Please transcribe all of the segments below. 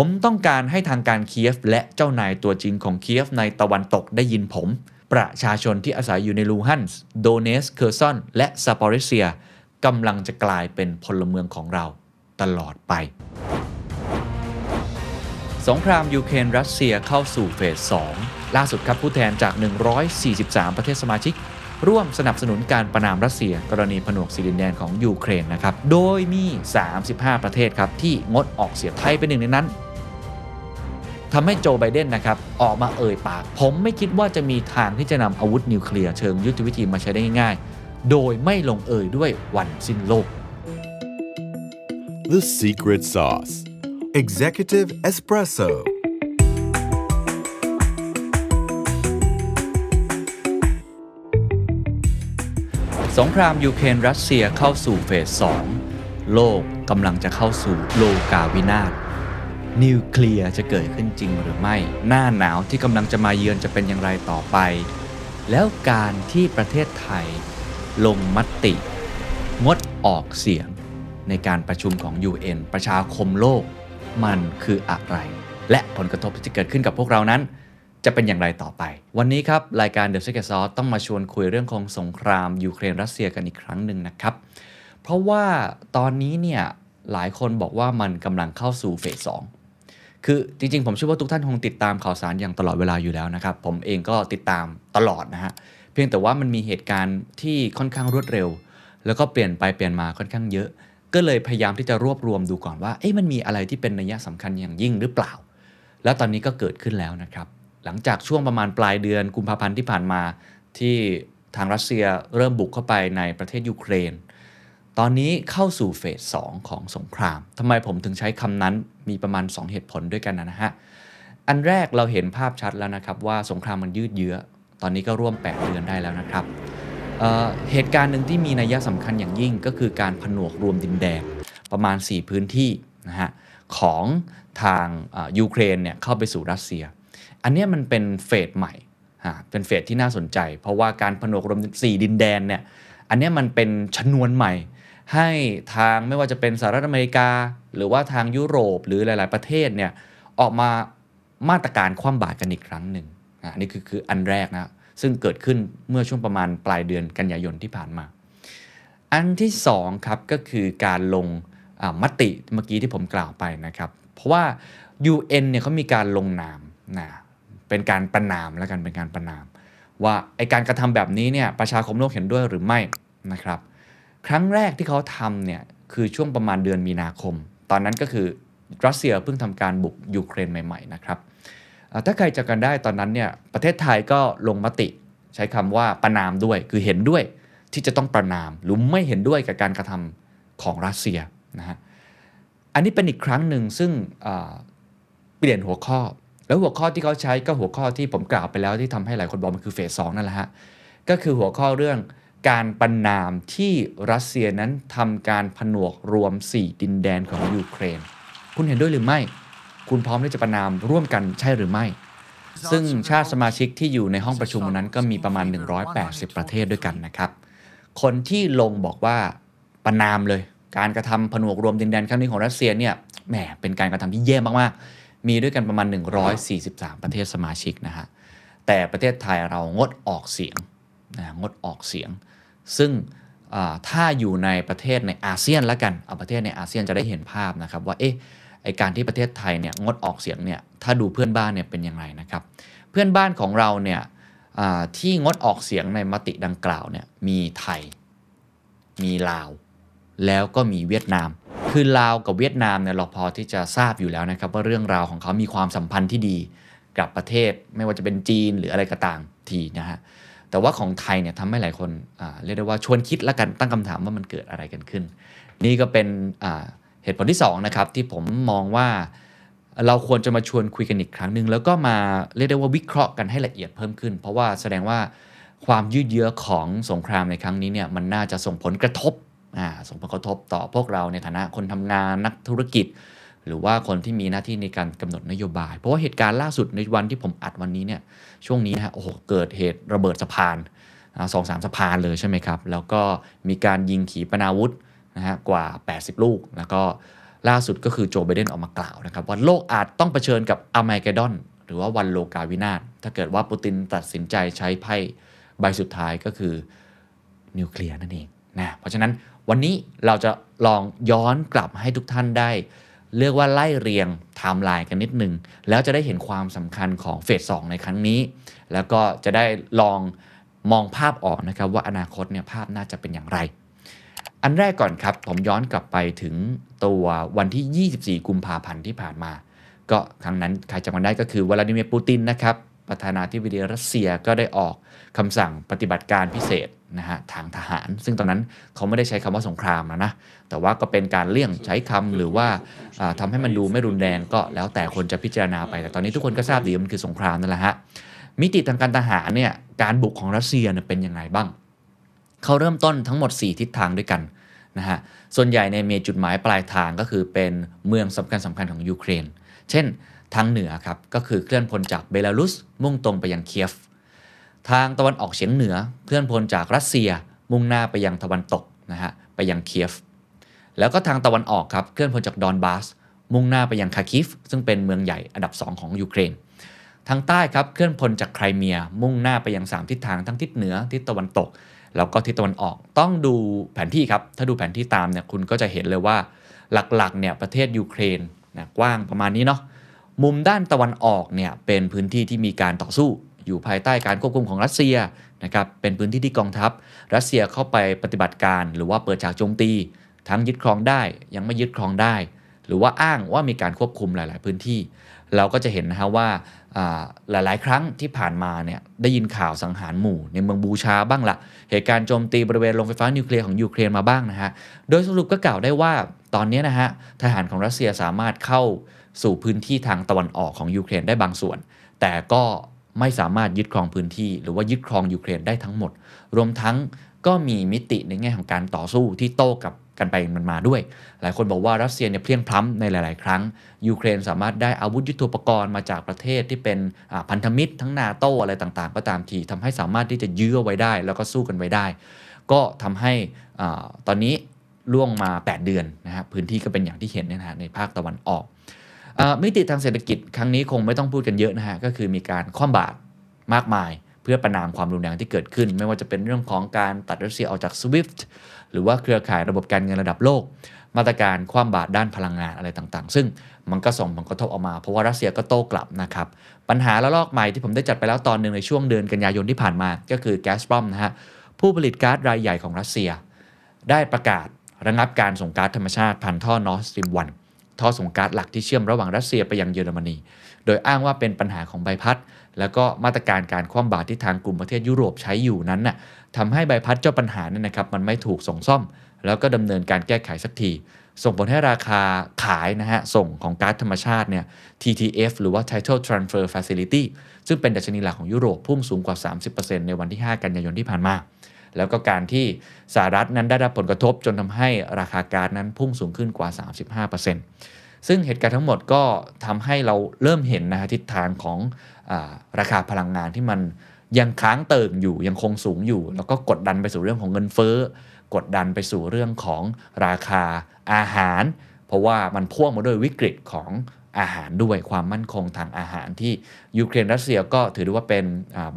ผมต้องการให้ทางการเคียฟและเจ้านายตัวจริงของเคียฟในตะวันตกได้ยินผม ประชาชนที่อาศัยอยู่ในลูฮันสก์โดเนตสก์เคอร์ซอนและซาปอริเซียกำลังจะกลายเป็นพลเมืองของเราตลอดไป สงครามยูเครนรัสเซียเข้าสู่เฟส 2 ล่าสุดครับผู้แทนจาก 143 ประเทศสมาชิก ร่วมสนับสนุนการประณามรัสเซีย กรณีผนวกสีดินแดนของยูเครนนะครับ โดยมี 35 ประเทศครับที่งดออกเสียงไทยเป็นหนึ่งในนั้น ทำให้โจไบเดนนะครับออกมาเอ่ยปาก ผมไม่คิดว่าจะมีทางที่จะนำอาวุธนิวเคลียร์เชิงยุทธวิธีมาใช้ได้ง่ายๆ โดยไม่ลงเอ่ยด้วยวันสิ้นโลก The secret sauce. Executive Espresso. สงครามยูเครนรัสเซียเข้าสู่เฟส 2 โลกกำลังจะเข้าสู่โลกาวินาศ นิวเคลียร์จะเกิดขึ้นจริงหรือไม่ หน้าหนาวที่กำลังจะมาเยือนจะเป็นอย่างไรต่อไป แล้วการที่ประเทศไทยลงมติ งดออกเสียงในการประชุมของ UN ประชาคมโลกมันคืออะไร และผลกระทบที่จะเกิดขึ้นกับพวกเรานั้น จะเป็นอย่างไรต่อไป วันนี้ครับ รายการ The Secret Sauce ต้องมาชวนคุยเรื่องของสงคราม ยูเครนรัสเซียกันอีกครั้งหนึ่งนะครับ เพราะว่าตอนนี้เนี่ยหลายคนบอกว่ามันกำลังเข้าสู่เฟสสอง คือจริงๆ ผมเชื่อว่าทุกท่านคงติดตามข่าวสารอย่างตลอดเวลาอยู่แล้วนะครับ ผมเองก็ติดตามตลอดนะฮะเพียงแต่ว่ามันมีเหตุการณ์ที่ค่อนข้างรวดเร็ว แล้วก็เปลี่ยนไปเปลี่ยนมาค่อนข้างเยอะ ก็เลยพยายามที่จะรวบรวมดูก่อนว่าเอ๊ะมันมีอะไรที่เป็นนัยสำคัญอย่างยิ่งหรือเปล่า แล้วตอนนี้ก็เกิดขึ้นแล้วนะครับ หลังจากช่วงประมาณปลายเดือนกุมภาพันธ์ที่ผ่านมาที่ทางรัสเซียเริ่มบุกเข้าไปในประเทศยูเครน ตอนนี้เข้าสู่เฟส2ของสงครามทำไมผมถึงใช้คำนั้น มีประมาณ 2 เหตุผลด้วยกันนะฮะ อันแรกเราเห็นภาพชัดแล้วนะครับว่าสงครามมันยืดเยื้อ ตอนนี้ก็ร่วม 8 เดือนได้แล้วนะครับเเหตุการณ์หนึ่งที่มีนัยสำคัญอย่างยิ่งก็คือการผนวกรวมดินแดนประมาณ 4 พื้นที่นะฮะของทางยูเครนเนี่ยเข้าไปสู่รัสเซีย อันนี้มันเป็นเฟสใหม่เป็นเฟสที่น่าสนใจ เพราะว่าการผนวกรวม 4 ดินแดนเนี่ยอันนี้มันเป็นชนวนใหม่ ให้ทางไม่ว่าจะเป็นสหรัฐอเมริกา หรือว่าทางยุโรปหรือหลาย ๆ ประเทศเนี่ยออกมามาตรการคว่ำบาตรกันอีกครั้งหนึ่งอันนี้คือคืออันแรกนะซึ่งเกิดขึ้นเมื่อช่วงประมาณปลายเดือนกันยายนที่ผ่านมา อันที่2ครับก็คือการลงมติเมื่อกี้ที่ผมกล่าวไปนะครับ เพราะว่า UN เนี่ยเขามีการลงนามนะเป็นการประนามแล้วกันเป็นการประนาม ว่าไอการกระทำแบบนี้เนี่ยประชาคมโลกเห็นด้วยหรือไม่นะครับ ครั้งแรกที่เขาทำเนี่ยคือช่วงประมาณเดือนมีนาคม ตอนนั้นก็คือรัสเซียเพิ่งทำการบุกยูเครนใหม่ๆนะครับถ้าใครจะกันได้ตอนนั้นเนี่ยประเทศไทยก็ลงมติใช้คำว่าประนามด้วย คือเห็นด้วยที่จะต้องประนามหรือไม่เห็นด้วยกับการกระทำของรัสเซียนะฮะอันนี้เป็นอีกครั้งหนึ่งซึ่งเปลี่ยนหัวข้อ แล้วหัวข้อที่เขาใช้ก็หัวข้อที่ผมกล่าวไปแล้วที่ทำให้หลายคนบอกมันคือเฟสสองนั่นแหละฮะก็คือหัวข้อเรื่อง การประนามที่รัสเซียนั้นทำการผนวกรวม 4 ดินแดนของยูเครน คุณเห็นด้วยหรือไม่ คุณพร้อมที่จะประนามร่วมกันใช่หรือไม่ ซึ่งชาติสมาชิกที่อยู่ในห้องประชุมนั้นก็มีประมาณ 180 ประเทศด้วยกันนะครับ คนที่ลงบอกว่าประนามเลย การกระทำผนวกรวมดินแดนครั้งนี้ของรัสเซียเนี่ยแหมเป็นการกระทำที่แย่มากๆ มีด้วยกันประมาณ 143 ประเทศสมาชิกนะฮะแต่ประเทศไทยเรางดออกเสียงนะงดออกเสียง ซึ่งถ้าอยู่ในประเทศในอาเซียนแล้วกันเอาประเทศในอาเซียนจะได้เห็นภาพนะครับว่าเอ๊ะไอการที่ประเทศไทยเนี่ยงดออกเสียงเนี่ยถ้าดูเพื่อนบ้านเนี่ยเป็นยังไงนะครับ เพื่อนบ้านของเราเนี่ยที่งดออกเสียงในมติดังกล่าวเนี่ยมีไทย มีลาว แล้วก็มีเวียดนาม คือลาวกับเวียดนามเนี่ยเราพอที่จะทราบอยู่แล้วนะครับ ว่าเรื่องราวของเขามีความสัมพันธ์ที่ดีกับประเทศไม่ว่าจะเป็นจีนหรืออะไรก็ตามทีนะฮะ แต่ว่าของไทยเนี่ยทำให้หลายคนเรียกได้ว่าชวนคิดแล้วกันตั้งคำถามว่ามันเกิดอะไรกันขึ้น นี่ก็เป็นเหตุผลที่2นะครับที่ผมมองว่าเราควรจะมาชวนคุยกันอีกครั้งหนึ่งแล้วก็มาเรียกได้ว่าวิเคราะห์กันให้ละเอียดเพิ่มขึ้น เพราะว่าแสดงว่าความยืดเยื้อของสงครามในครั้งนี้เนี่ยมันน่าจะส่งผลกระทบส่งผลกระทบต่อพวกเราในฐานะคนทำงานนักธุรกิจ หรือว่าคนที่มีหน้าที่ในการกำหนดนโยบาย เพราะว่าเหตุการณ์ล่าสุดในวันที่ผมอัดวันนี้เนี่ยช่วงนี้นะฮะโอ้โหเกิดเหตุระเบิดสะพานสองสามสะพานเลยใช่ไหมครับ แล้วก็มีการยิงขีปนาวุธนะฮะกว่า 80 ลูก แล้วก็ล่าสุดก็คือโจไบเดนออกมากล่าวนะครับว่าโลกอาจต้องเผชิญกับอ r ม a ก e ดอน หรือว่าวันโลกาวินาศถ้าเกิดว่าปูตินตัดสินใจใช้ไพ่ใบสุดท้ายก็คือนิวเคลียร์นั่นเองนะเพราะฉะนั้นวันนี้เราจะลองย้อนกลับให้ทุกท่านได้ เรียกว่าไล่เรียงไทม์ไลน์กันนิดหนึ่งแล้วจะได้เห็นความสำคัญของเฟสในครั้งนี้ แล้วก็จะได้ลองมองภาพออกนะครับว่าอนาคตเนี่ยภาพน่าจะเป็นอย่างไร อันแรกก่อนครับ ผมย้อนกลับไปถึงตัววันที่ 24 กุมภาพันธ์ที่ผ่านมา ก็ครั้งนั้นใครจำกันได้ก็คือวลาดิเมียร์ปูตินนะครับประธานาธิบดีรัสเซียก็ได้ออกคำสั่งปฏิบัติการพิเศษนะฮะทางทหาร ซึ่งตอนนั้นเขาไม่ได้ใช้คำว่าสงครามนะนะ แต่ว่าก็เป็นการเลี่ยงใช้คำหรือว่าทำาให้มันดูไม่รุนแรงก็แล้วแต่คนจะพิจารณาไป แต่ตอนนี้ทุกคนก็ทราบดีว่มันคือสงครามนั่นแหละฮะมิติทางการทหารเนี่ยการบุกของรัสเซียเป็นยังไงบ้าง เขาเริ่มต้นทั้งหมด 4 ทิศทางด้วยกันนะฮะส่วนใหญ่เนี่ยมีจุดหมายปลายทางก็คือเป็นเมืองสำคัญสำคัญของยูเครน เช่นทางเหนือครับก็คือเคลื่อนพลจากเบลารุสมุ่งตรงไปยังเคียฟ ทางตะวันออกเฉียงเหนือเคลื่อนพลจากรัสเซีย มุ่งหน้าไปยังตะวันตกนะฮะไปยังเคียฟ แล้วก็ทางตะวันออกครับเคลื่อนพลจากดอนบาสมุ่งหน้าไปยังคาร์คิฟ ซึ่งเป็นเมืองใหญ่อันดับ 2 ของยูเครน ทางใต้ครับเคลื่อนพลจากไครเมีย มุ่งหน้าไปยัง 3 ทิศทางทั้งทิศเหนือทิศตะวันตก แล้วก็ทิศตะวันออกต้องดูแผนที่ครับ ถ้าดูแผนที่ตามเนี่ยคุณก็จะเห็นเลยว่าหลักๆเนี่ยประเทศยูเครนนะกว้างประมาณนี้เนาะมุมด้านตะวันออกเนี่ยเป็นพื้นที่ที่มีการต่อสู้อยู่ภายใต้การควบคุมของรัสเซียนะครับเป็นพื้นที่ที่กองทัพ รัสเซียเข้าไปปฏิบัติการ หรือว่าเปิดฉากโจมตี ทั้งยึดครองได้ยังไม่ยึดครองได้ หรือว่าอ้างว่ามีการควบคุมหลาย ๆ พื้นที่ เราก็จะเห็นนะฮะว่าหลาย ๆ ครั้งที่ผ่านมาเนี่ยได้ยินข่าวสังหารหมู่ในเมืองบูชาบ้างละเหตุการณ์โจมตีบริเวณโรงไฟฟ้านิวเคลียร์ของยูเครนมาบ้างนะฮะ โดยสรุปก็กล่าวได้ว่าตอนนี้นะฮะทหารของรัสเซียสามารถเข้าสู่พื้นที่ทางตะวันออกของยูเครนได้บางส่วน แต่ก็ไม่สามารถยึดครองพื้นที่ หรือว่ายึดครองยูเครนได้ทั้งหมด รวมทั้งก็มีมิติในแง่ของการต่อสู้ที่โต้กับ กันไปมันมาด้วย หลายคนบอกว่ารัสเซียเนี่ยเพียงพล้ำในหลาย ๆ ครั้ง ยูเครนสามารถได้อาวุธยุทโธปกรณ์มาจากประเทศที่เป็นพันธมิตรทั้งนาโตอะไรต่าง ๆ ก็ตามทีทำให้สามารถที่จะยื้อไว้ได้ แล้วก็สู้กันไว้ได้ ก็ทำให้อตอนนี้ล่วงมา 8 เดือนนะฮะพื้นที่ก็เป็นอย่างที่เห็นนะฮะในภาคตะวันออกอมิติทางเศรษฐกิจครั้งนี้คงไม่ต้องพูดกันเยอะนะฮะก็คือมีการคว่ำบาตรมากมาย เพื่อประนามความรุนแรงที่เกิดขึ้น ไม่ว่าจะเป็นเรื่องของการตัดรัสเซียออกจาก SWIFT หรือว่าเครือข่ายระบบการเงินระดับโลก มาตรการคว่ำบาตรด้านพลังงานอะไรต่างๆ ซึ่งมันก็ส่งผลกระทบออกมา เพราะว่ารัสเซียก็โต้กลับนะครับ ปัญหาระลอกใหม่ที่ผมได้จัดไปแล้วตอนหนึ่งในช่วงเดือนกันยายนที่ผ่านมา ก็คือ Gazprom นะฮะผู้ผลิตก๊าซรายใหญ่ของรัสเซีย ได้ประกาศระงับการส่งก๊าซธรรมชาติผ่านท่อ Nord Stream One ท่อส่งก๊าซหลักที่เชื่อมระหว่างรัสเซียไปยังเยอรมนี โดยอ้างว่าเป็นปัญหาของใบพัด แล้วก็มาตรการการคว่ำบาตรที่ทางกลุ่มประเทศยุโรปใช้อยู่นั้นน่ะ ทำให้ใบพัดเจ้าปัญหาเนี่ยนะครับมันไม่ถูกส่งซ่อม แล้วก็ดำเนินการแก้ไขสักที ส่งผลให้ราคาขายนะฮะส่งของก๊าซธรรมชาติเนี่ย TTF หรือว่า Title Transfer Facility ซึ่งเป็นดัชนีหลักของยุโรปพุ่งสูงกว่า 30%ในวันที่ 5 กันยายนที่ผ่านมา แล้วก็การที่สหรัฐนั้นได้รับผลกระทบจนทำให้ราคาก๊าซนั้นพุ่งสูงขึ้นกว่า 35%ซึ่งเหตุการณ์ทั้งหมดก็ทำให้เราเริ่มเห็นนะฮะทิศทางของอาราคาพลังงานที่มัน ยังค้างเติ่งอยู่ยังคงสูงอยู่ แล้วก็กดดันไปสู่เรื่องของเงินเฟ้อ กดดันไปสู่เรื่องของราคาอาหาร เพราะว่ามันพ่วงมาด้วยวิกฤตของอาหารด้วยความมั่นคงทางอาหารที่ยูเครนรัสเซียก็ถือได้ว่าเป็น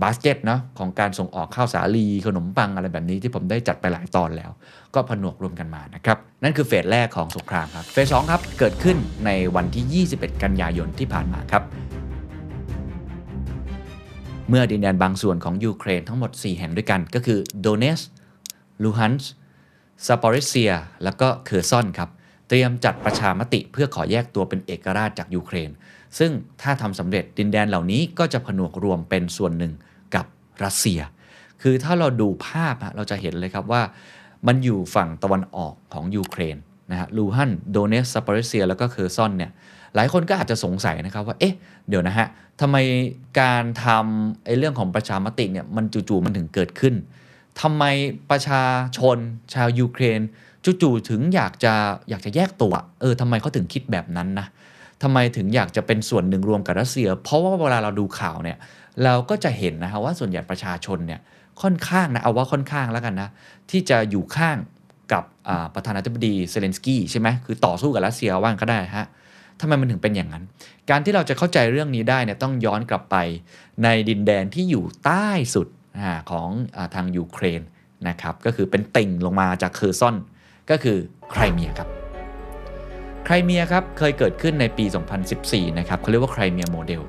บาสเกตเนาะของการส่งออกข้าวสาลีขนมปังอะไรแบบนี้ที่ผมได้จัดไปหลายตอนแล้ว ก็ผนวกรวมกันมานะครับ นั่นคือเฟสแรกของสงครามครับ เฟสสองครับ เกิดขึ้นในวันที่ 21 กันยายนที่ผ่านมาครับ เมื่อดินแดนบางส่วนของยูเครนทั้งหมด 4 แห่งด้วยกันก็คือโดเนตสก์ลูฮันสก์ซาปอริเซีย แล้วก็เคอร์ซอนครับ เตรียมจัดประชามติเพื่อขอแยกตัวเป็นเอกราชจากยูเครน ซึ่งถ้าทำสำเร็จดินแดนเหล่านี้ก็จะผนวกรวมเป็นส่วนหนึ่งกับรัสเซีย คือถ้าเราดูภาพเราจะเห็นเลยครับว่า มันอยู่ฝั่งตะวันออกของยูเครนนะฮะลูฮันสก์โดเนตสก์ซาปอริเซีย แล้วก็เคอร์ซอนเนี่ย หลายคนก็อาจจะสงสัยนะครับว่า เอ๊ะ เดี๋ยวนะฮะทำไมการทำไอ้เรื่องของประชามติเนี่ยมันจู่ๆมันถึงเกิดขึ้นทำไมประชาชนชาวยูเครนจู่ๆถึงอยากจะอยากจะแยกตัว เออทำไมเขาถึงคิดแบบนั้นนะทำไมถึงอยากจะเป็นส่วนหนึ่งรวมกับรัสเซีย เพราะว่าเวลาเราดูข่าวเนี่ยเราก็จะเห็นนะฮะว่าส่วนใหญ่ประชาชนเนี่ยค่อนข้างนะเอาว่าค่อนข้างแล้วกันนะที่จะอยู่ข้างกับประธานาธิบดีเซเลนสกี้ใช่ไหมคือต่อสู้กับรัสเซียว่างก็ได้ฮะ ทำไมมันถึงเป็นอย่างนั้น การที่เราจะเข้าใจเรื่องนี้ได้เนี่ยต้องย้อนกลับไปในดินแดนที่อยู่ใต้สุดอของอทางยูเครนนะครับก็คือเป็นติ่งลงมาจากเคอร์ซอนก็คือไครเมียครับไครเมียครับเคยเกิดขึ้นในปี 2014 นะครับเขาเรียกว่าไครเมียโมเดล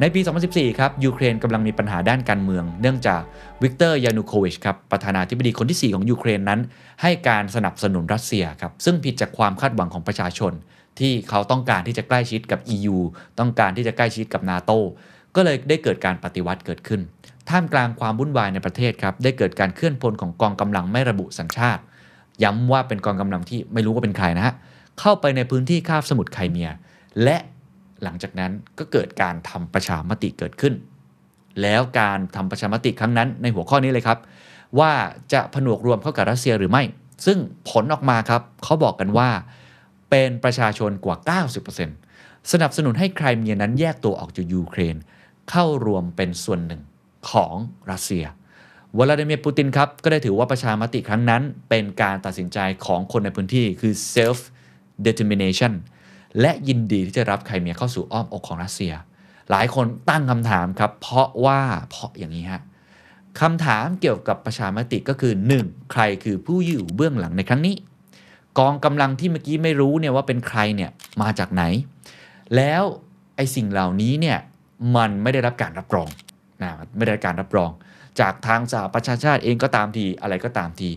ในปี 2014 ครับยูเครนกำลังมีปัญหาด้านการเมือง เนื่องจากวิกเตอร์ยานูโควิชครับประธานาธิบดีคนที่ 4 ของยูเครนนั้น ให้การสนับสนุนรัสเซียครับซึ่งผิดจากความคาดหวังของประชาชน ที่เขาต้องการที่จะใกล้ชิดกับ EU ต้องการที่จะใกล้ชิดกับนาโตก็เลยได้เกิดการปฏิวัติเกิดขึ้น ท่ามกลางความวุ่นวายในประเทศครับ ได้เกิดการเคลื่อนพลของกองกำลังไม่ระบุสัญชาติ ย้ำว่าเป็นกองกำลังที่ไม่รู้ว่าเป็นใครนะฮะ เข้าไปในพื้นที่คาบสมุทรไครเมีย และหลังจากนั้นก็เกิดการทำประชามติเกิดขึ้น แล้วการทำประชามติครั้งนั้นในหัวข้อนี้เลยครับ ว่าจะผนวกรวมเข้ากับรัสเซียหรือไม่ ซึ่งผลออกมาครับเขาบอกกันว่า เป็นประชาชนกว่า 90%สนับสนุนให้ไครเมียนั้นแยกตัวออกจากยูเครน เข้ารวมเป็นส่วนหนึ่งของรัสเซียวลาดิเมียร์ปูตินครับ ก็ได้ถือว่าประชามติครั้งนั้น เป็นการตัดสินใจของคนในพื้นที่คือ self determination และยินดีที่จะรับไครเมียเข้าสู่อ้อมอกของรัสเซีย หลายคนตั้งคำถามครับ เพราะว่าเพราะอย่างนี้ฮะคำถามเกี่ยวกับประชามติก็คือ 1. ใครคือผู้อยู่เบื้องหลังในครั้งนี้ กองกำลังที่เมื่อกี้ไม่รู้เนี่ยว่าเป็นใครเนี่ยมาจากไหน แล้วไอ้สิ่งเหล่านี้เนี่ยมันไม่ได้รับการรับรองนะไม่ได้รับการรับรอง จากทางสหประชาชาติเองก็ตามทีอะไรก็ตามที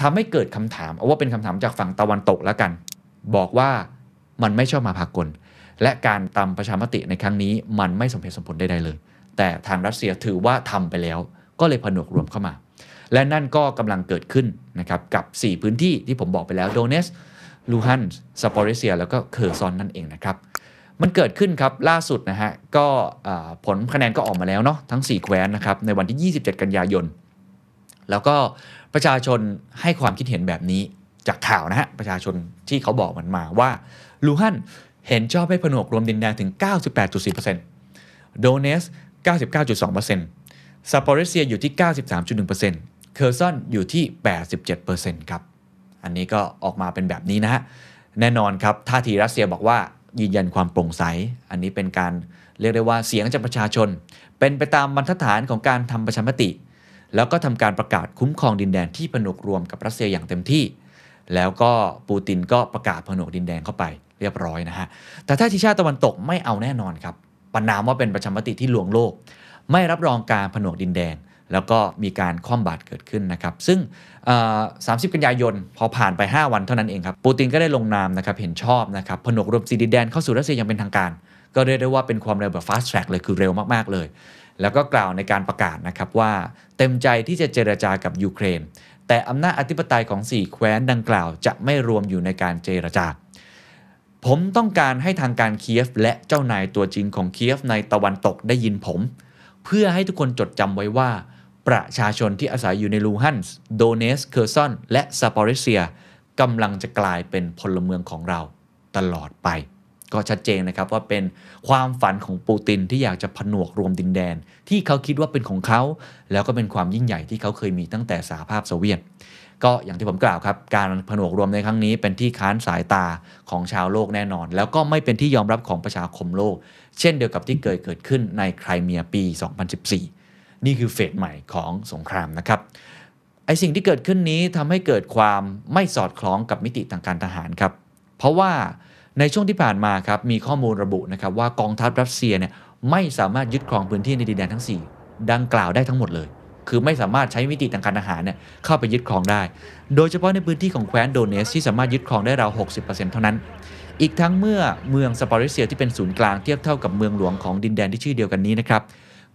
ทำให้เกิดคำถามเอาว่าเป็นคำถามจากฝั่งตะวันตกแล้วกัน บอกว่ามันไม่ชอบมาพากล และการตามประชามติในครั้งนี้ มันไม่สมเหตุสมผลใดๆเลย แต่ทางรัสเซียถือว่าทำไปแล้ว ก็เลยผนวกรวมเข้ามา และนั่นก็กำลังเกิดขึ้นนะครับกับ 4 พื้นที่ที่ผมบอกไปแล้วโดเนสลูฮันสปอริเซีย แล้วก็เคอร์ซอนนั่นเองนะครับ มันเกิดขึ้นครับล่าสุดนะฮะก็ผลคะแนนก็ออกมาแล้วเนาะทั้ง 4 แคว้นนะครับในวันที่ 27 กันยายน แล้วก็ประชาชนให้ความคิดเห็นแบบนี้จากข่าวนะฮะประชาชนที่เขาบอกมันมาว่าลูฮันเห็นชอบให้ผนวกรวมดินแดนถึง 98.4%โดเนส 99.2%ซาปอริเซียอยู่ที่ 93.1% เคอร์ซอนอยู่ที่ 87%ครับ อันนี้ก็ออกมาเป็นแบบนี้นะฮะ แน่นอนครับ ท่าทีรัสเซียบอกว่ายืนยันความโปร่งใส อันนี้เป็นการเรียกได้ว่าเสียงจากประชาชน เป็นไปตามบรรทัดฐานของการทำประชามติ แล้วก็ทำการประกาศคุ้มครองดินแดนที่ผนวกรวมกับรัสเซียอย่างเต็มที่ แล้วก็ปูตินก็ประกาศผนวกดินแดนเข้าไปเรียบร้อยนะฮะ แต่ถ้าทีชาติตะวันตกไม่เอาแน่นอนครับประนามว่าเป็นประชามติที่ลวงโลก ไม่รับรองการผนวกดินแดน แล้วก็มีการคว่ำบาตรเกิดขึ้นนะครับ ซึ่ง 30 กันยายน พอผ่านไป 5 วันเท่านั้นเองครับ ปูตินก็ได้ลงนามนะครับ เห็นชอบนะครับ ผนวกรวมสีดินแดนเข้าสู่รัสเซียอย่างเป็นทางการ ก็เรียกได้ว่าเป็นความเร็วแบบ fast track เลย คือเร็วมาก ๆ เลย แล้วก็กล่าวในการประกาศนะครับว่าเต็มใจที่จะเจรจากับยูเครน แต่อำนาจอธิปไตยของ 4 แคว้นดังกล่าว จะไม่รวมอยู่ในการเจรจาผมต้องการให้ทางการเคียฟและเจ้านายตัวจริงของเคียฟในตะวันตกได้ยินผม เพื่อให้ทุกคนจดจำไว้ว่า ประชาชนที่อาศัยอยู่ในลูฮันสก์โดเนตสก์เคอร์ซอน และซาปอริเซียกำลังจะกลายเป็นพลเมืองของเราตลอดไป ก็ชัดเจนนะครับว่าเป็นความฝันของปูตินที่อยากจะผนวกรวมดินแดน ที่เขาคิดว่าเป็นของเขา แล้วก็เป็นความยิ่งใหญ่ที่เขาเคยมีตั้งแต่สหภาพโซเวียต ก็อย่างที่ผมกล่าวครับ การผนวกรวมในครั้งนี้เป็นที่ค้านสายตาของชาวโลกแน่นอน แล้วก็ไม่เป็นที่ยอมรับของประชาคมโลก เช่นเดียวกับที่เกิดเกิดขึ้นในไครเมียปี 2014 นี่คือเฟสใหม่ของสงครามนะครับไอสิ่งที่เกิดขึ้นนี้ทำให้เกิดความไม่สอดคล้องกับมิติทางการทหารครับ เพราะว่าในช่วงที่ผ่านมาครับมีข้อมูลระบุนะครับว่ากองทัพรัสเซียเนี่ยไม่สามารถยึดครองพื้นที่ในดินแดนทั้ง 4 ดังกล่าวได้ทั้งหมดเลย คือไม่สามารถใช้มิติทางการทหารเนี่ยเข้าไปยึดครองได้ โดยเฉพาะในพื้นที่ของแคว้นโดเนสที่สามารถยึดครองได้ราว 60%เท่านั้น อีกทั้งเมื่อเมืองสปอริเซียที่เป็นศูนย์กลางเทียบเท่ากับเมืองหลวงของดินแดนที่ชื่อเดียวกันนี้นะครับ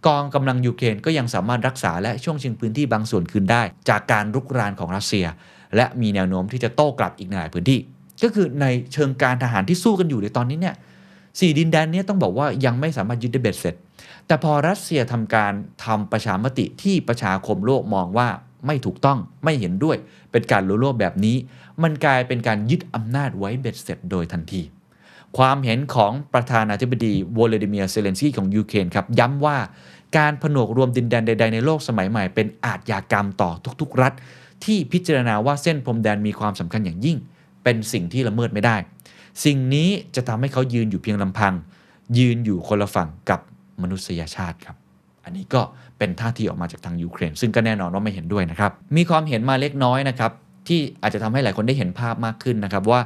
กองกำลังยูเครนก็ยังสามารถรักษาและช่วงชิงพื้นที่บางส่วนคืนได้ จากการรุกรานของรัสเซีย และมีแนวโน้มที่จะโต้กลับอีกในหลายพื้นที่ ก็คือในเชิงการทหารที่สู้กันอยู่ในตอนนี้เนี่ยสี่ดินแดนนี้ต้องบอกว่ายังไม่สามารถยึดได้เบ็ดเสร็จ แต่พอรัสเซียทำการทำประชามติที่ประชาคมโลกมองว่าไม่ถูกต้องไม่เห็นด้วย เป็นการลุโลบแบบนี้ มันกลายเป็นการยึดอำนาจไว้เบ็ดเสร็จโดยทันที ความเห็นของประธานาธิบดีวลาดิเมียร์เซเลนสกี้ของยูเครนครับย้ำว่าการผนวกรวมดินแดนใด ๆ ในโลกสมัยใหม่เป็นอาชญากรรมต่อทุกๆ รัฐ ที่พิจารณาว่าเส้นพรมแดนมีความสำคัญอย่างยิ่ง เป็นสิ่งที่ละเมิดไม่ได้ สิ่งนี้จะทำให้เขายืนอยู่เพียงลำพัง ยืนอยู่คนละฝั่งกับมนุษยชาติครับ อันนี้ก็เป็นท่าทีออกมาจากทางยูเครน ซึ่งก็แน่นอนว่าไม่เห็นด้วยนะครับ มีความเห็นมาเล็กน้อยนะครับที่อาจจะทำให้หลายคนได้เห็นภาพมากขึ้นนะครับว่า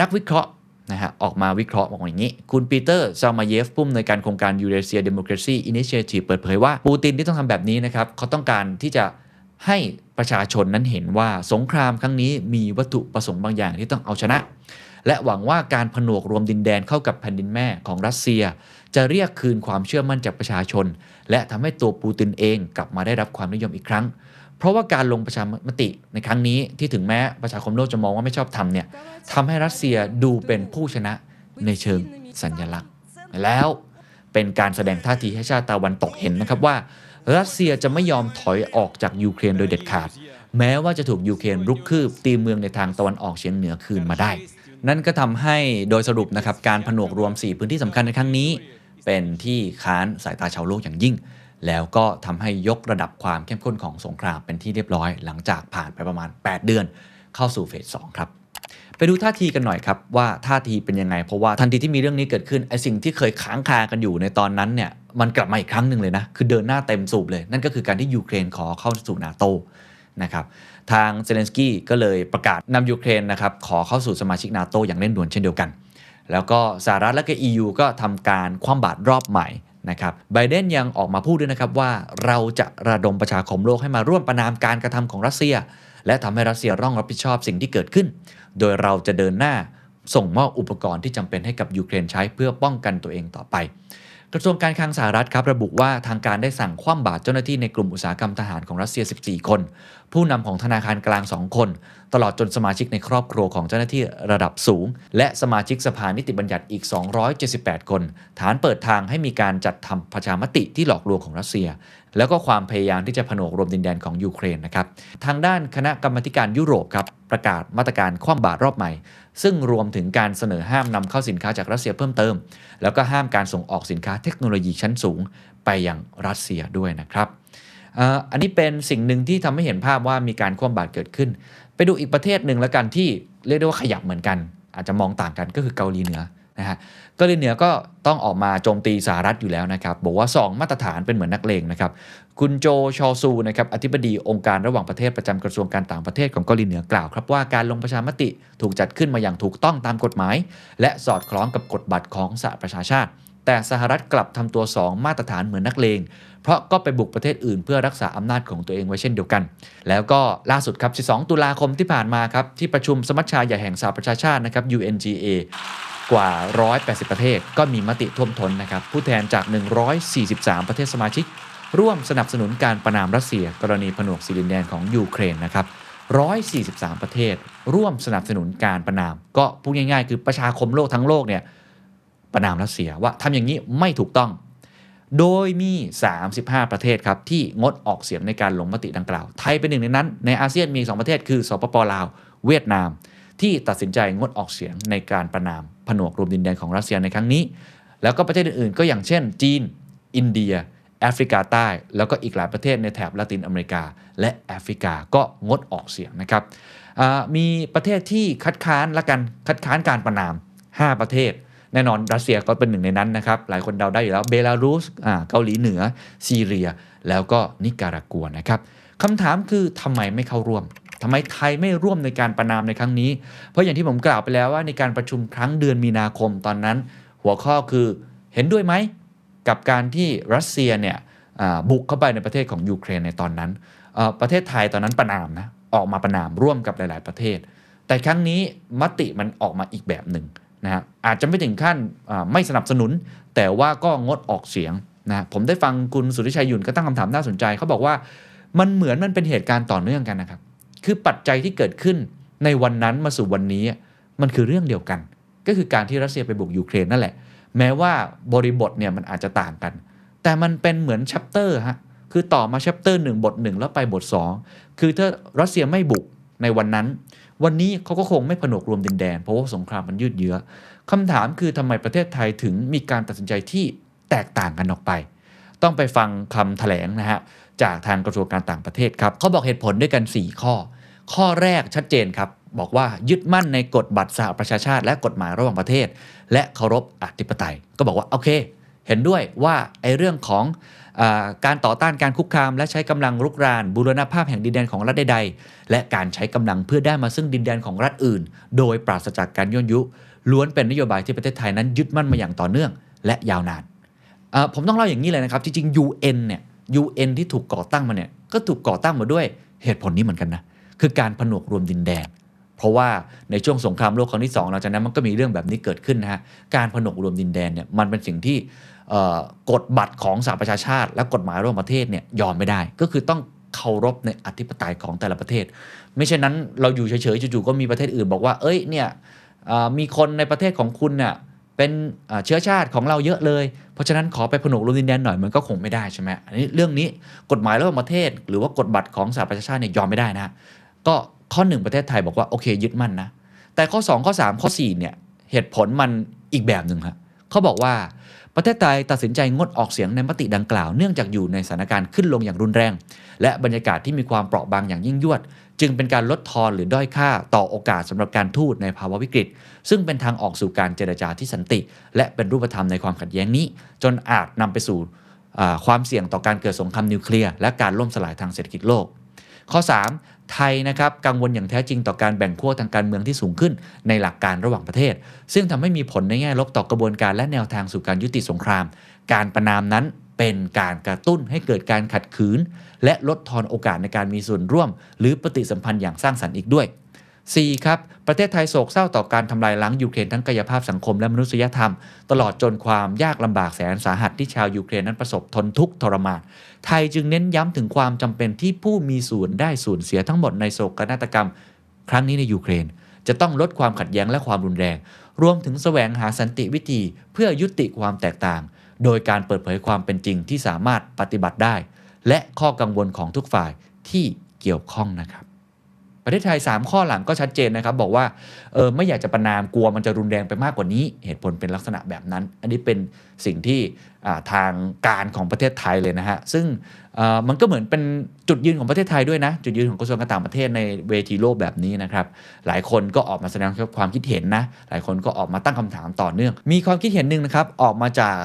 นักวิเคราะห์ นะฮะออกมาวิเคราะห์บอกอย่างนี้ คุณปีเตอร์ซามาเยฟผู้อำนวยการโครงการ Eurasia Democracy Initiative เปิดเผยว่า ปูตินที่ต้องทำแบบนี้นะครับเขาต้องการที่จะให้ประชาชนนั้นเห็นว่าสงครามครั้งนี้มีวัตถุประสงค์บางอย่างที่ต้องเอาชนะ และหวังว่าการผนวกรวมดินแดนเข้ากับแผ่นดินแม่ของรัสเซีย จะเรียกคืนความเชื่อมั่นจากประชาชน และทำให้ตัวปูตินเองกลับมาได้รับความนิยมอีกครั้ง เพราะว่าการลงประชามติในครั้งนี้ที่ถึงแม้ประชาคมโลกจะมองว่าไม่ชอบทำเนี่ยทำให้รัสเซียดูเป็นผู้ชนะในเชิงสัญลักษณ์ แล้วเป็นการแสดงท่าทีให้ชาติตะวันตกเห็นนะครับว่า รัสเซียจะไม่ยอมถอยออกจากยูเครนโดยเด็ดขาด แม้ว่าจะถูกยูเครนรุกคืบตีเมืองในทางตะวันออกเฉียงเหนือคืนมาได้ นั่นก็ทำให้โดยสรุปนะครับการผนวกรวม 4 พื้นที่สำคัญในครั้งนี้ เป็นที่ค้านสายตาชาวโลกอย่างยิ่ง แล้วก็ทำให้ยกระดับความเข้มข้นของสงครามเป็นที่เรียบร้อย หลังจากผ่านไปประมาณ 8 เดือน เข้าสู่เฟส2ครับ ไปดูท่าทีกันหน่อยครับว่าท่าทีเป็นยังไง เพราะว่าทันทีที่มีเรื่องนี้เกิดขึ้นไอสิ่งที่เคยค้างคากันอยู่ในตอนนั้นเนี่ยมันกลับมาอีกครั้งหนึ่งเลยนะคือเดินหน้าเต็มสูบเลย นั่นก็คือการที่ยูเครนขอเข้าสู่นาโตนะครับทางเซเลนสกี้ก็เลยประกาศนำยูเครนนะครับขอเข้าสู่สมาชิกนาโตอย่างเร่งด่วนเช่นเดียวกัน แล้วก็สหรัฐและก็ EU ก็ทำการคว่ำบาตรรอบใหม่ นะครับไบเดนยังออกมาพูดด้วยนะครับว่าเราจะระดมประชาคมโลกให้มาร่วมประนามการกระทำของรัสเซีย และทำให้รัสเซียต้องรับผิดชอบสิ่งที่เกิดขึ้น โดยเราจะเดินหน้าส่งมอบอุปกรณ์ที่จำเป็นให้กับยูเครนใช้เพื่อป้องกันตัวเองต่อไป กระทรวงการคลังสหรัฐครับระบุว่าทางการได้สั่งคว่ำบาตรเจ้าหน้าที่ในกลุ่มอุตสาหกรรมทหารของรัสเซีย 14 คน ผู้นำของธนาคารกลาง 2 คน ตลอดจนสมาชิกในครอบครัวของเจ้าหน้าที่ระดับสูง และสมาชิกสภานิติบัญญัติอีก 278 คน ฐานเปิดทางให้มีการจัดทำประชามติที่หลอกลวงของรัสเซีย แล้วก็ความพยายามที่จะผนวกรวมดินแดนของยูเครนนะครับทางด้านคณะกรรมการยุโรปครับประกาศมาตรการคว่ำบาตรรอบใหม่ ซึ่งรวมถึงการเสนอห้ามนำเข้าสินค้าจากรัสเซียเพิ่มเติม แล้วก็ห้ามการส่งออกสินค้าเทคโนโลยีชั้นสูงไปยังรัสเซียด้วยนะครับอันนี้เป็นสิ่งหนึ่งที่ทำให้เห็นภาพว่ามีการคว่ำบาตรเกิดขึ้น ไปดูอีกประเทศหนึ่งแล้วกันที่เรียกได้ว่าขยับเหมือนกัน อาจจะมองต่างกันก็คือเกาหลีเหนือ นะฮะเกาหลีเหนือก็ต้องออกมาโจมตีสหรัฐอยู่แล้วนะครับ บอกว่า 2 มาตรฐานเป็นเหมือนนักเลงนะครับ คุณโจชอซูนะครับอธิบดีองค์การระหว่างประเทศประจำกระทรวงการต่างประเทศของเกาหลีเหนือกล่าวครับว่าการลงประชามติถูกจัดขึ้นมาอย่างถูกต้องตามกฎหมาย และสอดคล้องกับกฎบัตรของสหประชาชาติ แต่สหรัฐกลับทำตัว 2 มาตรฐานเหมือนนักเลงเพราะก็ไปบุกประเทศอื่นเพื่อรักษาอำนาจของตัวเองไว้เช่นเดียวกัน แล้วก็ล่าสุดครับ 12 ตุลาคมที่ผ่านมาครับที่ประชุมสมัชชาใหญ่แห่งสหประชาชาตินะครับ UNGA กว่า 180 ประเทศ ก็มีมติท่วมท้นนะครับ ผู้แทนจาก 143 ประเทศสมาชิก ร่วมสนับสนุนการประนามรัสเซีย กรณีผนวกสิรินแดนของยูเครนนะครับ 143 ประเทศ ร่วมสนับสนุนการประนาม ก็พูดง่ายๆ คือประชาคมโลกทั้งโลกเนี่ยประนามรัสเซียว่าทำอย่างนี้ไม่ถูกต้อง โดยมี 35 ประเทศครับที่งดออกเสียงในการลงมติดังกล่าว ไทยเป็นหนึ่งในนั้น ในอาเซียนมี 2 ประเทศคือสปปลาว เวียดนาม ที่ตัดสินใจงดออกเสียงในการประนามผนวกรวมดินแดนของรัสเซียในครั้งนี้ แล้วก็ประเทศอื่นๆ ก็อย่างเช่น จีน อินเดียแอฟริกาใต้ แล้วก็อีกหลายประเทศในแถบละตินอเมริกา และแอฟริกาก็งดออกเสียงนะครับมีประเทศที่คัดค้านและกันคัดค้านการประนาม 5 ประเทศ แน่นอนรัสเซียก็เป็นหนึ่งในนั้นนะครับ หลายคนเดาได้อยู่แล้วเบลารุสเกาหลีเหนือ ซีเรีย แล้วก็นิการากัวนะครับคำถามคือทำไมไม่เข้าร่วม ทำไมไทยไม่ร่วมในการประนามในครั้งนี้ เพราะอย่างที่ผมกล่าวไปแล้วว่าในการประชุมครั้งเดือนมีนาคมตอนนั้น หัวข้อคือเห็นด้วยไหมกับการที่รัสเซียเนี่ยบุกเข้าไปในประเทศของยูเครนในตอนนั้น ประเทศไทยตอนนั้นประนามนะออกมาประนามร่วมกับหลาย ๆ ประเทศ แต่ครั้งนี้มติมันออกมาอีกแบบหนึ่งนะฮะอาจจะไม่ถึงขั้นไม่สนับสนุน แต่ว่าก็งดออกเสียงนะผมได้ฟังคุณสุทธิชัยยุนก็ตั้งคำถามน่าสนใจเขาบอกว่ามันเหมือนมันเป็นเหตุการณ์ต่อเนื่องกันนะครับ คือปัจจัยที่เกิดขึ้นในวันนั้นมาสู่วันนี้มันคือเรื่องเดียวกัน ก็คือการที่รัสเซียไปบุกยูเครนนั่นแหละ แม้ว่าบริบทเนี่ยมันอาจจะต่างกัน แต่มันเป็นเหมือนชัปเตอร์ฮะคือต่อมาชัปเตอร์หนึ่งบทหนึ่งแล้วไปบท 2 คือถ้ารัสเซียไม่บุกในวันนั้น วันนี้เขาก็คงไม่ผนวกรวมดินแดน เพราะว่าสงครามมันยืดเยื้อคำถามคือทำไมประเทศไทยถึงมีการตัดสินใจที่แตกต่างกันออกไป ต้องไปฟังคำแถลงนะฮะจากทางกระทรวงการต่างประเทศครับเขาบอกเหตุผลด้วยกัน 4 ข้อ ข้อแรกชัดเจนครับ บอกว่ายึดมั่นในกฎบัตรสหประชาชาติ และกฎหมายระหว่างประเทศ และเคารพอธิปไตย ก็บอกว่าโอเค เห็นด้วยว่าไอ้เรื่องของอการต่อต้านการคุกคาม และใช้กำลังรุกราน บูรณภาพแห่งดินแดนของรัฐใดๆ และการใช้กำลังเพื่อได้มาซึ่งดินแดนของรัฐอื่น โดยปราศจากการย่นยุ ล้วนเป็นนโยบายที่ประเทศไทยนั้นยึดมั่นมาอย่างต่อเนื่อง และยาวนานผมต้องเล่าอย่างนี้เลยนะครับ จริงๆ UN เนี่ย UN ที่ถูกก่อตั้งมาเนี่ย ก็ถูกก่อตั้งมาด้วยเหตุผลนี้เหมือนกันนะ คือการผนวกรวมดินแดน เพราะว่าในช่วงสงครามโลกครั้งที่2หลังจากนั้นมันก็มีเรื่องแบบนี้เกิดขึ้นนะฮะการผนวกรวมดินแดนเนี่ยมันเป็นสิ่งที่กฎบัตรของสหประชาชาติ และกฎหมายระหว่างประเทศเนี่ยยอมไม่ได้ ก็คือต้องเคารพในอธิปไตยของแต่ละประเทศ ไม่เช่นนั้นเราอยู่เฉยๆจู่ๆก็มีประเทศอื่นบอกว่า เอ้ยเนี่ยมีคนในประเทศของคุณเนี่ยเป็นเอ่อเชื้อชาติของเราเยอะเลย เพราะฉะนั้นขอไปผนวกรวมดินแดนหน่อยมันก็คงไม่ได้ใช่ไหมอันนี้เรื่องนี้กฎหมายระหว่างประเทศ หรือว่ากฎบัตรของสหประชาชาติเนี่ยยอมไม่ได้นะ ก็ข้อหนึ่งประเทศไทยบอกว่า โอเค ยึดมั่นนะ แต่ข้อ 2 ข้อ 3 ข้อ 4 เนี่ย เหตุผลมันอีกแบบหนึ่งครับเขาบอกว่าประเทศไทยตัดสินใจงดออกเสียงในมติดังกล่าว เนื่องจากอยู่ในสถานการณ์ขึ้นลงอย่างรุนแรง และบรรยากาศที่มีความเปราะบางอย่างยิ่งยวด จึงเป็นการลดทอนหรือด้อยค่าต่อโอกาสสำหรับการทูตในภาวะวิกฤต ซึ่งเป็นทางออกสู่การเจรจาที่สันติ และเป็นรูปธรรมในความขัดแย้งนี้ จนอาจนำไปสู่ความเสี่ยงต่อการเกิดสงครามนิวเคลียร์และการล่มสลายทางเศรษฐกิจโลก ข้อ 3 ไทยนะครับกังวลอย่างแท้จริงต่อการแบ่งขั้วทางการเมืองที่สูงขึ้นในหลักการระหว่างประเทศ ซึ่งทำให้มีผลในแง่ลบต่อกระบวนการและแนวทางสู่การยุติสงคราม การประนามนั้นเป็นการกระตุ้นให้เกิดการขัดขืน และลดทอนโอกาสในการมีส่วนร่วม หรือปฏิสัมพันธ์อย่างสร้างสรรค์อีกด้วย 4. ครับ ประเทศไทยโศกเศร้าต่อการทำลายล้างยูเครนทั้งกายภาพสังคมและมนุษยธรรม ตลอดจนความยากลำบากแสนสาหัสที่ชาวยูเครนนั้นประสบทนทุกข์ทรมาน ไทยจึงเน้นย้ำถึงความจำเป็นที่ผู้มีส่วนได้ส่วนเสียทั้งหมดในโศกนาฏกรรม ครั้งนี้ในยูเครน จะต้องลดความขัดแย้งและความรุนแรง รวมถึงแสวงหาสันติวิธีเพื่อยุติความแตกต่าง โดยการเปิดเผยความเป็นจริงที่สามารถปฏิบัติได้ และข้อกังวลของทุกฝ่ายที่เกี่ยวข้องนะครับ ประเทศไทย 3 ข้อหลังก็ชัดเจนนะครับบอกว่าเออไม่อยากจะประนามกลัวมันจะรุนแรงไปมากกว่านี้ เหตุผลเป็นลักษณะแบบนั้น อันนี้เป็นสิ่งที่ทางการของประเทศไทยเลยนะฮะซึ่งมันก็เหมือนเป็นจุดยืนของประเทศไทยด้วยนะ จุดยืนของกระทรวงการต่างประเทศในเวทีโลกแบบนี้นะครับหลายคนก็ออกมาแสดงความคิดเห็นนะหลายคนก็ออกมาตั้งคำถามต่อเนื่อง มีความคิดเห็นหนึ่งนะครับออกมาจาก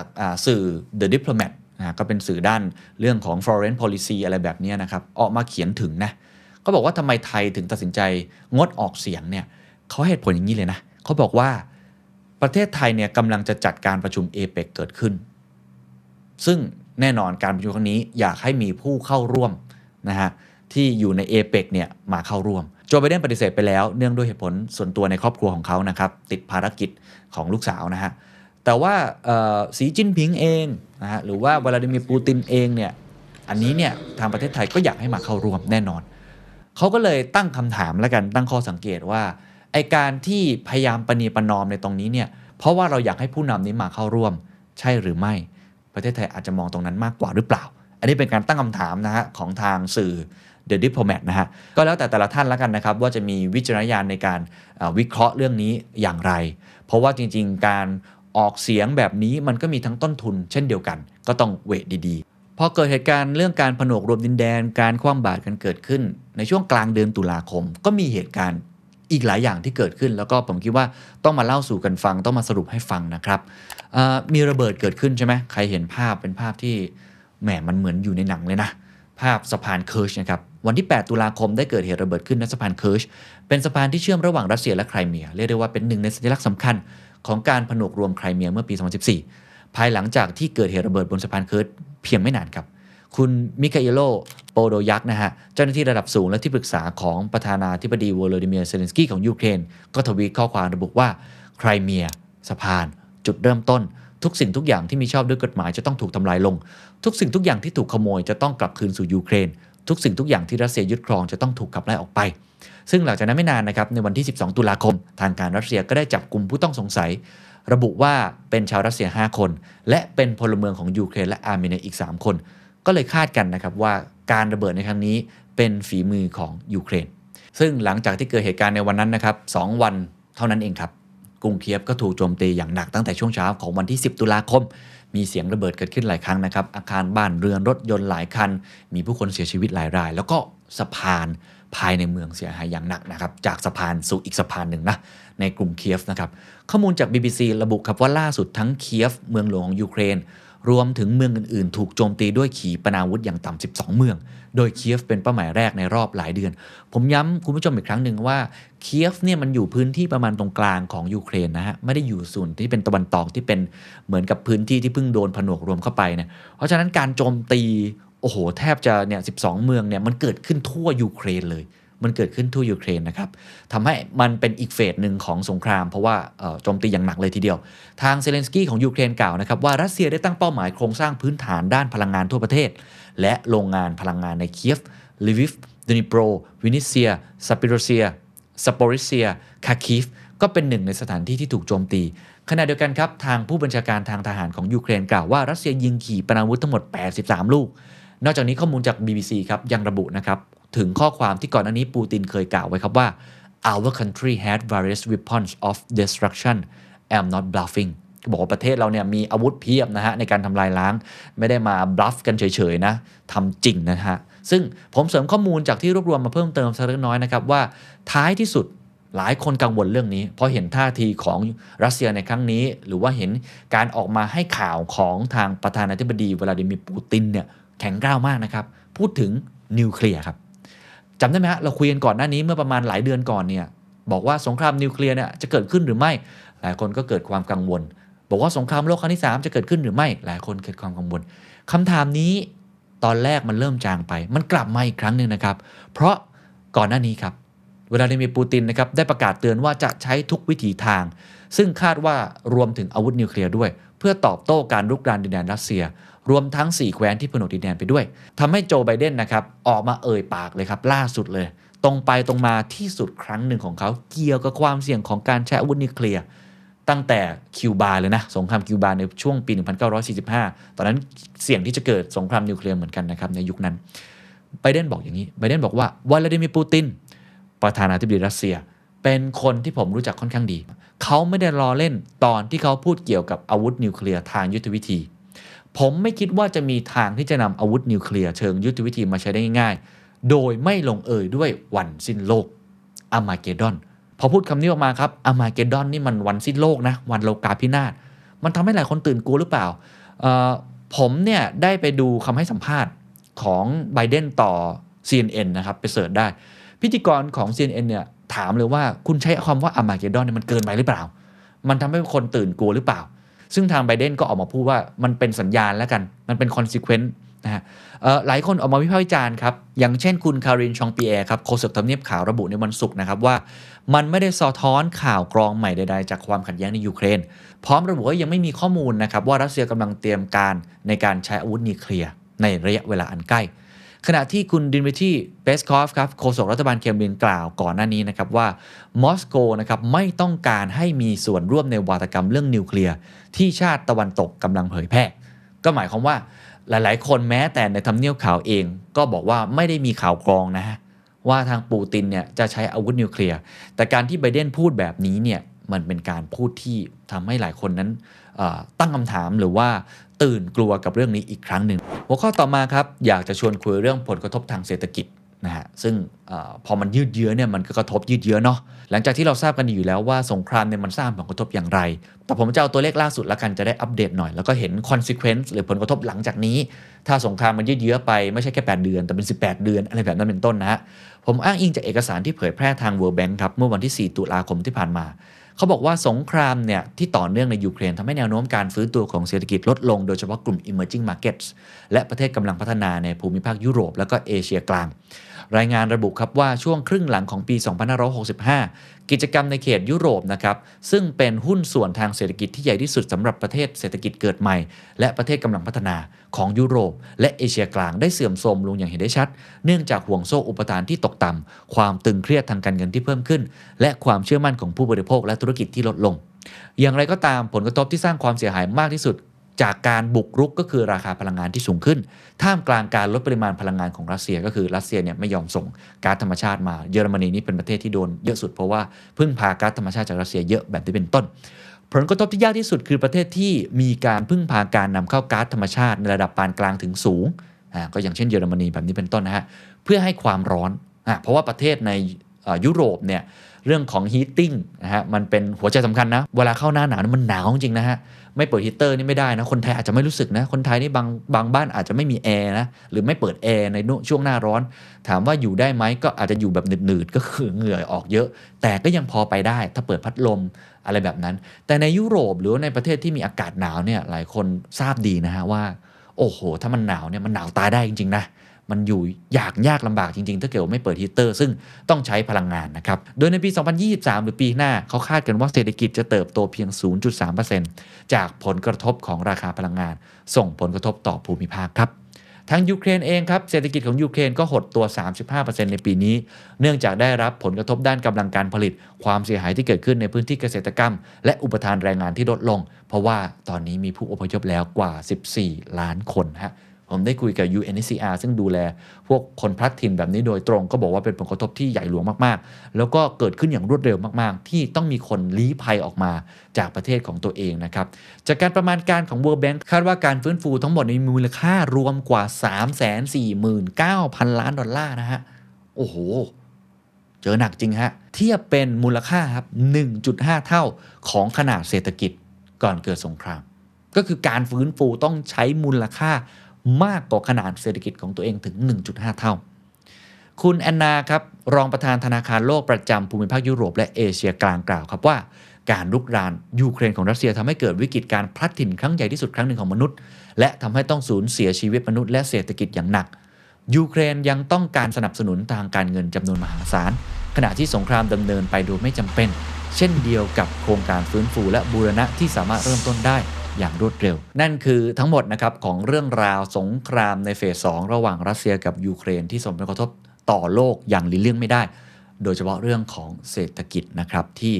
สื่อ The Diplomat นะก็เป็นสื่อด้านเรื่องของ foreign policy อะไรแบบนี้นะครับ ออกมาเขียนถึงนะ ก็บอกว่าทำไมไทยถึงตัดสินใจงดออกเสียงเนี่ยเขาเหตุผลอย่างนี้เลยนะเขาบอกว่าประเทศไทยเนี่ยกำลังจะจัดการประชุมเอเปกเกิดขึ้น ซึ่งแน่นอนการประชุมครั้งนี้อยากให้มีผู้เข้าร่วมนะฮะที่อยู่ในเอเปกเนี่ยมาเข้าร่วมโจไบเดนปฏิเสธไปแล้วเนื่องด้วยเหตุผลส่วนตัวในครอบครัวของเขานะครับติดภารกิจของลูกสาวนะฮะแต่ว่าสีจิ้นผิงเองนะฮะหรือว่าวลาดิมีร์ปูตินเองเนี่ยอันนี้เนี่ยทางประเทศไทยก็อยากให้มาเข้าร่วมแน่นอน เขาก็เลยตั้งคำถามแล้วกันตั้งข้อสังเกตว่าไอการที่พยายามประนีประนอมในตรงนี้เนี่ยเพราะว่าเราอยากให้ผู้นำนี้มาเข้าร่วม ใช่หรือไม่ ประเทศไทยอาจจะมองตรงนั้นมากกว่าหรือเปล่า อันนี้เป็นการตั้งคำถามนะฮะของทางสื่อ The Diplomat นะฮะก็แล้วแต่แต่ละท่านแล้วกันนะครับ ว่าจะมีวิจารณญาณในการวิเคราะห์เรื่องนี้อย่างไร เพราะว่าจริง ๆ การออกเสียงแบบนี้มันก็มีทั้งต้นทุนเช่นเดียวกัน ก็ต้องเวทดี พอเกิดเหตุการณ์เรื่องการผนวกรวมดินแดนการคว่ำบาตรกันเกิดขึ้น ในช่วงกลางเดือนตุลาคม ก็มีเหตุการณ์อีกหลายอย่างที่เกิดขึ้น แล้วก็ผมคิดว่าต้องมาเล่าสู่กันฟังต้องมาสรุปให้ฟังนะครับมีระเบิดเกิดขึ้นใช่ไหมใครเห็นภาพเป็นภาพที่แหมมันเหมือนอยู่ในหนังเลยนะภาพสะพานเคิร์ชนะครับวันที่ 8 ตุลาคมได้เกิดเหตุระเบิดขึ้นณสะพานเคิร์ชเป็นสะพานที่เชื่อมระหว่างรัสเซียและไครเมีย เรียกได้ว่าเป็นหนึ่งในสัญลักษณ์สำคัญของการผนวกรวมไครเมียเมื่อปี 2014 ภายหลังจากที่เกิดเหตุระเบิดบนสะพานเคิร์ชเพียงไม่นานครับ คุณมิคาอิโลโปโดลยักนะฮะ เจ้าหน้าที่ระดับสูงและที่ปรึกษาของประธานาธิบดีวโลดิเมียร์เซเลนสกี้ของยูเครน ก็ทวีตข้อความระบุว่าไครเมีย สะพาน จุดเริ่มต้น ทุกสิ่งทุกอย่างที่มีชอบด้วยกฎหมายจะต้องถูกทำลายลง ทุกสิ่งทุกอย่างที่ถูกขโมยจะต้องกลับคืนสู่ยูเครน ทุกสิ่งทุกอย่างที่รัสเซียยึดครองจะต้องถูกขับไล่ออกไปซึ่งหลังจากนั้นไม่นานนะครับในวันที่ 12 ตุลาคม ทางการรัสเซียก็ได้จับกลุ่มผู้ต้องสงสัย ระบุว่าเป็นชาวรัสเซีย 5 คน และเป็นพลเมืองของยูเครนและอาร์เมเนียอีก 3 คน ก็เลยคาดกันนะครับว่าการระเบิดในครั้งนี้เป็นฝีมือของยูเครน ซึ่งหลังจากที่เกิดเหตุการณ์ในวันนั้นนะครับสองวันเท่านั้นเองครับกรุงเคียฟก็ถูกโจมตีอย่างหนักตั้งแต่ช่วงเช้าของวันที่ 10 ตุลาคม มีเสียงระเบิดเกิดขึ้นหลายครั้งนะครับ อาคารบ้านเรือนรถยนต์หลายคัน มีผู้คนเสียชีวิตหลายราย แล้วก็สะพาน ภายในเมืองเสียหายอย่างหนักนะครับจากสะพานสู่อีกสะพานหนึ่งนะในกรุงเคียฟนะครับข้อมูลจาก BBC ระบุครับว่าล่าสุดทั้งเคียฟเมืองหลวงของยูเครน รวมถึงเมืองอื่นๆ ถูกโจมตีด้วยขีปนาวุธอย่างต่ำ 12 เมือง โดยเคียฟเป็นเป้าหมายแรกในรอบหลายเดือน ผมย้ำคุณผู้ชมอีกครั้งหนึ่งว่าเคียฟเนี่ยมันอยู่พื้นที่ประมาณตรงกลางของยูเครนนะฮะไม่ได้อยู่ส่วนที่เป็นตะวันตกที่เป็นเหมือนกับพื้นที่ที่เพิ่งโดนผนวกรวมเข้าไปเนี่ยเพราะฉะนั้นการโจมตี โอ้โห แทบจะเนี่ย12เมืองเนี่ยมันเกิดขึ้นทั่วยูเครนเลย มันเกิดขึ้นทั่วยูเครนนะครับทำให้มันเป็นอีก phase หนึ่งของสงคราม เพราะว่าโจมตีอย่างหนักเลยทีเดียว ทางเซเลนสกี้ของยูเครนกล่าวนะครับว่ารัสเซียได้ตั้งเป้าหมายโครงสร้างพื้นฐานด้านพลังงานทั่วประเทศ และโรงงานพลังงานในเคียฟลวิฟดนิโปรวินนิตเซียซาปอริซเซียซาปอริซเซียคาร์คิฟก็เป็นหนึ่งในสถานที่ที่ถูกโจมตี ขณะเดียวกันครับ ทางผู้บัญชาการทางทหารของยูเครนกล่าวว่ารัสเซียยิงขีปนาวุธทั้งหมด 83 ลูก นอกจากนี้ข้อมูลจาก BBC ครับยังระบุนะครับถึงข้อความที่ก่อนหน้านี้ปูตินเคยกล่าวไว้ครับว่า our country had various weapons of destruction I'm not bluffing บอกว่าประเทศเราเนี่ยมีอาวุธเพียบนะฮะในการทำลายล้าง ไม่ได้มาบลัฟกันเฉยๆนะทำจริงนะฮะ ซึ่งผมเสริมข้อมูลจากที่รวบรวมมาเพิ่มเติมสักเล็กน้อยนะครับว่าท้ายที่สุดหลายคนกังวลเรื่องนี้ เพราะเห็นท่าทีของรัสเซียในครั้งนี้ หรือว่าเห็นการออกมาให้ข่าวของทางประธานาธิบดีวลาดิมีร์ปูตินเนี่ย แข็งกร้าวมากนะครับ พูดถึงนิวเคลียร์ครับจำได้ไหมฮะเราคุยกันก่อนหน้านี้เมื่อประมาณหลายเดือนก่อนเนี่ยบอกว่าสงครามนิวเคลียร์เนี่ยจะเกิดขึ้นหรือไม่ หลายคนก็เกิดความกังวล บอกว่าสงครามโลกครั้งที่ 3 จะเกิดขึ้นหรือไม่ หลายคนเกิดความกังวลคำถามนี้ตอนแรกมันเริ่มจางไป มันกลับมาอีกครั้งหนึ่งนะครับ เพราะก่อนหน้านี้ครับ เวลาดิมีปูตินนะครับได้ประกาศเตือนว่าจะใช้ทุกวิถีทาง ซึ่งคาดว่ารวมถึงอาวุธนิวเคลียร์ด้วย เพื่อตอบโต้การรุกรานดินแดนรัสเซีย รวมทั้ง 4 แคว้นที่ผนวกดินแดนไปด้วยทำให้โจไบเดนนะครับออกมาเอ่ยปากเลยครับล่าสุดเลย ตรงไปตรงมาที่สุดครั้งหนึ่งของเขาเกี่ยวกับความเสี่ยงของการใช้อาวุธนิวเคลียร์ตั้งแต่คิวบาเลยนะสงครามคิวบาในช่วงปี 1945 ตอนนั้นเสี่ยงที่จะเกิดสงครามนิวเคลียร์เหมือนกันนะครับในยุคนั้นไบเดนบอกอย่างนี้ไบเดนบอกว่าวลาดิมีร์ปูตินประธานาธิบดีรัสเซีย เป็นคนที่ผมรู้จักค่อนข้างดี เขาไม่ได้รอเล่นตอนที่เขาพูดเกี่ยวกับอาวุธนิวเคลียร์ทางยุทธวิธี ผมไม่คิดว่าจะมีทางที่จะนำอาวุธนิวเคลียร์เชิงยุทธวิธีมาใช้ได้ง่าย โดยไม่ลงเอยด้วยวันสิ้นโลกอามาเกดอน พอพูดคำนี้ออกมาครับอามาเกดอนนี่มันวันสิ้นโลกนะ วันโลกาพินาศ มันทำให้หลายคนตื่นกลัวหรือเปล่า ผมเนี่ยได้ไปดูคำให้สัมภาษณ์ของไบเดนต่อ CNN นะครับ ไป search ได้ พิธีกรของ CNN เนี่ยถามเลยว่าคุณใช้คำว่า Armageddon เนี่ยมันเกินไปหรือเปล่า มันทำให้คนตื่นกลัวหรือเปล่า ซึ่งทางไบเดนก็ออกมาพูดว่ามันเป็นสัญญาณแล้วกัน มันเป็น consequence นะฮะหลายคนออกมาวิพากษ์วิจารณ์ครับ อย่างเช่นคุณคารินชองปีแอร์ครับโฆษกทำเนียบขาวระบุในวันศุกร์นะครับว่า มันไม่ได้สะท้อนข่าวกรองใหม่ใดๆ จากความขัดแย้งในยูเครน พร้อมระบุว่ายังไม่มีข้อมูลนะครับว่ารัสเซียกำลังเตรียมการในการใช้อาวุธนิวเคลียร์ในระยะเวลาอันใกล้ ขณะที่คุณดินวิทีเบสคอฟครับโฆษกรัฐบาลเคมรินกล่าวก่อนหน้านี้นะครับว่ามอสโกนะครับไม่ต้องการให้มีส่วนร่วมในวาทกรรมเรื่องนิวเคลียร์ที่ชาติตะวันตกกำลังเผยแพร่ ก็หมายความว่าหลาย ๆ คนแม้แต่ในทำเนียบข่าวเอง ก็บอกว่าไม่ได้มีข่าวกรองนะฮะว่าทางปูตินเนี่ยจะใช้อาวุธนิวเคลียร์ แต่การที่ไบเดนพูดแบบนี้เนี่ยมันเป็นการพูดที่ทำให้หลายคนนั้นตั้งคำถามหรือว่า ตื่นกลัวกับเรื่องนี้อีกครั้งหนึ่งหัวข้อต่อมาครับอยากจะชวนคุยเรื่องผลกระทบทางเศรษฐกิจนะฮะซึ่งอพอมันยืดเยื้อเนี่ยมันก็กระทบยืดเยื้อเนาะหลังจากที่เราทราบกันอยู่แล้วว่าสงครามเนี่ยมันสร้างผลกระทบอย่างไร แต่ผมจะเอาตัวเลขล่าสุดแล้วกันจะได้อัปเดตหน่อย แล้วก็เห็น consequence หรือผลกระทบหลังจากนี้ ถ้าสงครามมันยืดเยื้อไปไม่ใช่แค่ 8 เดือน แต่เป็น 18 เดือนอะไรแบบนั้นเป็นต้นนะฮะผมอ้างอิงจากเอกสารที่เผยแพร่ทาง World Bank ครับเมื่อวันที่ 4 ตุลาคมที่ผ่านมา เขาบอกว่าสงครามเนี่ยที่ต่อเนื่องในยูเครนทำให้แนวโน้มการฟื้นตัวของเศรษฐกิจลดลงโดยเฉพาะกลุ่ม emerging markets และประเทศกำลังพัฒนาในภูมิภาคยุโรป และก็เอเชียกลาง รายงานระบุครับว่าช่วงครึ่งหลังของปี 2565 กิจกรรมในเขตยุโรปนะครับซึ่งเป็นหุ้นส่วนทางเศรษฐกิจที่ใหญ่ที่สุดสำหรับประเทศเศรษฐกิจเกิดใหม่ และประเทศกำลังพัฒนาของยุโรป และเอเชียกลางได้เสื่อมโทรมลงอย่างเห็นได้ชัด เนื่องจากห่วงโซ่อุปทานที่ตกต่ำความตึงเครียดทางการเงินที่เพิ่มขึ้น และความเชื่อมั่นของผู้บริโภคและธุรกิจที่ลดลง อย่างไรก็ตามผลกระทบที่สร้างความเสียหายมากที่สุด จากการบุกรุกก็คือราคาพลังงานที่สูงขึ้น ท่ามกลางการลดปริมาณพลังงานของรัสเซียก็คือรัสเซียเนี่ยไม่ยอมส่งก๊าซธรรมชาติมา เยอรมนีนี่เป็นประเทศที่โดนเยอะสุดเพราะว่าพึ่งพาก๊าซธรรมชาติจากรัสเซียเยอะแบบที่เป็นต้น ผลกระทบที่ยากที่สุดคือประเทศที่มีการพึ่งพาการนำเข้าก๊าซธรรมชาติในระดับปานกลางถึงสูงอ่าก็อย่างเช่นเยอรมนีแบบนี้เป็นต้นนะฮะเพื่อให้ความร้อนอะเพราะว่าประเทศในยุโรปเนี่ย เรื่องของ heating นะฮะมันเป็นหัวใจสำคัญนะ เวลาเข้าหน้าหนาวมันหนาวจริงนะฮะ ไม่เปิดฮีตเตอร์นี่ไม่ได้นะ คนไทยอาจจะไม่รู้สึกนะ คนไทยนี่บางบางบ้านอาจจะไม่มีแอร์นะ หรือไม่เปิดแอร์ในช่วงหน้าร้อน ถามว่าอยู่ได้ไหมก็อาจจะอยู่แบบหนืดๆ ก็คือเหงื่อออกเยอะ แต่ก็ยังพอไปได้ ถ้าเปิดพัดลมอะไรแบบนั้น แต่ในยุโรปหรือในประเทศที่มีอากาศหนาวเนี่ยหลายคนทราบดีนะฮะว่า โอ้โห ถ้ามันหนาวเนี่ยมันหนาวตายได้จริงๆนะ มันอยู่ยากยากลำบากจริง ๆ ถ้าเกิดไม่เปิดฮีเตอร์ ซึ่งต้องใช้พลังงานนะครับ โดยในปี 2023 หรือปีหน้าเขาคาดกันว่าเศรษฐกิจจะเติบโตเพียง 0.3%จากผลกระทบของราคาพลังงาน ส่งผลกระทบต่อภูมิภาคครับทางยูเครนเองครับเศรษฐกิจของยูเครนก็หดตัว 35%ในปีนี้ เนื่องจากได้รับผลกระทบด้านกำลังการผลิต ความเสียหายที่เกิดขึ้นในพื้นที่เกษตรกรรม และอุปทานแรงงานที่ลดลง เพราะว่าตอนนี้มีผู้อพยพแล้วกว่า 14 ล้านคนฮะ ผมได้คุยกับ UNHCR ซึ่งดูแลพวกคนพลัดถิ่นแบบนี้โดยตรง ก็บอกว่าเป็นผลกระทบที่ใหญ่หลวงมากๆ แล้วก็เกิดขึ้นอย่างรวดเร็วมาก ๆ ที่ต้องมีคนลี้ภัยออกมาจากประเทศของตัวเองนะครับ จากการประมาณการของ World Bank คาดว่าการฟื้นฟูทั้งหมดในมูลค่ารวมกว่า 349,000 ล้านดอลลาร์นะฮะ โอ้โห เจอหนักจริงฮะ เทียบเป็นมูลค่าครับ 1.5 เท่าของขนาดเศรษฐกิจก่อนเกิดสงคราม ก็คือการฟื้นฟูต้องใช้มูลค่า มากกว่าขนาดเศรษฐกิจของตัวเองถึง 1.5 เท่า คุณแอนนาครับรองประธานธนาคารโลกประจำภูมิภาคยุโรปและเอเชียกลางกล่าวครับว่าการลุกรานยูเครนของรัสเซียทำให้เกิดวิกฤตการพลัดถิ่นครั้งใหญ่ที่สุดครั้งหนึ่งของมนุษย์ และทำให้ต้องสูญเสียชีวิตมนุษย์และเศรษฐกิจอย่างหนัก ยูเครนยังต้องการสนับสนุนทางการเงินจำนวนมหาศาล ขณะที่สงครามดำเนินไปโดยไม่จำเป็น เช่นเดียวกับโครงการฟื้นฟูและบูรณะที่สามารถเริ่มต้นได้ อย่างรวดเร็ว นั่นคือทั้งหมดนะครับของเรื่องราวสงครามในเฟส 2 ระหว่างรัสเซียกับยูเครนที่ส่งผลกระทบต่อโลกอย่างหลีกเลี่ยงไม่ได้ โดยเฉพาะเรื่องของเศรษฐกิจนะครับที่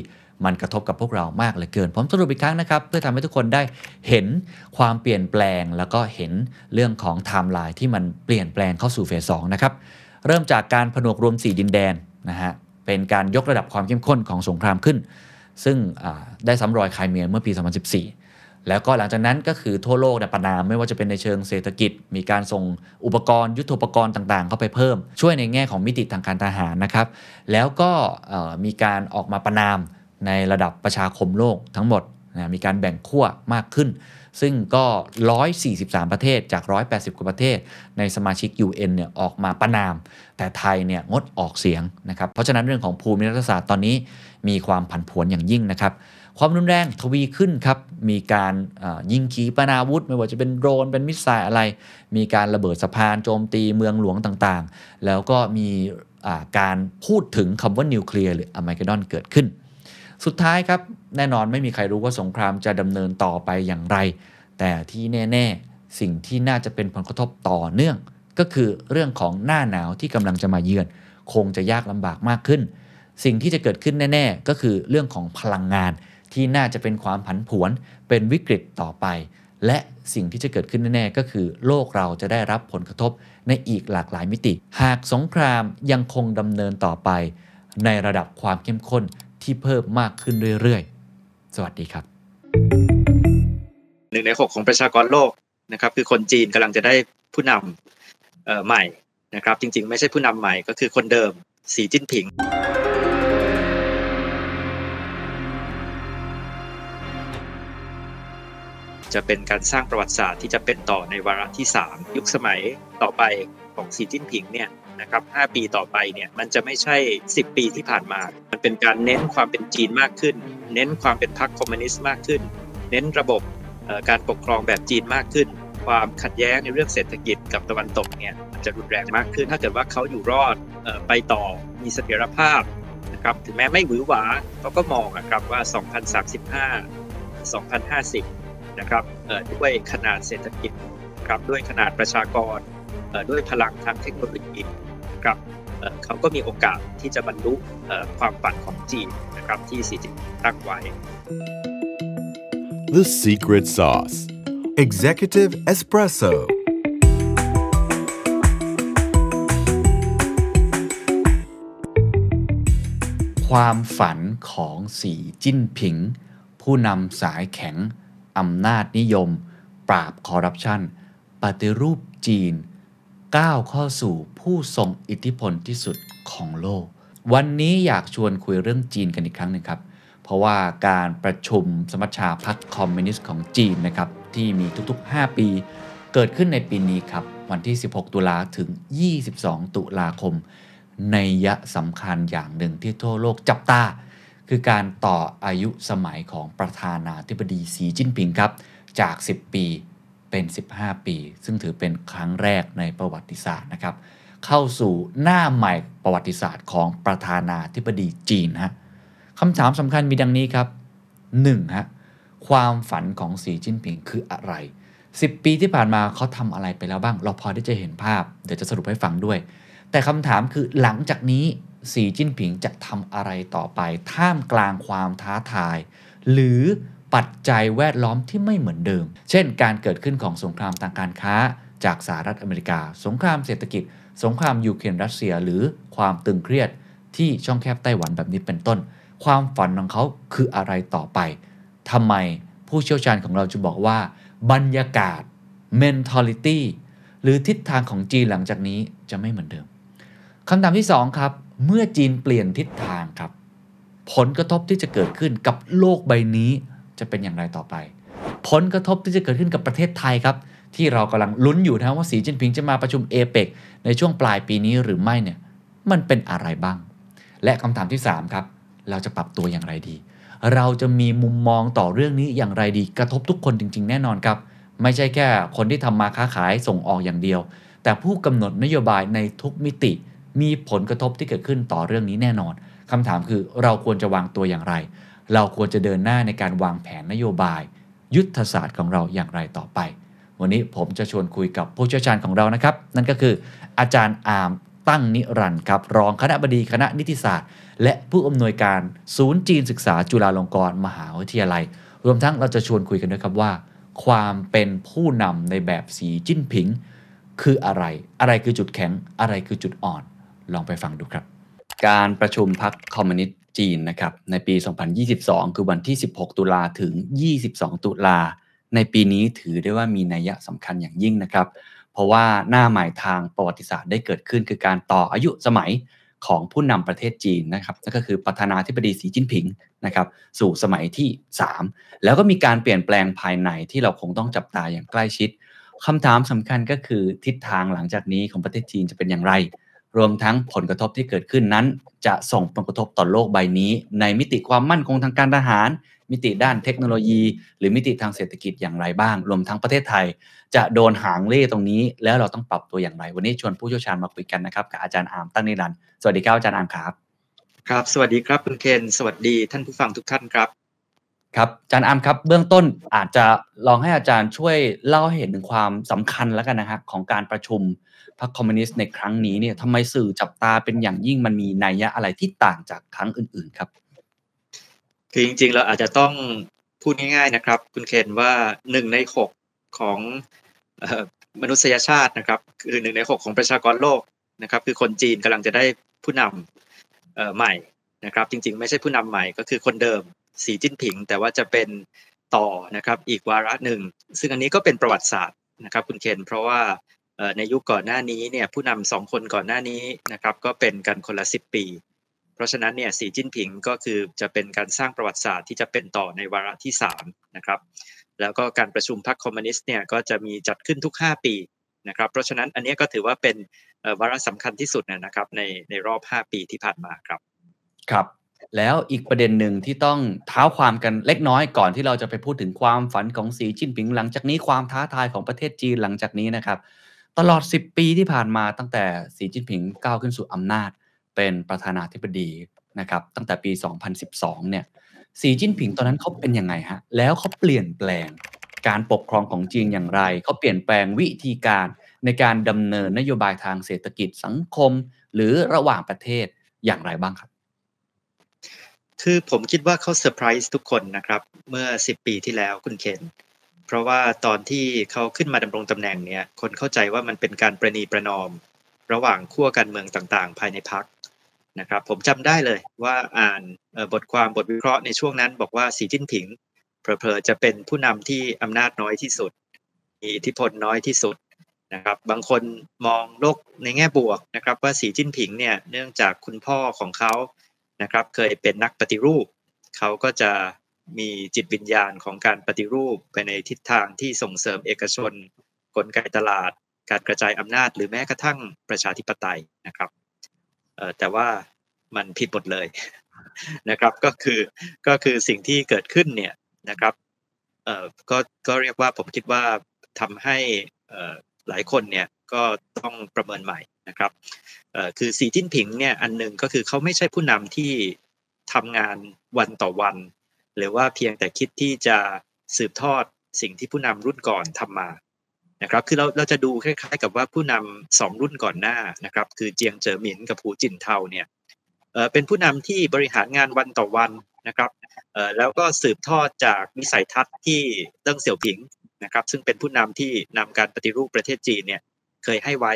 มันกระทบกับพวกเรามากเหลือเกิน ผมสรุปอีกครั้งนะครับ เพื่อทำให้ทุกคนได้เห็นความเปลี่ยนแปลง แล้วก็เห็นเรื่องของไทม์ไลน์ที่มันเปลี่ยนแปลงเข้าสู่ phase 2นะครับ เริ่มจากการผนวกรวม 4 ดินแดนนะฮะ เป็นการยกระดับความเข้มข้นของสงครามขึ้น ซึ่งได้ซ้ำรอยไครเมียเมื่อปี 2014 แล้วก็หลังจากนั้นก็คือทั่วโลกเนี่ยประนามไม่ว่าจะเป็นในเชิงเศรษฐกิจ มีการส่งอุปกรณ์ ยุทโธปกรณ์ต่างๆ เข้าไปเพิ่ม ช่วยในแง่ของมิติทางการทหารนะครับ แล้วก็มีการออกมาประนามในระดับประชาคมโลกทั้งหมดนะมีการแบ่งขั้วมากขึ้น ซึ่งก็ 143 ประเทศจาก 180 กว่าประเทศ ในสมาชิก UN เนี่ยออกมาประนาม แต่ไทยเนี่ยงดออกเสียงนะครับ เพราะฉะนั้นเรื่องของภูมิรัฐศาสตร์ตอนนี้มีความผันผวนอย่างยิ่งนะครับ ความรุนแรงทวีขึ้นครับ มีการยิงขีปนาวุธ ไม่ว่าจะเป็นโดรนเป็นมิสไซล์อะไร มีการระเบิดสะพานโจมตีเมืองหลวงต่างๆ แล้วก็มีการพูดถึงคำว่านิวเคลียร์หรืออ r ม a ก e ดอนเกิดขึ้น สุดท้ายครับแน่นอนไม่มีใครรู้ว่าสงครามจะดำเนินต่อไปอย่างไร แต่ที่แน่ๆ สิ่งที่น่าจะเป็นผลกระทบต่อเนื่อง ก็คือเรื่องของหน้าหนาวที่กำลังจะมาเยือน คงจะยากลำบากมากขึ้น สิ่งที่จะเกิดขึ้นแน่ ๆ ก็คือเรื่องของพลังงาน ที่น่าจะเป็นความผันผวน เป็นวิกฤตต่อไป และสิ่งที่จะเกิดขึ้นแน่ๆก็คือ โลกเราจะได้รับผลกระทบในอีกหลากหลายมิติ หากสงครามยังคงดำเนินต่อไป ในระดับความเข้มข้นที่เพิ่มมากขึ้นเรื่อยๆ สวัสดีครับหนึ่งในหกของประชากรโลกนะครับคือคนจีนกำลังจะได้ผู้นำใหม่นะครับ จริงๆ ไม่ใช่ผู้นำใหม่ก็คือคนเดิมสีจิ้นผิง จะเป็นการสร้างประวัติศาสตร์ที่จะเป็นต่อในวาระที่ 3 ยุคสมัยต่อไปของสีจิ้นผิงเนี่ยนะครับ 5 ปีต่อไปเนี่ยมันจะไม่ใช่ 10 ปีที่ผ่านมา มันเป็นการเน้นความเป็นจีนมากขึ้น เน้นความเป็นพรรคคอมมิวนิสต์มากขึ้น เน้นระบบการปกครองแบบจีนมากขึ้น ความขัดแย้งในเรื่องเศรษฐกิจกับตะวันตกเนี่ยจะรุนแรงมากขึ้น ถ้าเกิดว่าเขาอยู่รอดไปต่อมีเสถียรภาพนะครับถึงแม้ไม่หวือหวาเขาก็มองครับว่า 2035 2050 นะครับด้วยขนาดเศรษฐกิจครับด้วยขนาดประชากรด้วยพลังทางเทคโนโลยีนะครับเขาก็มีโอกาสที่จะบรรลุความฝันของจีนนะครับที่สีจิ้นตั้งไว้ The secret sauce Executive Espresso ความฝันของสีจิ้นผิง ผู้นำสายแข็ง อำนาจนิยม ปราบคอร์รัปชันปฏิรูปจีนก้าวเข้าสู่ผู้ทรงอิทธิพลที่สุดของโลก วันนี้อยากชวนคุยเรื่องจีนกันอีกครั้งหนึ่งครับ เพราะว่าการประชุมสมัชชาพรรคคอมมิวนิสต์ของจีนนะครับที่มีทุกๆ 5 ปี เกิดขึ้นในปีนี้ครับ วันที่ 16 ตุลาถึง 22 ตุลาคมในยะสำคัญอย่างหนึ่งที่ทั่วโลกจับตา คือการต่ออายุสมัยของประธานาธิบดีสีจิ้นผิงครับ จาก 10 ปีเป็น 15 ปี ซึ่งถือเป็นครั้งแรกในประวัติศาสตร์นะครับ เข้าสู่หน้าใหม่ประวัติศาสตร์ของประธานาธิบดีจีนฮะคำถามสำคัญมีดังนี้ครับ 1. ฮะความฝันของสีจิ้นผิงคืออะไร 10 ปีที่ผ่านมาเขาทำอะไรไปแล้วบ้าง เราพอที่จะเห็นภาพ เดี๋ยวจะสรุปให้ฟังด้วย แต่คำถามคือหลังจากนี้ สีจิ้นผิงจะทำอะไรต่อไป ท่ามกลางความท้าทาย หรือปัจจัยแวดล้อมที่ไม่เหมือนเดิม เช่น การเกิดขึ้นของสงครามทางการค้า จากสหรัฐอเมริกา สงครามเศรษฐกิจ สงครามยูเครนรัสเซีย หรือความตึงเครียดที่ช่องแคบไต้หวันแบบนี้เป็นต้น ความฝันของเขาคืออะไรต่อไปทำไมผู้เชี่ยวชาญของเราจะบอกว่า บรรยากาศ mentality หรือทิศทางของจีนหลังจากนี้จะไม่เหมือนเดิมคำถามที่ 2 ครับ เมื่อจีนเปลี่ยนทิศทางครับ ผลกระทบที่จะเกิดขึ้นกับโลกใบนี้จะเป็นอย่างไรต่อไป ผลกระทบที่จะเกิดขึ้นกับประเทศไทยครับ ที่เรากำลังลุ้นอยู่นะว่าสีจิ้นผิงจะมาประชุมเอเปกในช่วงปลายปีนี้หรือไม่เนี่ยมันเป็นอะไรบ้าง และคำถามที่ 3 ครับ เราจะปรับตัวอย่างไรดี เราจะมีมุมมองต่อเรื่องนี้อย่างไรดี กระทบทุกคนจริง ๆ แน่นอนครับ ไม่ใช่แค่คนที่ทำมาค้าขายส่งออกอย่างเดียว แต่ผู้กำหนดนโยบายในทุกมิติ มีผลกระทบที่เกิดขึ้นต่อเรื่องนี้แน่นอนคำถามคือเราควรจะวางตัวอย่างไร เราควรจะเดินหน้าในการวางแผนนโยบาย ยุทธศาสตร์ของเราอย่างไรต่อไป วันนี้ผมจะชวนคุยกับผู้เชี่ยวชาญของเรานะครับ นั่นก็คือ อาจารย์อาร์มตั้งนิรันดร์ครับรองคณะบดีคณะนิติศาสตร์ และผู้อำนวยการศูนย์จีนศึกษาจุฬาลงกรณ์มหาวิทยาลัย รวมทั้งเราจะชวนคุยกันด้วยครับว่า ความเป็นผู้นำในแบบสีจิ้นผิง คืออะไร อะไรคือจุดแข็งอะไรคือจุดอ่อน ลองไปฟังดูครับ การประชุมพรรคอมมิวนิสต์จีนนะครับในปี 2022 คือวันที่ 16 ตุลาถึง 22 ตุลา ในปีนี้ถือได้ว่ามีนัยสำคัญอย่างยิ่งนะครับ เพราะว่าหน้าใหม่ทางประวัติศาสตร์ได้เกิดขึ้น คือการต่ออายุสมัยของผู้นำประเทศจีนนะครับนั่นก็คือประธานาธิบดีสีจิ้นผิงนะครับสู่สมัยที่ 3 แล้วก็มีการเปลี่ยนแปลงภายในที่เราคงต้องจับตาอย่างใกล้ชิดคำถามสำคัญก็คือทิศทางหลังจากนี้ของประเทศจีนจะเป็นอย่างไร รวมทั้งผลกระทบที่เกิดขึ้นนั้น จะส่งผลกระทบต่อโลกใบนี้ ในมิติความมั่นคงทางการทหาร มิติด้านเทคโนโลยี หรือมิติทางเศรษฐกิจอย่างไรบ้าง รวมทั้งประเทศไทย จะโดนหางเลขตรงนี้ แล้วเราต้องปรับตัวอย่างไร วันนี้ชวนผู้เชี่ยวชาญมาคุยกันนะครับกับอาจารย์อาร์มตั้งนิรันดร์สวัสดีครับอาจารย์อาร์มครับครับ สวัสดีครับคุณเคนสวัสดีท่านผู้ฟังทุกท่านครับครับอาจารย์อาร์มครับเบื้องต้นอาจจะลองให้อาจารย์ช่วยเล่าให้เห็นถึงความสำคัญแล้วกันนะฮะของการประชุม พรรคคอมมิวนิสต์ในครั้งนี้เนี่ยทำไมสื่อจับตาเป็นอย่างยิ่งมันมีนัยยะอะไรที่ต่างจากครั้งอื่น ๆ ครับคือจริงๆเราอาจจะต้องพูดง่ายๆนะครับ คุณเคนว่าหนึ่งในหกของมนุษยชาตินะครับ คือหนึ่งในหกของประชากรโลกนะครับ คือคนจีนกำลังจะได้ผู้นำใหม่นะครับ จริง ๆ ไม่ใช่ผู้นำใหม่ก็คือคนเดิมสีจิ้นผิง แต่ว่าจะเป็นต่อนะครับอีกวาระหนึ่ง ซึ่งอันนี้ก็เป็นประวัติศาสตร์นะครับ คุณเคนเพราะว่า ในยุคก่อนหน้านี้เนี่ยผู้นำสองคนก่อนหน้านี้นะครับก็เป็นกันคนละสิบปี เพราะฉะนั้นเนี่ยสีจิ้นผิงก็คือจะเป็นการสร้างประวัติศาสตร์ที่จะเป็นต่อในวาระที่3นะครับแล้วก็การประชุมพรรคคอมมิวนิสต์เนี่ยก็จะมีจัดขึ้นทุก 5 ปีนะครับเพราะฉะนั้นอันนี้ก็ถือว่าเป็นวาระสำคัญที่สุดนะครับในในรอบ 5 ปีที่ผ่านมาครับครับแล้วอีกประเด็นหนึ่งที่ต้องเท้าความกันเล็กน้อยก่อนที่เราจะไปพูดถึงความฝันของสีจิ้นผิง หลังจากนี้ความท้าทายของประเทศจีนหลังจากนี้นะครับ ตลอด 10 ปีที่ผ่านมาตั้งแต่สีจิ้นผิงก้าวขึ้นสู่อำนาจ เป็นประธานาธิบดีนะครับตั้งแต่ปี 2012 เนี่ยสีจิ้นผิงตอนนั้นเขาเป็นยังไงฮะแล้วเขาเปลี่ยนแปลงการปกครองของจีนอย่างไร เขาเปลี่ยนแปลงวิธีการในการดำเนินนโยบายทางเศรษฐกิจสังคม หรือระหว่างประเทศอย่างไรบ้างครับ คือผมคิดว่าเขาเซอร์ไพรส์ทุกคนนะครับ เมื่อ 10 ปีที่แล้วคุณเคน เพราะว่าตอนที่เขาขึ้นมาดำรงตำแหน่งเนี่ยคนเข้าใจว่ามันเป็นการประนีประนอม ระหว่างขั้วการเมืองต่างๆ ภายในพรรคนะครับผมจำได้เลยว่าอ่านบทความบทวิเคราะห์ในช่วงนั้น บอกว่าสีจิ้นผิงเผลอๆจะเป็นผู้นำที่อำนาจน้อยที่สุด มีอิทธิพลน้อยที่สุดนะครับบางคนมองโลกในแง่บวกนะครับว่าสีจิ้นผิงเนี่ยเนื่องจากคุณพ่อของเขานะครับเคยเป็นนักปฏิรูป เขาก็จะ มีจิตวิญญาณของการปฏิรูปไปในทิศทางที่ส่งเสริมเอกชน กลไกตลาด การกระจายอำนาจ หรือแม้กระทั่งประชาธิปไตยนะครับแต่ว่ามันผิดหมดเลยนะครับก็คือก็คือสิ่งที่เกิดขึ้นเนี่ยนะครับเอ่อก็ก็เรียกว่าผมคิดว่าทำให้เอ่อหลายคนเนี่ยก็ต้องประเมินใหม่นะครับเอ่อคือสีจิ้นผิงเนี่ยอันหนึ่งก็คือเขาไม่ใช่ผู้นำที่ทำงานวันต่อวัน หรือว่าเพียงแต่คิดที่จะสืบทอดสิ่งที่ผู้นำรุ่นก่อนทำมานะครับคือเราเราจะดูคล้ายๆกับว่าผู้นำสองรุ่นก่อนหน้านะครับ คือเจียงเจ๋อหมินกับหูจินเทาเนี่ยเป็นผู้นำที่บริหารงานวันต่อวันนะครับเอ่อแล้วก็สืบทอดจากวิสัยทัศน์ที่เติ้งเสี่ยวผิงนะครับ ซึ่งเป็นผู้นำที่นำการปฏิรูปประเทศจีนเนี่ยเคยให้ไว้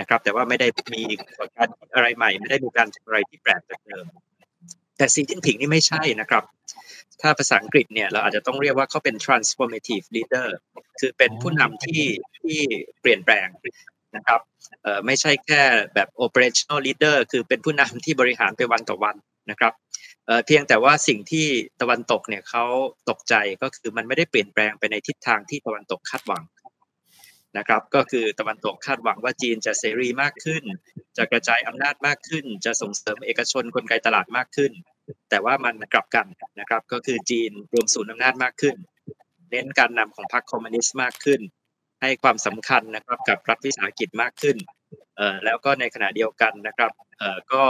นะครับ แต่ว่าไม่ได้มีการอะไรใหม่ ไม่ได้มีการทำอะไรที่แปลกจากเดิมแต่สีจิ้นผิงนี่ไม่ใช่นะครับ ถ้าภาษาอังกฤษเนี่ยเราอาจจะต้องเรียกว่าเขาเป็น transformative leader คือเป็นผู้นำที่ที่เปลี่ยนแปลงนะครับไม่ใช่แค่แบบ operational leader คือเป็นผู้นำที่บริหารไปวันต่อวันนะครับเพียงแต่ว่าสิ่งที่ตะวันตกเนี่ยเขาตกใจก็คือมันไม่ได้เปลี่ยนแปลงไปในทิศทางที่ตะวันตกคาดหวังนะครับก็คือตะวันตกคาดหวังว่าจีนจะเสรีมากขึ้น จะกระจายอำนาจมากขึ้น จะส่งเสริมเอกชนกลไกตลาดมากขึ้น แต่ว่ามันกลับกันนะครับ ก็คือจีนรวมศูนย์อำนาจมากขึ้น เน้นการนำของพรรคคอมมิวนิสต์มากขึ้น ให้ความสำคัญนะครับกับรัฐวิสาหกิจมากขึ้นแล้วก็ในขณะเดียวกันนะครับก็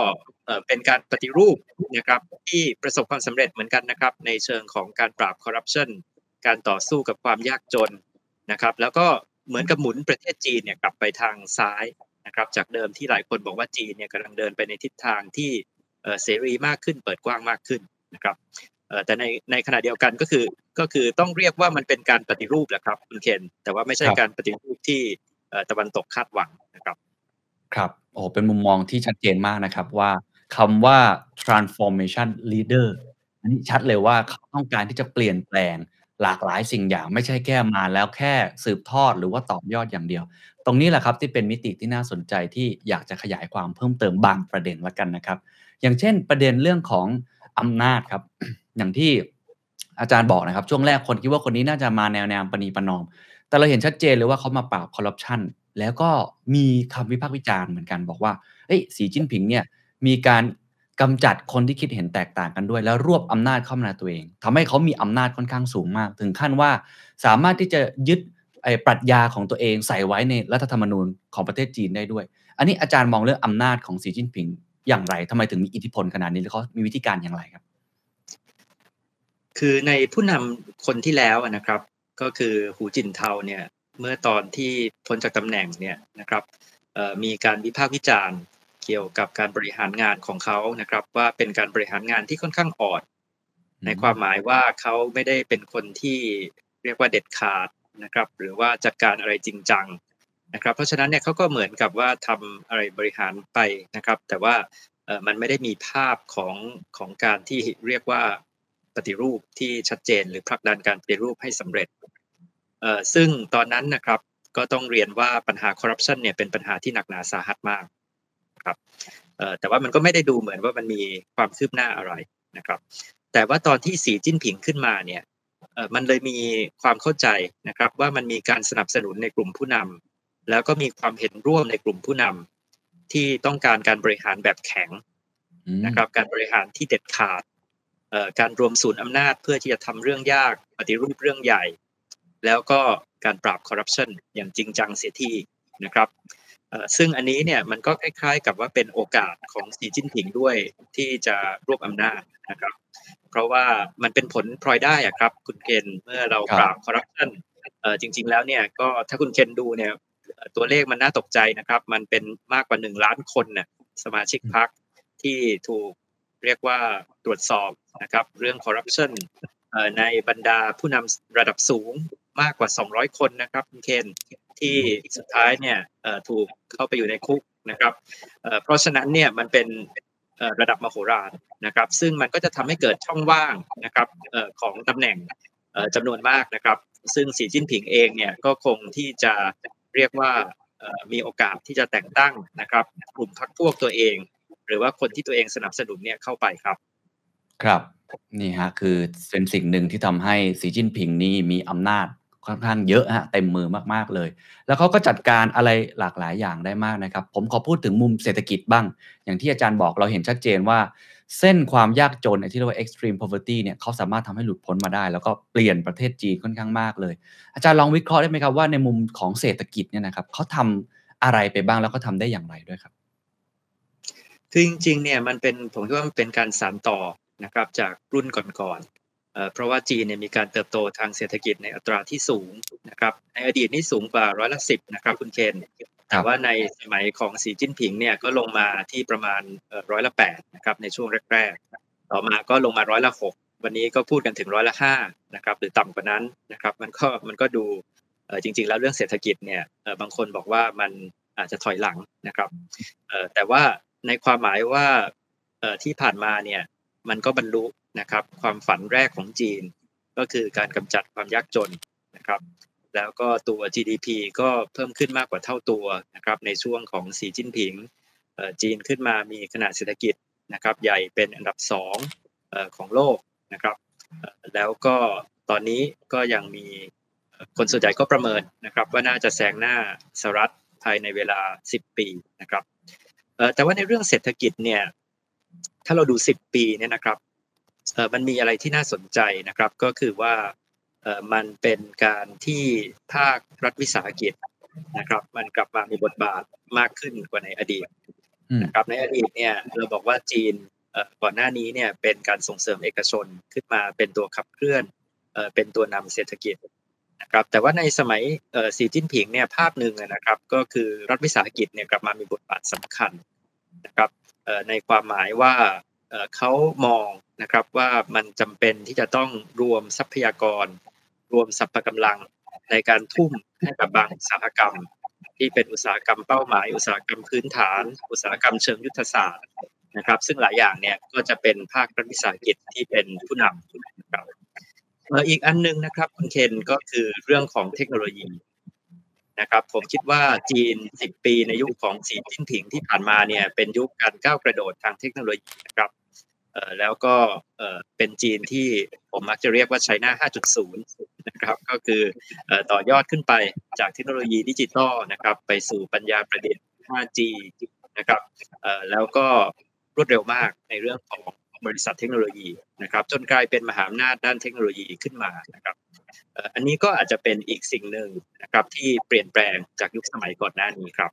เป็นการปฏิรูปนะครับที่ประสบความสำเร็จเหมือนกันนะครับ ในเชิงของการปราบคอร์รัปชันการต่อสู้กับความยากจนนะครับ แล้วก็เหมือนกับหมุนประเทศจีนเนี่ยกลับไปทางซ้ายนะครับ จากเดิมที่หลายคนบอกว่าจีนเนี่ยกำลังเดินไปในทิศทางที่ เอ่อเสรีมากขึ้น เปิดกว้างมากขึ้นนะครับเอ่อแต่ในในขณะเดียวกันก็คือก็คือต้องเรียกว่ามันเป็นการปฏิรูปแหละครับคุณเคนแต่ว่าไม่ใช่ครับการปฏิรูปที่เอ่อตะวันตกคาดหวังนะครับ ครับโอ้เป็นมุมมองที่ชัดเจนมากนะครับว่าคำว่า transformation leader อันนี้ชัดเลยว่าเขาต้องการที่จะเปลี่ยนแปลงหลากหลายสิ่งอย่าง ไม่ใช่แค่มาแล้วแค่สืบทอดหรือว่าตอบยอดอย่างเดียว ตรงนี้แหละครับที่เป็นมิติที่น่าสนใจที่อยากจะขยายความเพิ่มเติมบางประเด็นละกันนะครับ อย่างเช่นประเด็นเรื่องของอำนาจครับ อย่างที่อาจารย์บอกนะครับ ช่วงแรกคนคิดว่าคนนี้น่าจะมาแนวแนวปณีประนอม แต่เราเห็นชัดเจนเลยว่าเขามาปราบคอร์รัปชันแล้วก็มีคำวิพากษ์วิจารณ์เหมือนกันบอกว่าเอ้ยสีจิ้นผิงเนี่ยมีการกำจัดคนที่คิดเห็นแตกต่างกันด้วย แล้วรวบอำนาจเข้ามาในตัวเองทำให้เขามีอำนาจค่อนข้างสูงมาก ถึงขั้นว่าสามารถที่จะยึดไอ้ปรัชญาของตัวเองใส่ไว้ในรัฐธรรมนูญของประเทศจีนได้ด้วย อันนี้อาจารย์มองเรื่องอำนาจของสีจิ้นผิง อย่างไรทำไมถึงมีอิทธิพลขนาดนี้หรือเขามีวิธีการอย่างไรครับ คือในผู้นำคนที่แล้วอะนะครับ ก็คือหูจินเทาเนี่ยเมื่อตอนที่พ้นจากตำแหน่งเนี่ยนะครับเอ่อมีการวิพากษ์วิจารณ์เกี่ยวกับการบริหารงานของเขานะครับ ว่าเป็นการบริหารงานที่ค่อนข้างอ่อนในความหมายว่าเขาไม่ได้เป็นคนที่เรียกว่าเด็ดขาดนะครับ หรือว่าจัดการอะไรจริงจัง นะครับ เพราะฉะนั้นเนี่ยเขาก็เหมือนกับว่าทำอะไรบริหารไปนะครับ แต่ว่ามันไม่ได้มีภาพของของการที่เรียกว่าปฏิรูปที่ชัดเจน หรือผลักดันการปฏิรูปให้สำเร็จซึ่งตอนนั้นนะครับก็ต้องเรียนว่าปัญหาคอร์รัปชันเนี่ยเป็นปัญหาที่หนักหนาสาหัสมากครับแต่ว่ามันก็ไม่ได้ดูเหมือนว่ามันมีความคืบหน้าอะไรนะครับ แต่ว่าตอนที่สีจิ้นผิงขึ้นมาเนี่ยมันเลยมีความเข้าใจนะครับว่ามันมีการสนับสนุนในกลุ่มผู้นำ แล้วก็มีความเห็นร่วมในกลุ่มผู้นำที่ต้องการการบริหารแบบแข็งอืมนะครับ การบริหารที่เด็ดขาดเอ่อการรวมศูนย์อำนาจเพื่อที่จะทำเรื่องยากปฏิรูปเรื่องใหญ่ แล้วก็การปราบคอร์รัปชันอย่างจริงจังเสียทีนะครับเอ่อซึ่งอันนี้เนี่ยมันก็คล้ายๆ กับว่าเป็นโอกาสของสีจิ้นผิงด้วยที่จะรวบอำนาจนะครับ เพราะว่ามันเป็นผลพลอยได้อะครับ คุณเคนเมื่อเราครับปราบคอร์รัปชันเอ่อจริง ๆ แล้วเนี่ยก็ถ้าคุณเคนดูเนี่ยเอ่อ ตัวเลขมันน่าตกใจนะครับ มันเป็นมากกว่าหนึ่งล้านคนน่ะสมาชิกพรรคที่ถูกเรียกว่าตรวจสอบนะครับ เรื่องคอร์รัปชันในบรรดาผู้นำระดับสูงมากกว่า 200 คนนะครับคุณเคนที่สุดท้ายเนี่ยถูกเข้าไปอยู่ในคุกนะครับเพราะฉะนั้นเนี่ยมันเป็นระดับมโหฬารนะครับ ซึ่งมันก็จะทำให้เกิดช่องว่างนะครับของตำแหน่งเอ่อจำนวนมากนะครับ ซึ่งสีจิ้นผิงเองเนี่ยก็คงที่จะ เรียกว่ามีโอกาสที่จะแต่งตั้งนะครับ กลุ่มพรรคพวกตัวเอง หรือว่าคนที่ตัวเองสนับสนุนเนี่ยเข้าไปครับ ครับนี่ฮะคือเป็นสิ่งหนึ่งที่ทำให้สีจิ้นผิงนี่มีอำนาจ ค่อนข้างเยอะฮะเต็มมือมากๆเลย แล้วเขาก็จัดการอะไรหลากหลายอย่างได้มากนะครับ ผมขอพูดถึงมุมเศรษฐกิจบ้าง อย่างที่อาจารย์บอกเราเห็นชัดเจนว่า เส้นความยากจนที่เรียกว่า extreme poverty เนี่ยเขาสามารถทำให้หลุดพ้นมาได้ แล้วก็เปลี่ยนประเทศจีนค่อนข้างมากเลย อาจารย์ลองวิเคราะห์ได้ไหมครับว่าในมุมของเศรษฐกิจเนี่ยนะครับเขาทำอะไรไปบ้างแล้วก็ทำได้อย่างไรด้วยครับคือจริงๆเนี่ยมันเป็นผมคิดว่ามันเป็นการสานต่อนะครับจากรุ่นก่อนๆ เพราะว่าจีนเนี่ยมีการเติบโตทางเศรษฐกิจในอัตราที่สูงนะครับในอดีตนี่สูงกว่าร้อยละสิบนะครับคุณเคนแต่ว่าในสมัยของสีจิ้นผิงเนี่ยก็ลงมาที่ประมาณร้อยละแปดนะครับในช่วงแรกๆ ต่อมาก็ลงมาร้อยละหกวันนี้ก็พูดกันถึงร้อยละห้านะครับหรือต่ำกว่านั้นนะครับมันก็มันก็ดูจริง ๆ แล้วเรื่องเศรษฐกิจเนี่ยบางคนบอกว่ามันอาจจะถอยหลังนะครับแต่ว่าในความหมายว่าที่ผ่านมาเนี่ยมันก็บรรลุ นะครับ ความฝันแรกของจีน ก็คือการกำจัดความยากจนนะครับ แล้วก็ตัว GDP ก็เพิ่มขึ้นมากกว่าเท่าตัวนะครับ ในช่วงของสีจิ้นผิงจีนขึ้นมามีขนาดเศรษฐกิจนะครับ ใหญ่เป็นอันดับสองของโลกนะครับ แล้วก็ตอนนี้ก็ยังมีคนส่วนใหญ่ก็ประเมินนะครับ ว่าน่าจะแซงหน้าสหรัฐภายในเวลา 10 ปีนะครับแต่ว่าในเรื่องเศรษฐกิจเนี่ยถ้าเราดู 10 ปีเนี่ยนะครับ มันมีอะไรที่น่าสนใจนะครับ ก็คือว่ามันเป็นการที่ภาครัฐวิสาหกิจนะครับ มันกลับมามีบทบาทมากขึ้นกว่าในอดีตนะครับในอดีตเนี่ยเราบอกว่าจีนก่อนหน้านี้เนี่ยเป็นการส่งเสริมเอกชนขึ้นมาเป็นตัวขับเคลื่อนเป็นตัวนำเศรษฐกิจนะครับแต่ว่าในสมัยสีจิ้นผิงเนี่ยภาพหนึ่งนะครับ ก็คือรัฐวิสาหกิจเนี่ยกลับมามีบทบาทสำคัญนะครับในความหมายว่า เขามองนะครับว่ามันจำเป็นที่จะต้องรวมทรัพยากร รวมสรรพกำลังในการทุ่มให้กับบางอุตสาหกรรม ที่เป็นอุตสาหกรรมเป้าหมาย อุตสาหกรรมพื้นฐาน อุตสาหกรรมเชิงยุทธศาสตร์นะครับ ซึ่งหลายอย่างเนี่ยก็จะเป็นภาครัฐวิสาหกิจที่เป็นผู้นำนะครับอีกอันนึงนะครับคุณเคนก็คือเรื่องของเทคโนโลยีนะครับผมคิดว่าจีน 10 ปีในยุคของสีจิ้นผิงที่ผ่านมาเนี่ยเป็นยุคการก้าวกระโดดทางเทคโนโลยีนะครับ แล้วก็เป็นจีนที่ผมมักจะเรียกว่า China 5.0 นะครับ ก็คือต่อยอดขึ้นไปจากเทคโนโลยีดิจิตอลนะครับ ไปสู่ปัญญาประดิษฐ์ 5G นะครับแล้วก็รวดเร็วมากในเรื่องของบริษัทเทคโนโลยีนะครับ จนกลายเป็นมหาอำนาจด้านเทคโนโลยีขึ้นมานะครับอันนี้ก็อาจจะเป็นอีกสิ่งหนึ่งนะครับที่เปลี่ยนแปลงจากยุคสมัยก่อนหน้านี้ครับ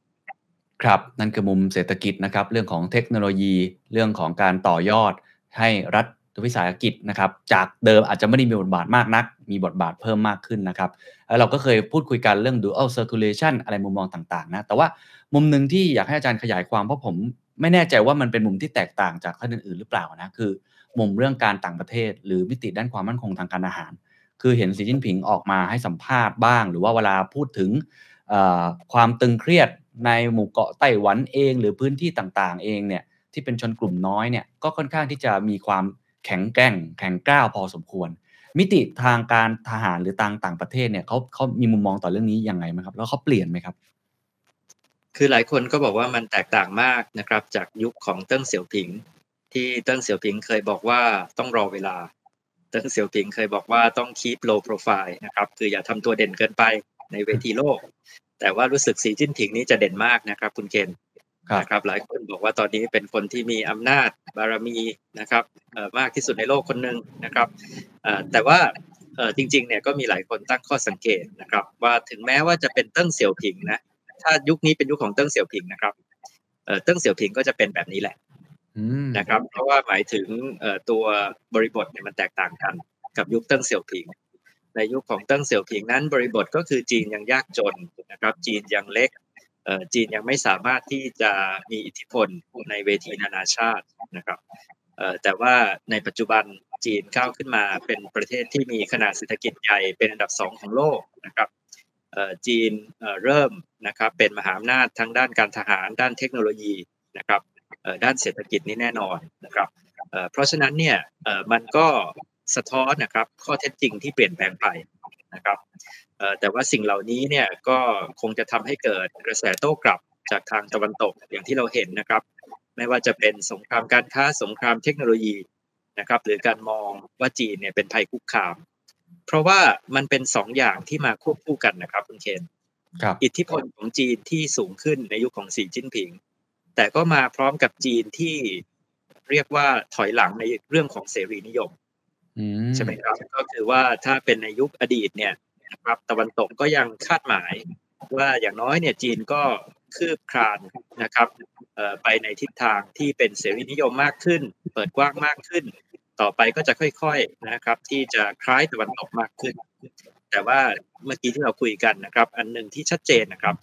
ครับ นั่นคือมุมเศรษฐกิจนะครับ เรื่องของเทคโนโลยี เรื่องของการต่อยอด ให้รัฐวิสาหกิจนะครับจากเดิมอาจจะไม่ได้มีบทบาทมากนัก มีบทบาทเพิ่มมากขึ้นนะครับแล้วเราก็เคยพูดคุยกันเรื่อง dual circulation อะไรมุมมองต่างๆนะแต่ว่ามุมหนึ่งที่อยากให้อาจารย์ขยายความเพราะผมไม่แน่ใจว่ามันเป็นมุมที่แตกต่างจากท่านอื่นๆหรือเปล่านะคือ มุมเรื่องการต่างประเทศ หรือมิติด้านความมั่นคงทางการอาหาร คือเห็นสีจิ้นผิงออกมาให้สัมภาษณ์บ้าง หรือว่าเวลาพูดถึงความตึงเครียดในหมู่เกาะไต้หวันเอง หรือพื้นที่ต่างๆ เองเนี่ย ที่เป็นชนกลุ่มน้อยเนี่ยก็ค่อนข้างที่จะมีความแข็งแกร่ง แข็งกร้าวพอสมควร มิติทางการทหารหรือต่างต่างประเทศเนี่ยเขาเขามีมุมมองต่อเรื่องนี้ยังไงไหมครับ แล้วเขาเปลี่ยนไหมครับ คือหลายคนก็บอกว่ามันแตกต่างมากนะครับ จากยุคของเติ้งเสี่ยวผิง ที่เติ้งเสี่ยวผิงเคยบอกว่าต้องรอเวลา เติ้งเสี่ยวผิงเคยบอกว่าต้อง keep low profile นะครับคืออย่าทำตัวเด่นเกินไปในเวทีโลก แต่ว่ารู้สึกสีจิ้นผิงนี้จะเด่นมากนะครับ คุณเคน นะครับหลายคนบอกว่าตอนนี้เป็นคนที่มีอำนาจบารมีนะครับมากที่สุดในโลกคนหนึ่งนะครับแต่ว่าจริงๆเนี่ยก็มีหลายคนตั้งข้อสังเกตนะครับ ว่าถึงแม้ว่าจะเป็นเติ้งเสี่ยวผิงนะถ้ายุคนี้เป็นยุคของเติ้งเสี่ยวผิงนะครับเติ้งเสี่ยวผิงก็จะเป็นแบบนี้แหละนะครับ เพราะว่าหมายถึงตัวบริบทเนี่ยมันแตกต่างกันกับยุคเติ้งเสี่ยวผิงในยุคของเติ้งเสี่ยวผิงนั้นบริบทก็คือจีนยังยากจนนะครับ จีนยังเล็ก จีนยังไม่สามารถที่จะมีอิทธิพลในเวทีนานาชาตินะครับแต่ว่าในปัจจุบันจีนก้าวขึ้นมาเป็นประเทศที่มีขนาดเศรษฐกิจใหญ่เป็นอันดับสองของโลกนะครับจีนเริ่มนะครับเป็นมหาอำนาจทั้งด้านการทหารด้านเทคโนโลยีนะครับด้านเศรษฐกิจนี่แน่นอนนะครับเพราะฉะนั้นเนี่ยมันก็สะท้อนนะครับข้อเท็จจริงที่เปลี่ยนแปลงไป นะครับเอ่อแต่ว่าสิ่งเหล่านี้เนี่ยก็คงจะทำให้เกิดกระแสโต้กลับจากทางตะวันตกอย่างที่เราเห็นนะครับ ไม่ว่าจะเป็นสงครามการค้าสงครามเทคโนโลยีนะครับ หรือการมองว่าจีนเนี่ยเป็นภัยคุกคาม เพราะว่ามันเป็นสองอย่างที่มาควบคู่กันนะครับคุณเคนครับอิทธิพลของจีนที่สูงขึ้นในยุคของสีจิ้นผิง แต่ก็มาพร้อมกับจีนที่เรียกว่าถอยหลังในเรื่องของเสรีนิยมอืม ใช่ไหมครับ ก็คือว่าถ้าเป็นในยุคอดีตเนี่ยนะครับตะวันตกก็ยังคาดหมาย ว่าอย่างน้อยเนี่ยจีนก็คืบคลานนะครับไปในทิศทางที่เป็นเสรีนิยมมากขึ้น เปิดกว้างมากขึ้น ต่อไปก็จะค่อยๆนะครับ ที่จะคล้ายตะวันตกมากขึ้น แต่ว่าเมื่อกี้ที่เราคุยกันนะครับ อันหนึ่งที่ชัดเจนนะครับ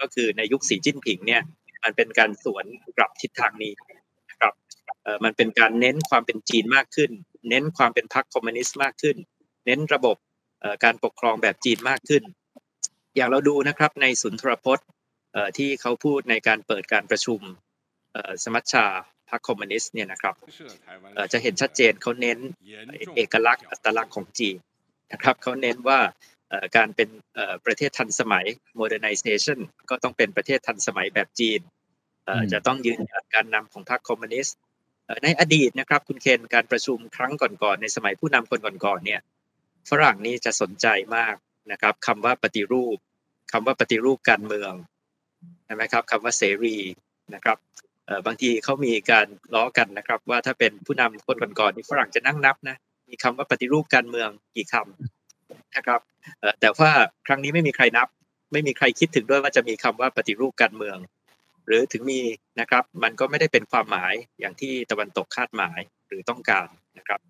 ก็คือในยุคสีจิ้นผิงเนี่ยมันเป็นการสวนกลับทิศทางนี้นะครับมันเป็นการเน้นความเป็นจีนมากขึ้น เน้นความเป็นพรรคคอมมิวนิสต์มากขึ้น เน้นระบบเอ่อการปกครองแบบจีนมากขึ้น อย่างเราดูนะครับในสุนทรพจน์เอ่อที่เขาพูดในการเปิดการประชุมเอ่อสมัชชาพรรคคอมมิวนิสต์เนี่ยนะครับเอ่อจะเห็นชัดเจนเขาเน้นเอกลักษณ์อัตลักษณ์ของจีนนะครับเขาเน้นว่าเอ่อการเป็นเอ่อประเทศทันสมัย modernization ก็ต้องเป็นประเทศทันสมัยแบบจีนเอ่ออืมจะต้องยืนหยัดการนำของพรรคคอมมิวนิสต์เอ่อ ในอดีตนะครับคุณเคนการประชุมครั้งก่อนๆในสมัยผู้นำคนก่อนๆเนี่ยฝรั่งนี่จะสนใจมากนะครับคำว่าปฏิรูปคำว่าปฏิรูปการเมืองใช่ไหมครับคำว่าเสรีนะครับบางทีเขามีการล้อกันนะครับ ว่าถ้าเป็นผู้นำคนก่อนๆนี่ฝรั่งจะนั่งนับนะมีคำว่าปฏิรูปการเมืองกี่คำนะครับแต่ว่าครั้งนี้ไม่มีใครนับ ไม่มีใครคิดถึงด้วยว่าจะมีคำว่าปฏิรูปการเมือง หรือถึงมีนะครับมันก็ไม่ได้เป็นความหมายอย่างที่ตะวันตกคาดหมายหรือต้องการนะครับ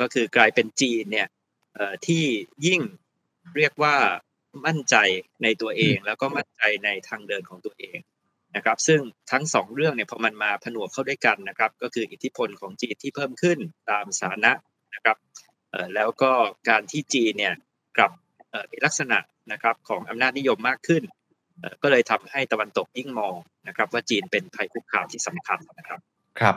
ก็คือกลายเป็นจีนเนี่ยที่ยิ่งเรียกว่ามั่นใจในตัวเอง แล้วก็มั่นใจในทางเดินของตัวเองนะครับ ซึ่งทั้งสองเรื่องเนี่ยพอมันมาผนวกเข้าด้วยกันนะครับ ก็คืออิทธิพลของจีนที่เพิ่มขึ้นตามสานะนะครับแล้วก็การที่จีนเนี่ยกลับมีลักษณะนะครับของอำนาจนิยมมากขึ้น ก็เลยทำให้ตะวันตกยิ่งมองนะครับ ว่าจีนเป็นภัยคุกคามที่สำคัญนะครับ ครับ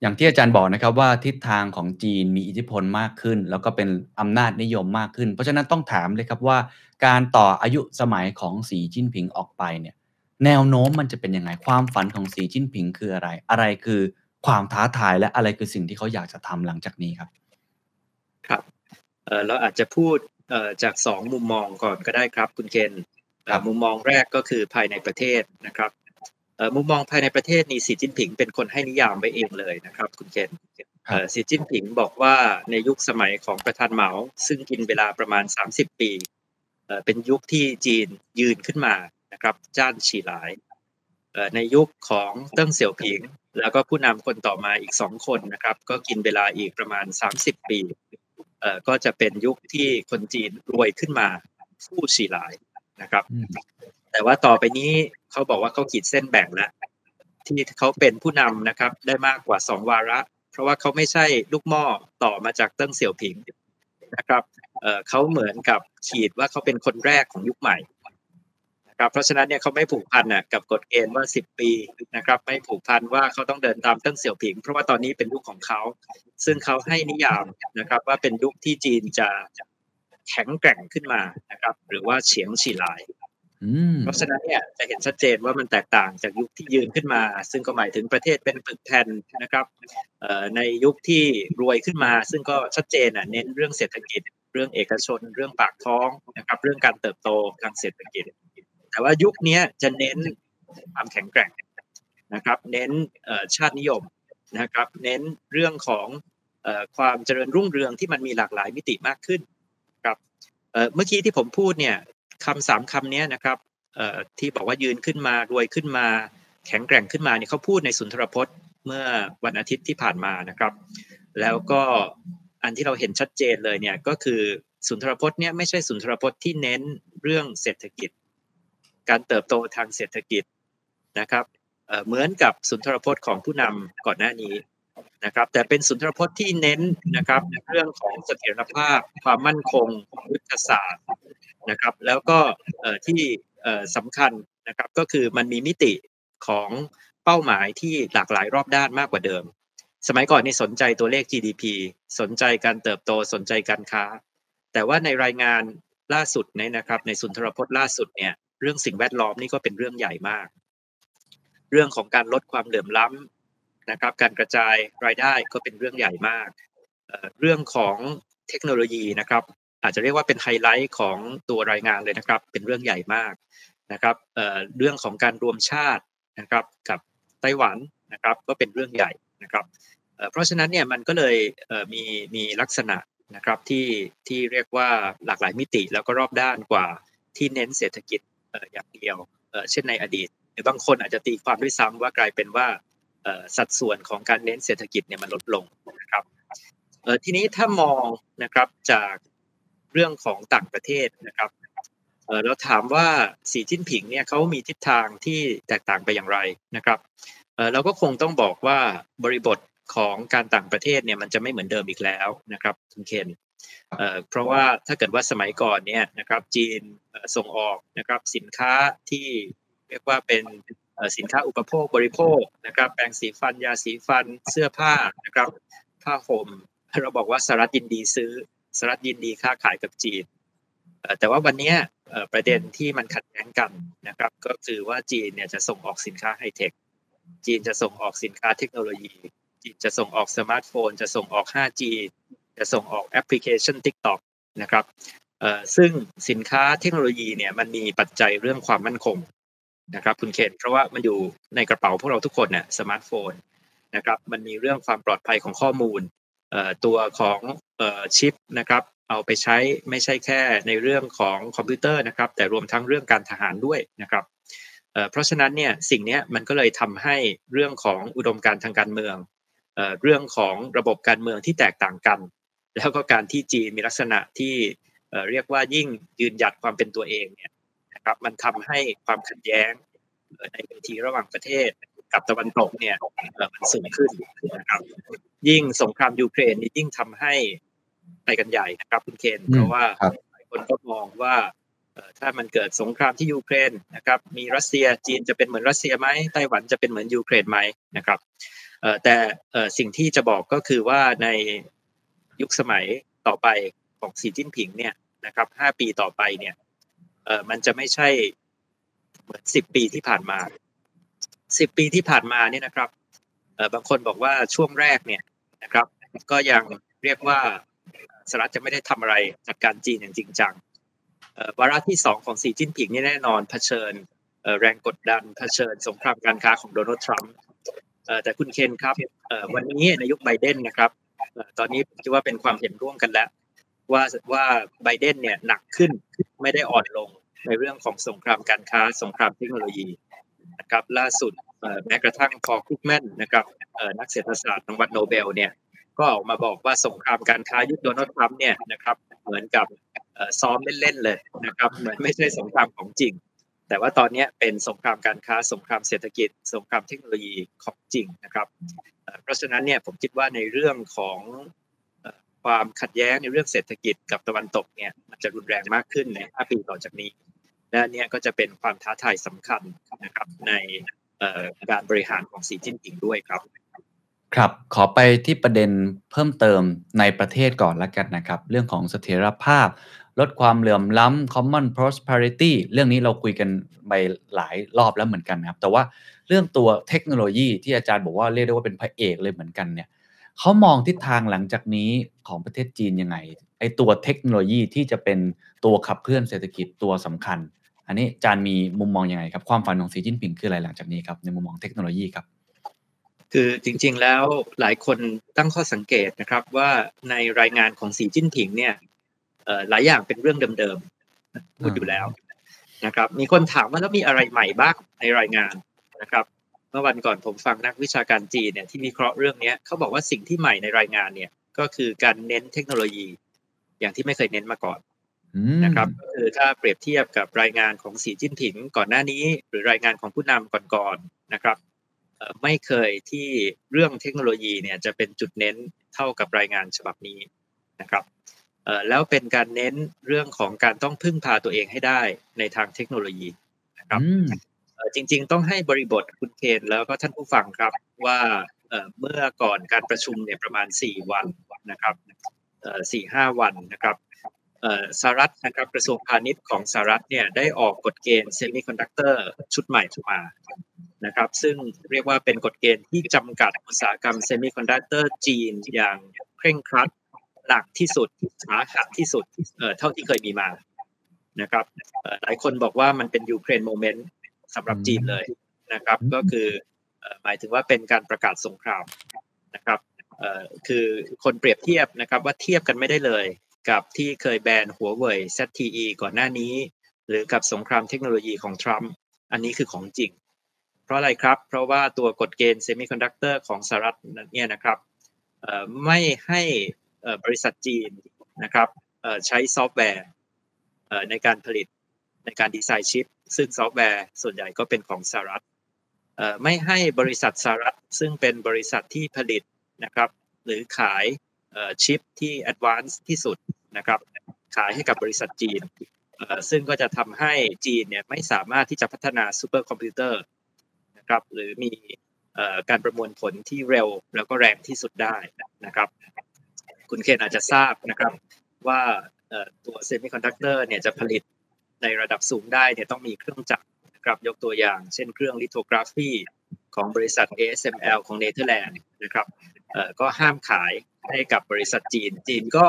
อย่างที่อาจารย์บอกนะครับว่าทิศทางของจีนมีอิทธิพลมากขึ้น แล้วก็เป็นอำนาจนิยมมากขึ้น เพราะฉะนั้นต้องถามเลยครับว่า การต่ออายุสมัยของสีจิ้นผิงออกไปเนี่ยแนวโน้มมันจะเป็นยังไงความฝันของสีจิ้นผิงคืออะไร อะไรคือความท้าทายและอะไรคือสิ่งที่เขาอยากจะทำหลังจากนี้ครับ ครับเอ่อเราอาจจะพูดเอ่อจากสองมุมมองก่อนก็ได้ครับ คุณเคนเอ่อครับ มุมมองแรกก็คือภายในประเทศนะครับเอ่อมุมมองภายในประเทศนี่สีจิ้นผิงเป็นคนให้นิยามไว้เองเลยนะครับ คุณเคนเอ่อสีจิ้นผิงบอกว่าในยุคสมัยของประธานเหมาซึ่งกินเวลาประมาณ 30 ปีเอ่อเป็นยุคที่จีนยืนขึ้นมานะครับจ้านฉีหลายเอ่อในยุคของเติ้งเสี่ยวผิง แล้วก็ผู้นำคนต่อมาอีกสองคนนะครับ ก็กินเวลาอีกประมาณ 30 ปีเอ่อก็จะเป็นยุคที่คนจีนรวยขึ้นมาฟู่ฉีหลาย นะครับอืมแต่ว่าต่อไปนี้เขาบอกว่าเขาขีดเส้นแบ่งแล้วที่เขาเป็นผู้นำนะครับ ได้มากกว่าสองวาระ เพราะว่าเขาไม่ใช่ลูกหม้อต่อมาจากเติ้งเสี่ยวผิงนะครับเอ่อเขาเหมือนกับขีดว่าเขาเป็นคนแรกของยุคใหม่นะครับเพราะฉะนั้นเนี่ยเขาไม่ผูกพันน่ะกับกฎเกณฑ์ว่าสิบปีนะครับ ไม่ผูกพันว่าเขาต้องเดินตามเติ้งเสี่ยวผิง เพราะว่าตอนนี้เป็นยุคของเขา ซึ่งเขาให้นิยามนะครับ ว่าเป็นยุคที่จีนจะ แข็งแกร่งขึ้นมานะครับ หรือว่าเฉียงฉีหลายอืมเพราะฉะนั้นเนี่ยจะเห็นชัดเจนว่ามันแตกต่างจากยุคที่ยืนขึ้นมา ซึ่งก็หมายถึงประเทศเป็นปึกแผ่นนะครับเอ่อในยุคที่รวยขึ้นมา ซึ่งก็ชัดเจนอะเน้นเรื่องเศรษฐกิจ เรื่องเอกชน เรื่องปากท้องนะครับ เรื่องการเติบโตทางเศรษฐกิจ แต่ว่ายุคเนี้ยจะเน้นความแข็งแกร่งนะครับ เน้นเอ่อชาตินิยมนะครับ เน้นเรื่องของเอ่อความเจริญรุ่งเรืองที่มันมีหลากหลายมิติมากขึ้นครับ เมื่อกี้ที่ผมพูดเนี่ยคำสามคำนี้นะครับที่บอกว่ายืนขึ้นมารวยขึ้นมา แข็งแกร่งขึ้นมาเนี่ยเขาพูดในสุนทรพจน์เมื่อวันอาทิตย์ที่ผ่านมานะครับ แล้วก็อันที่เราเห็นชัดเจนเลยเนี่ยก็คือสุนทรพจน์เนี่ยไม่ใช่สุนทรพจน์ที่เน้นเรื่องเศรษฐกิจ การเติบโตทางเศรษฐกิจนะครับเอ่อเหมือนกับสุนทรพจน์ของผู้นำก่อนหน้านี้ นะครับแต่เป็นสุนทรพจน์ที่เน้นนะครับในเรื่องของเสถียรภาพ ความมั่นคงยุทธศาสตร์นะครับแล้วก็ที่สำคัญนะครับก็คือมันมีมิติของเป้าหมายที่หลากหลายรอบด้านมากกว่าเดิม สมัยก่อนนี่สนใจตัวเลข GDP สนใจการเติบโตสนใจการค้า แต่ว่าในรายงานล่าสุดเนี่ยนะครับในสุนทรพจน์ล่าสุดเนี่ยเรื่องสิ่งแวดล้อมนี่ก็เป็นเรื่องใหญ่มาก เรื่องของการลดความเหลื่อมล้ำ นะครับ การกระจายรายได้ก็เป็นเรื่องใหญ่มาก เรื่องของเทคโนโลยีนะครับ อาจจะเรียกว่าเป็นไฮไลท์ของตัวรายงานเลยนะครับ เป็นเรื่องใหญ่มากนะครับเรื่องของการรวมชาตินะครับกับไต้หวันนะครับก็เป็นเรื่องใหญ่นะครับเพราะฉะนั้นเนี่ยมันก็เลยมีมีลักษณะนะครับที่ที่เรียกว่าหลากหลายมิติแล้วก็รอบด้านกว่าที่เน้นเศรษฐกิจอย่างเดียวเช่นในอดีตหรือบางคนอาจจะตีความด้วยซ้ำว่ากลายเป็นว่า สัดส่วนของการเน้นเศรษฐกิจเนี่ยมันลดลงนะครับเอ่อทีนี้ถ้ามองนะครับจากเรื่องของต่างประเทศนะครับเอ่อเราถามว่าสีจิ้นผิงเนี่ยเขามีทิศทางที่แตกต่างไปอย่างไรนะครับเราก็คงต้องบอกว่าบริบทของการต่างประเทศเนี่ยมันจะไม่เหมือนเดิมอีกแล้วนะครับคุณเคนเอ่อเพราะว่าถ้าเกิดว่าสมัยก่อนเนี่ยนะครับจีนส่งออกนะครับสินค้าที่เรียกว่าเป็น สินค้าอุปโภคบริโภคนะครับแปรงสีฟันยาสีฟันเสื้อผ้านะครับผ้าห่มเราบอกว่าสหรัฐยินดีซื้อสหรัฐยินดีค้าขายกับจีนแต่ว่าวันนี้ประเด็นที่มันขัดแย้งกันนะครับ ก็คือว่าจีนเนี่ยจะส่งออกสินค้าไฮเทคจีนจะส่งออกสินค้าเทคโนโลยี จีนจะส่งออกสมาร์ทโฟน จะส่งออก 5G จะส่งออกแอปพลิเคชัน TikTok นะครับซึ่งสินค้าเทคโนโลยีเนี่ยมันมีปัจจัยเรื่องความมั่นคง นะครับคุณเคนเพราะว่ามันอยู่ในกระเป๋าพวกเราทุกคนเนี่ยสมาร์ทโฟนนะครับมันมีเรื่องความปลอดภัยของข้อมูลตัวของเอ่อชิปนะครับเอาไปใช้ไม่ใช่แค่ในเรื่องของคอมพิวเตอร์นะครับแต่รวมทั้งเรื่องการทหารด้วยนะครับเพราะฉะนั้นเนี่ยสิ่งนี้มันก็เลยทำให้เรื่องของอุดมการทางการเมืองเอ่อเรื่องของระบบการเมืองที่แตกต่างกัน แล้วก็การที่จีนมีลักษณะที่เเรียกว่ายิ่งยืนหยัดความเป็นตัวเองเนี่ย นะครับ มันทำให้ความขัดแย้งเอ่อในเวทีระหว่างประเทศกับตะวันตกเนี่ยเอ่อมันสูงขึ้นนะครับ ยิ่งสงครามยูเครนนี่ยิ่งทำให้ไปกันใหญ่นะครับคุณเคนเพราะว่าครับหลายคนก็มองว่าเอ่อถ้ามันเกิดสงครามที่ยูเครนนะครับ มีรัสเซียจีนจะเป็นเหมือนรัสเซียไหมไต้หวันจะเป็นเหมือนยูเครนไหมนะครับเอ่อแต่เอ่อสิ่งที่จะบอกก็คือว่าในยุคสมัยต่อไปของสีจิ้นผิงเนี่ยนะครับห้าปีต่อไปเนี่ย เออมันจะไม่ใช่เหมือนสิบปีที่ผ่านมาสิบปีที่ผ่านมาเนี่ยนะครับเอ่อบางคนบอกว่าช่วงแรกเนี่ยนะครับ ก็ยังเรียกว่าสหรัฐจะไม่ได้ทำอะไรจัดการจีนอย่างจริงจังเอ่อวาระที่สองของสีจิ้นผิงนี่แน่นอนเผชิญเอ่อแรงกดดันเผชิญสงครามการค้าของโดนัลด์ทรัมป์เอ่อแต่คุณเคนครับเอ่อวันนี้ในยุคไบเดนนะครับเอ่อตอนนี้ผมคิดว่าเป็นความเห็นร่วมกันแล้ว ว่าว่าไบเดนเนี่ยหนักขึ้นไม่ได้อ่อนลงในเรื่องของสงครามการค้าสงครามเทคโนโลยีนะครับล่าสุดแม้กระทั่งพอล ครุกแมนนะครับนักเศรษฐศาสตร์รางวัลโนเบลเนี่ยก็ออกมาบอกว่าสงครามการค้ายุคโดนัลด์ทรัมป์เนี่ยนะครับเหมือนกับซ้อมเล่นๆเลยนะครับเหมือนไม่ใช่สงครามของจริง แต่ว่าตอนนี้เป็นสงครามการค้าสงครามเศรษฐกิจ สงครามเทคโนโลยีของจริงนะครับเพราะฉะนั้นเนี่ยผมคิดว่าในเรื่องของ ความขัดแย้งในเรื่องเศรษฐกิจกับตะวันตกเนี่ยมันจะรุนแรงมากขึ้นใน 5 ปีต่อจากนี้และเนี่ยก็จะเป็นความท้าทายสำคัญนะครับในการบริหารของสีจิ้นผิงด้วยครับ ครับขอไปที่ประเด็นเพิ่มเติมในประเทศก่อนละกันนะครับ เรื่องของเสถียรภาพ ลดความเหลื่อมล้ำ common prosperity เรื่องนี้เราคุยกันไปหลายรอบแล้วเหมือนกันครับ แต่ว่าเรื่องตัวเทคโนโลยีที่อาจารย์บอกว่าเรียกได้ว่าเป็นพระเอกเลยเหมือนกันเนี่ย เขามองทิศทางหลังจากนี้ของประเทศจีนยังไงไอตัวเทคโนโลยีที่จะเป็นตัวขับเคลื่อนเศรษฐกิจตัวสำคัญ อันนี้จารย์มีมุมมองยังไงครับความฝันของสีจิ้นผิงคืออะไรหลังจากนี้ครับในมุมมองเทคโนโลยีครับ คือจริงๆแล้วหลายคนตั้งข้อสังเกตนะครับว่าในรายงานของสีจิ้นผิงเนี่ยหลายอย่างเป็นเรื่องเดิมๆพูดอยู่แล้วนะครับ มีคนถามว่าแล้วมีอะไรใหม่บ้างในรายงานนะครับ มื่อวันก่อนผมฟังนักวิชาการจีนเนี่ยที่วิเคราะห์เรื่องเนี้ยเขาบอกว่าสิ่งที่ใหม่ในรายงานเนี่ยก็คือการเน้นเทคโนโลยี อย่างที่ไม่เคยเน้นมาก่อนอืมนะครับก็คือถ้าเปรียบเทียบกับรายงานของสีจิ้นผิงก่อนหน้านี้ หรือรายงานของผู้นำก่อนๆนะครับเอ่อไม่เคยที่เรื่องเทคโนโลยีเนี่ยจะเป็นจุดเน้นเท่ากับรายงานฉบับนี้นะครับเอ่อแล้วเป็นการเน้นเรื่องของการต้องพึ่งพาตัวเองให้ได้ในทางเทคโนโลยีนะครับอืมเอ่อ จริง ๆ ต้องให้บริบทคุณเคนแล้วก็ท่านผู้ฟังครับว่าเมื่อก่อนการประชุมเนี่ยประมาณ 4 วันนะครับสี่ห้าวันนะครับสหรัฐนะครับกระทรวงพาณิชย์ของสหรัฐเนี่ยได้ออกกฎเกณฑ์เซมิคอนดักเตอร์ชุดใหม่ออกมานะครับ ซึ่งเรียกว่าเป็นกฎเกณฑ์ที่จำกัดอุตสาหกรรมเซมิคอนดักเตอร์จีนอย่างเคร่งครัดหนักที่สุดสาหัสที่สุดเท่าที่เคยมีมานะครับหลายคนบอกว่ามันเป็น Ukraine moment สำหรับจีนเลยนะครับ ก็คือเอ่อหมายถึงว่าเป็นการประกาศสงครามนะครับเอ่อคือคนเปรียบเทียบนะครับว่าเทียบกันไม่ได้เลย กับที่เคยแบนหัวเว่ย ZTE ก่อนหน้านี้ หรือกับสงครามเทคโนโลยีของทรัมป์อันนี้คือของจริง เพราะอะไรครับ เพราะว่าตัวกฎเกณฑ์เซมิคอนดักเตอร์ของสหรัฐเนี่ยนะครับเอ่อไม่ให้เอ่อบริษัทจีนนะครับเอ่อใช้ซอฟต์แวร์เอ่อในการผลิตในการดีไซน์ชิป ซึ่งซอฟต์แวร์ส่วนใหญ่ก็เป็นของสหรัฐไม่ให้บริษัทสหรัฐซึ่งเป็นบริษัทที่ผลิตนะครับ หรือขายชิปที่ advance ที่สุดนะครับ ขายให้กับบริษัทจีน ซึ่งก็จะทำให้จีนเนี่ยไม่สามารถที่จะพัฒนาซูเปอร์คอมพิวเตอร์นะครับ หรือมีการประมวลผลที่เร็วแล้วก็แรงที่สุดได้นะครับ คุณเคนอาจจะทราบนะครับว่าตัวเซมิคอนดักเตอร์เนี่ยจะผลิต ในระดับสูงได้เนี่ยต้องมีเครื่องจักรนะครับยกตัวอย่าง เช่นเครื่อง lithography ของบริษัท ASML ของเนเธอร์แลนด์นะครับเอ่อก็ห้ามขายให้กับบริษัทจีน จีนก็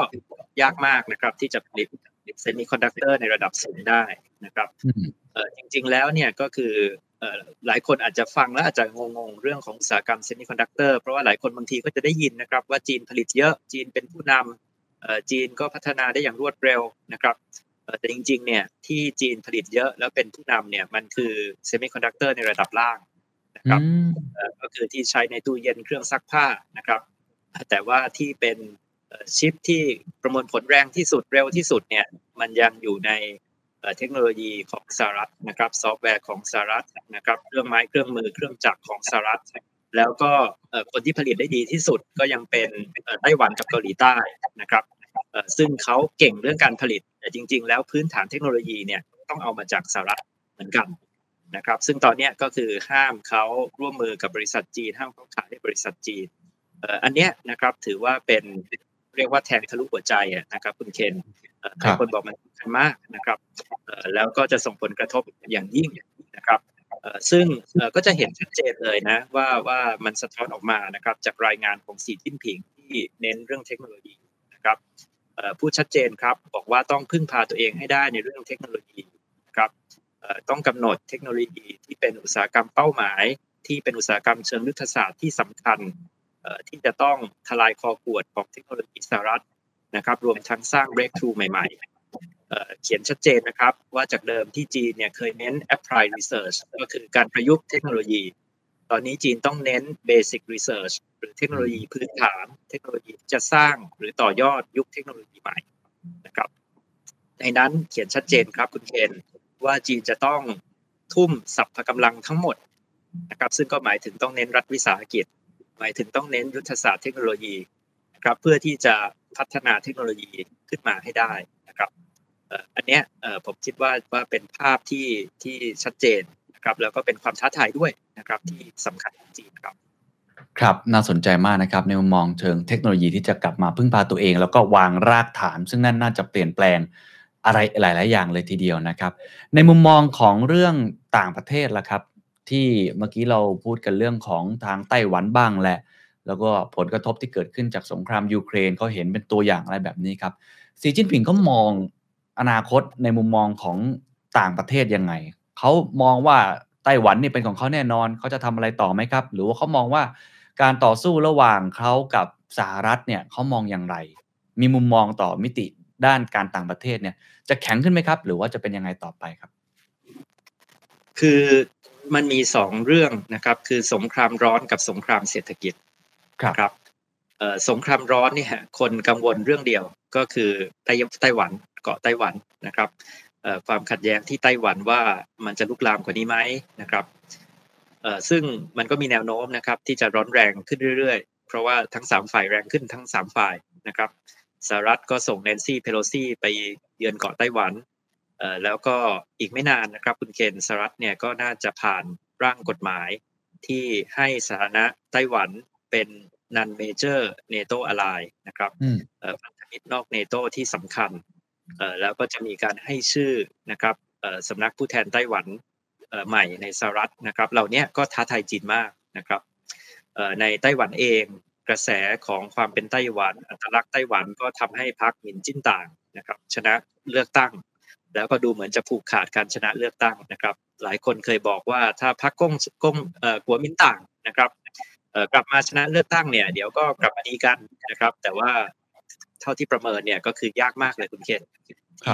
ยากมากนะครับที่จะผลิตเซมิคอนดักเตอร์ในระดับสูงได้นะครับอืมเอ่อจริงๆแล้วเนี่ยก็คือเอ่อหลายคนอาจจะฟังแล้วอาจจะงงๆเรื่องของอุตสาหกรรมเซมิคอนดักเตอร์เพราะว่าหลายคนบางทีก็จะได้ยินนะครับว่าจีนผลิตเยอะจีนเป็นผู้นำเอ่อจีนก็พัฒนาได้อย่างรวดเร็วนะครับเอ่อ แต่จริง ๆ เนี่ยที่จีนผลิตเยอะแล้วเป็นผู้นำเนี่ยมันคือเซมิคอนดักเตอร์ในระดับล่างนะครับอืมเอ่อก็คือที่ใช้ในตู้เย็นเครื่องซักผ้านะครับ แต่ว่าที่เป็นเอ่อชิปที่ประมวลผลแรงที่สุดเร็วที่สุดเนี่ยมันยังอยู่ในเอ่อเทคโนโลยีของสหรัฐนะครับ ซอฟต์แวร์ของสหรัฐนะครับเครื่องไม้เครื่องมือเครื่องจักรของสหรัฐ แล้วก็เอ่อคนที่ผลิตได้ดีที่สุดก็ยังเป็นเอ่อไต้หวันกับเกาหลีใต้นะครับเอ่อ ซึ่งเขาเก่งเรื่องการผลิต แต่จริง ๆ แล้วพื้นฐานเทคโนโลยีเนี่ยต้องเอามาจากสหรัฐเหมือนกันนะครับ ซึ่งตอนเนี้ยก็คือห้ามเขาร่วมมือกับบริษัทจีนห้ามเขาขายให้บริษัทจีนเอ่ออันเนี้ยนะครับถือว่าเป็นเรียกว่าแทงทะลุหัวใจอะนะครับ คุณเคนเอ่อหลายคนบอกมันสำคัญมากนะครับเอ่อแล้วก็จะส่งผลกระทบอย่างยิ่งนะครับเอ่อซึ่งเอ่อก็จะเห็นชัดเจนเลยนะว่าว่ามันสะท้อนออกมานะครับจากรายงานของสีจิ้นผิงที่เน้นเรื่องเทคโนโลยีนะครับเอ่อ พูดชัดเจนครับบอกว่าต้องพึ่งพาตัวเองให้ได้ในเรื่องเทคโนโลยีครับต้องกำหนดเทคโนโลยีที่เป็นอุตสาหกรรมเป้าหมาย ที่เป็นอุตสาหกรรมเชิงยุทธศาสตร์ที่สำคัญที่จะต้องทลายคอกวดของเทคโนโลยีสหรัฐนะครับรวมทั้งสร้าง breakthrough ใหม่ๆเอ่อเขียนชัดเจนนะครับว่าจากเดิมที่จีนเนี่ยเคยเน้น apply research ก็คือการประยุกต์เทคโนโลยี ตอนนี้จีนต้องเน้น basic research หรือเทคโนโลยีพื้นฐาน เทคโนโลยีที่จะสร้างหรือต่อยอดยุคเทคโนโลยีใหม่นะครับ ในนั้นเขียนชัดเจนครับคุณเคนว่าจีนจะต้องทุ่มสรรพกำลังทั้งหมดนะครับซึ่งก็หมายถึงต้องเน้นรัฐวิสาหกิจ หมายถึงต้องเน้นยุทธศาสตร์เทคโนโลยีนะครับเพื่อที่จะพัฒนาเทคโนโลยีขึ้นมาให้ได้นะครับเอ่ออันเนี้ยเอ่อผมคิดว่าว่าเป็นภาพที่ที่ชัดเจน นะครับแล้วก็เป็นความท้าทายด้วยนะครับที่สำคัญของจีนครับครับน่าสนใจมากนะครับในมุมมองเชิงเทคโนโลยีที่จะกลับมาพึ่งพาตัวเอง แล้วก็วางรากฐาน ซึ่งนั่นน่าจะเปลี่ยนแปลงอะไรหลาย ๆ อย่างเลยทีเดียวนะครับ ในมุมมองของเรื่องต่างประเทศล่ะครับ ที่เมื่อกี้เราพูดกันเรื่องของทางไต้หวันบ้างแหละ แล้วก็ผลกระทบที่เกิดขึ้นจากสงครามยูเครนเขาเห็นเป็นตัวอย่างอะไรแบบนี้ครับสีจิ้นผิงก็มองอนาคตในมุมมองของต่างประเทศยังไง เขามองว่าไต้หวันนี่เป็นของเขาแน่นอนเขาจะทำอะไรต่อไหมครับ หรือว่าเขามองว่าการต่อสู้ระหว่างเขากับสหรัฐเนี่ยเขามองอย่างไร มีมุมมองต่อมิติด้านการต่างประเทศเนี่ยจะแข็งขึ้นไหมครับ หรือว่าจะเป็นยังไงต่อไปครับ คือมันมีสองเรื่องนะครับ คือสงครามร้อนกับสงครามเศรษฐกิจครับครับเอ่อสงครามร้อนเนี่ยคนกังวลเรื่องเดียวก็คือไต้ไต้หวันเกาะไต้หวันนะครับเอ่อ ความขัดแย้งที่ไต้หวันว่ามันจะลุกลามกว่านี้ไหมนะครับเอ่อซึ่งมันก็มีแนวโน้มนะครับที่จะร้อนแรงขึ้นเรื่อยๆ เพราะว่าทั้งสามฝ่ายแรงขึ้นทั้งสามฝ่ายนะครับสหรัฐก็ส่งแนนซี่เพโลซี่ไปเยือนเกาะไต้หวันเอ่อแล้วก็อีกไม่นานนะครับคุณเคนสหรัฐเนี่ยก็น่าจะผ่านร่างกฎหมาย ที่ให้สถานะไต้หวันเป็น non major NATO ally นะครับอืมเอ่อพันธมิตรนอกเนโตที่สำคัญเอ่อ แล้วก็จะมีการให้ชื่อนะครับสำนักผู้แทนไต้หวันใหม่ในสหรัฐนะครับเหล่านี้ก็ท้าทายจีนมากนะครับในไต้หวันเองกระแสของความเป็นไต้หวัน อัตลักษณ์ไต้หวันก็ทำให้พรรคหมินจิ้นต่างนะครับ ชนะเลือกตั้ง แล้วก็ดูเหมือนจะผูกขาดการชนะเลือกตั้งนะครับ หลายคนเคยบอกว่าถ้าพรรคก้งก้งกัวมินต่างนะครับกลับมาชนะเลือกตั้งเนี่ยเดี๋ยวก็กลับมาดีกันนะครับ แต่ว่า เท่าที่ประเมินเนี่ยก็คือยากมากเลยคุณเคน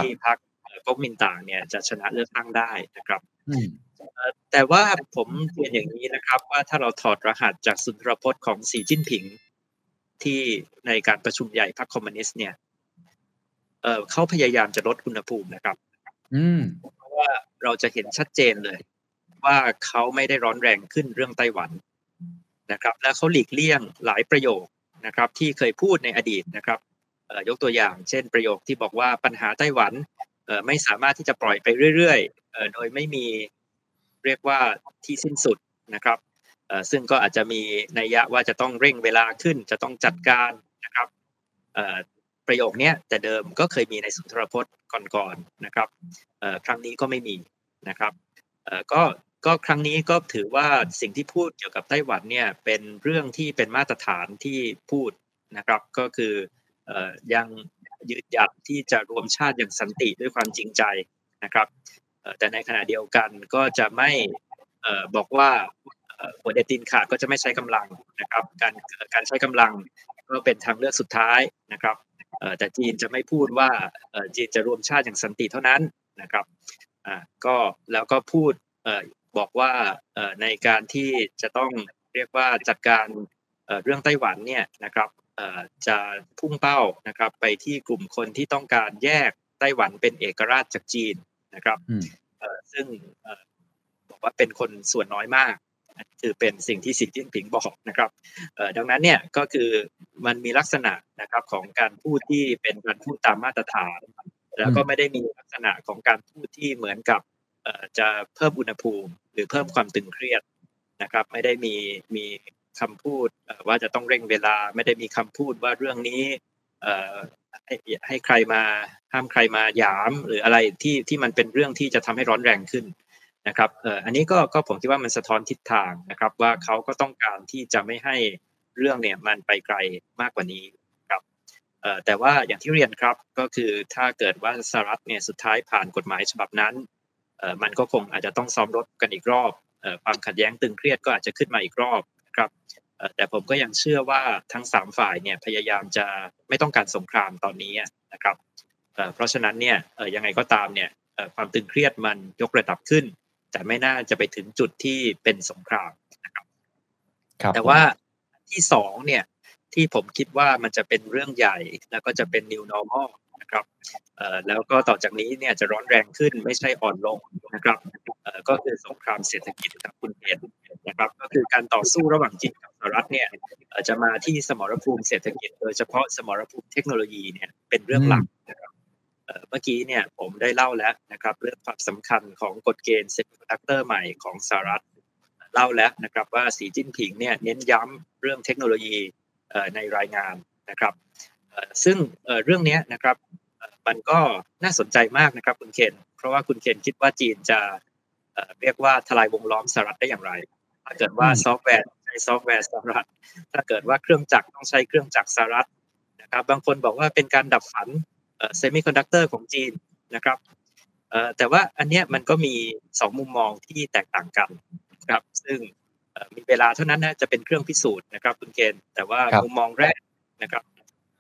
ที่พรรคเอ่อก๊กมินต่างเนี่ยจะชนะเลือกตั้งได้นะครับอืมเอ่อแต่ว่าผมเรียนอย่างนี้นะครับ ว่าถ้าเราถอดรหัสจากสุนทรพจน์ของสีจิ้นผิง ที่ในการประชุมใหญ่พรรคคอมมิวนิสต์เนี่ยเอ่อเขาพยายามจะลดอุณหภูมินะครับอืมเพราะว่าเราจะเห็นชัดเจนเลย ว่าเขาไม่ได้ร้อนแรงขึ้นเรื่องไต้หวันนะครับ และเขาหลีกเลี่ยงหลายประโยคนะครับ ที่เคยพูดในอดีตนะครับเอ่อ ยกตัวอย่าง เช่นประโยคที่บอกว่าปัญหาไต้หวันไม่สามารถที่จะปล่อยไปเรื่อยๆโดยไม่มีเรียกว่าที่สิ้นสุดนะครับซึ่งก็อาจจะมีนัยยะว่าจะต้องเร่งเวลาขึ้น จะต้องจัดการนะครับประโยคนี้แต่เดิมก็เคยมีในสุนทรพจน์ก่อนๆนะครับครั้งนี้ก็ไม่มีนะครับก็ก็ครั้งนี้ก็ถือว่าสิ่งที่พูดเกี่ยวกับไต้หวันเนี่ยเป็นเรื่องที่เป็นมาตรฐานที่พูดนะครับ ก็คือ ยังยืนหยัดที่จะรวมชาติอย่างสันติด้วยความจริงใจนะครับแต่ในขณะเดียวกันก็จะไม่บอกว่าหัวเดตินขาดก็จะไม่ใช้กำลังนะครับการการใช้กำลังก็เป็นทางเลือกสุดท้ายนะครับแต่จีนจะไม่พูดว่าจีนจะรวมชาติอย่างสันติเท่านั้นนะครับก็แล้วก็พูดบอกว่าในการที่จะต้องเรียกว่าจัดการเรื่องไต้หวันเนี่ยนะครับ จะพุ่งเป้านะครับไปที่กลุ่มคนที่ต้องการแยกไต้หวันเป็นเอกราชจากจีนนะครับอืมเอ่อซึ่งเอ่อบอกว่าเป็นคนส่วนน้อยมากคือเป็นสิ่งที่สีจิ้นผิงบอกนะครับเอ่อดังนั้นเนี่ยก็คือมันมีลักษณะนะครับของการพูดที่เป็นการพูดตามมาตรฐาน แล้วก็ไม่ได้มีลักษณะของการพูดที่เหมือนกับเอ่อจะเพิ่มอุณหภูมิ หรือเพิ่มความตึงเครียดนะครับ ไม่ได้มีมี คำพูดว่าจะต้องเร่งเวลาไม่ได้มีคำพูดว่าเรื่องนี้เให้ให้ใครมาห้ามใครมาหยามหรืออะไรที่ที่มันเป็นเรื่องที่จะทำให้ร้อนแรงขึ้นนะครับอันนี้ก็ก็ผมคิดว่ามันสะท้อนทิศทางนะครับว่าเขาก็ต้องการที่จะไม่ให้เรื่องเนี่ยมันไปไกลมากกว่านี้ครับแต่ว่าอย่างที่เรียนครับก็คือถ้าเกิดว่าสหรัฐเนี่ยสุดท้ายผ่านกฎหมายฉบับนั้นมันก็คงอาจจะต้องซ้อมรบกันอีกรอบความขัดแย้งตึงเครียดก็อาจจะขึ้นมาอีกรอบ นะครับเอ่อแต่ผมก็ยังเชื่อว่าทั้งสามฝ่ายเนี่ยพยายามจะไม่ต้องการสงครามตอนนี้นะครับเอ่อเพราะฉะนั้นเนี่ยเอ่อยังไงก็ตามเนี่ยเอ่อความตึงเครียดมันยกระดับขึ้น แต่ไม่น่าจะไปถึงจุดที่เป็นสงครามครับแต่ว่าที่สองเนี่ยที่ผมคิดว่ามันจะเป็นเรื่องใหญ่แล้วก็จะเป็น new normal นะครับเอ่อแล้วก็ต่อจากนี้เนี่ยจะร้อนแรงขึ้นไม่ใช่อ่อนลงนะครับเอ่อก็คือสงครามเศรษฐกิจครับคุณเคนนะครับก็คือการต่อสู้ระหว่างจีนกับสหรัฐเนี่ยเอ่อจะมาที่สมรภูมิเศรษฐกิจ โดยเฉพาะสมรภูมิเทคโนโลยีเนี่ยเป็นเรื่องหลักนะครับเอ่อเมื่อกี้เนี่ยผมได้เล่าแล้วนะครับเรื่องความสำคัญของกฎเกณฑ์เซมิคอนดักเตอร์ใหม่ของสหรัฐเล่าแล้วนะครับว่าสีจิ้นผิงเนี่ยเน้นย้ำเรื่องเทคโนโลยีเอ่อในรายงานนะครับเอ่อซึ่งเอ่อเรื่องเนี้ยนะครับเอ่อ มันก็น่าสนใจมากนะครับคุณเคนเพราะว่าคุณเคนคิดว่าจีนจะเอ่อเรียกว่าทลายวงล้อมสหรัฐได้อย่างไร ถ้าเกิดว่าอืมซอฟต์แวร์ใช้ซอฟต์แวร์สหรัฐ ถ้าเกิดว่าเครื่องจักรต้องใช้เครื่องจักรสหรัฐนะครับ บางคนบอกว่าเป็นการดับฝันเซมิคอนดักเตอร์ของจีนนะครับเอ่อแต่ว่าอันเนี้ยมันก็มีสองมุมมองที่แตกต่างกันครับซึ่งเอ่อมีเวลาเท่านั้นนะจะเป็นเครื่องพิสูจน์นะครับคุณเกณฑ์แต่ว่าครับมุมมองแรกนะครับ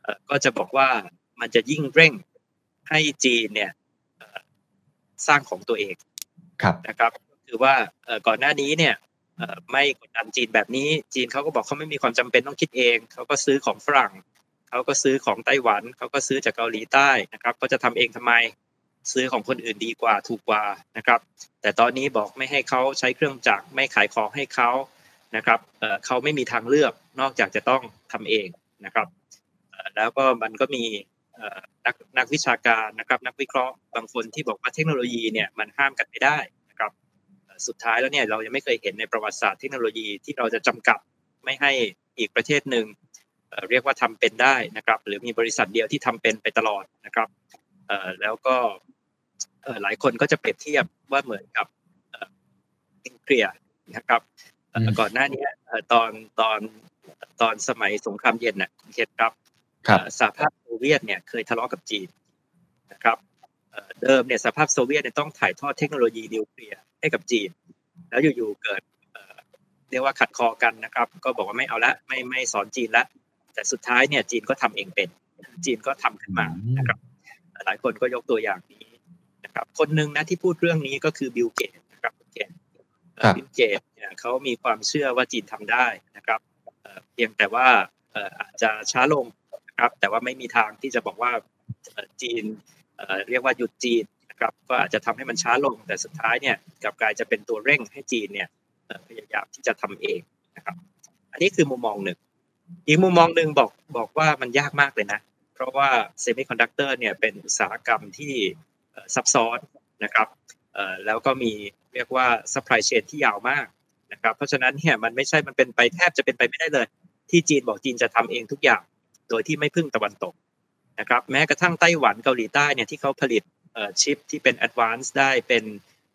เอ่อก็จะบอกว่ามันจะยิ่งเร่ง ให้จีนเนี่ยเอ่อสร้างของตัวเองครับนะครับคือว่าเอ่อก่อนหน้านี้เนี่ยเอ่อไม่กดดันจีนแบบนี้ จีนเขาก็บอกเขาไม่มีความจำเป็นต้องคิดเองเขาก็ซื้อของฝรั่งเขาก็ซื้อของไต้หวันเขาก็ซื้อจากเกาหลีใต้นะครับก็จะทำเองทำไมซื้อของคนอื่นดีกว่าถูกกว่านะครับ แต่ตอนนี้บอกไม่ให้เขาใช้เครื่องจักรไม่ขายของให้เขานะครับเอ่อเขาไม่มีทางเลือกนอกจากจะต้องทำเองนะครับเอ่อแล้วก็มันก็มีเอ่อ นักนักวิชาการนะครับ นักวิเคราะห์บางคนที่บอกว่าเทคโนโลยีเนี่ยมันห้ามกันไม่ได้นะครับเอ่อสุดท้ายแล้วเนี่ยเรายังไม่เคยเห็นในประวัติศาสตร์เทคโนโลยีที่เราจะจำกัดไม่ให้อีกประเทศหนึ่งเอ่อเรียกว่าทำเป็นได้นะครับ หรือมีบริษัทเดียวที่ทำเป็นไปตลอดนะครับเเอ่อแล้วก็เอ่อหลายคนก็จะเปรียบเทียบว่าเหมือนกับเอ่อนิวเคลียร์นะครับเอ่ออืมก่อนหน้านี้เอ่อตอนตอนตอนสมัยสงครามเย็นน่ะคุณเคนครับครับเอ่อ สหภาพโซเวียตเนี่ยเคยทะเลาะกับจีนนะครับเอ่อเดิมเนี่ยสหภาพโซเวียตเนี่ยต้องถ่ายทอดเทคโนโลยีนิวเคลียร์ให้กับจีน แล้วอยู่ๆเกิดเอ่อเรียกว่าขัดคอกันนะครับ ก็บอกว่าไม่เอาละไม่ไม่สอนจีนละแต่สุดท้ายเนี่ยจีนก็ทำเองเป็น จีนก็ทำขึ้นมานะครับ หลายคนก็ยกตัวอย่างนี้นะครับ คนหนึ่งนะที่พูดเรื่องนี้ก็คือบิลเกตส์นะครับบิลเกตส์เอ่อครับบิลเกตส์เนี่ยเขามีความเชื่อว่าจีนทำได้นะครับเอ่อเพียงแต่ว่าเอ่ออาจจะช้าลง นะครับ แต่ว่าไม่มีทางที่จะบอกว่าจีนเรียกว่าหยุดจีนนะครับก็อาจจะทำให้มันช้าลงแต่สุดท้ายเนี่ยกลับกลายจะเป็นตัวเร่งให้จีนเนี่ยพยายามที่จะทำเองนะครับ อันนี้คือมุมมองหนึ่งอีกมุมมองหนึ่งบอกบอกว่ามันยากมากเลยนะ เพราะว่าเซมิคอนดักเตอร์เนี่ยเป็นอุตสาหกรรมที่ซับซ้อนนะครับแล้วก็มีเรียกว่า supply chain ที่ยาวมากนะครับ เพราะฉะนั้นเนี่ยมันไม่ใช่มันเป็นไปแทบจะเป็นไปไม่ได้เลย ที่จีนบอกจีนจะทำเองทุกอย่าง โดยที่ไม่พึ่งตะวันตกนะครับแม้กระทั่งไต้หวันเกาหลีใต้เนี่ยที่เขาผลิตเอ่อชิปที่เป็น advance ได้เป็น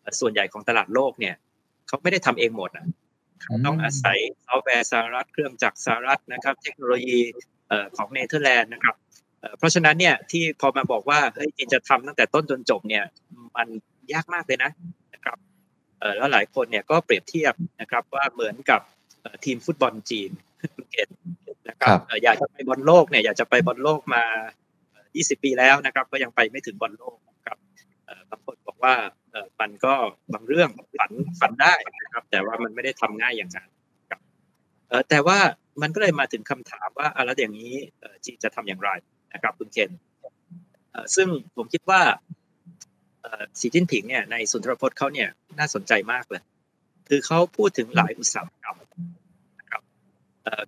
เอ่อส่วนใหญ่ของตลาดโลกเนี่ยเขาไม่ได้ทำเองหมดนะต้องอาศัยซอฟต์แวร์สหรัฐเครื่องจักรสหรัฐนะครับ เทคโนโลยีเอ่อของเนเธอร์แลนด์นะครับเอ่อเพราะฉะนั้นเนี่ยที่พอมาบอกว่าเฮ้ยจีนจะทำตั้งแต่ต้นจนจบเนี่ยมันยากมากเลยนะนะครับเอ่อแล้วหลายคนเนี่ยก็เปรียบเทียบนะครับว่าเหมือนกับเอ่อทีมฟุตบอลจีนเกต นะครัครับบเอ่ออยากจะไปบอลโลกเนี่ยอยากจะไปบอลโลกมาเอ่อ20 ปีแล้วนะครับ ก็ยังไปไม่ถึงบอลโลกนะครับเอ่อบางคนบอกว่าเอ่อมันก็บางเรื่องฝันฝันได้นะครับ แต่ว่ามันไม่ได้ทำง่ายอย่างนั้นเอ่อแต่ว่ามันก็เลยมาถึงคำถามว่าอะแล้วอย่างนี้เอ่อจีนจะทำอย่างไรนะครับคุณเคนเอ่อซึ่งผมคิดว่าเอ่อสีจิ้นผิงเนี่ยในสุนทรพจน์เขาเนี่ยน่าสนใจมากเลย คือเขาพูดถึงหลายอุตสาหกรรมนะครับเอ่อ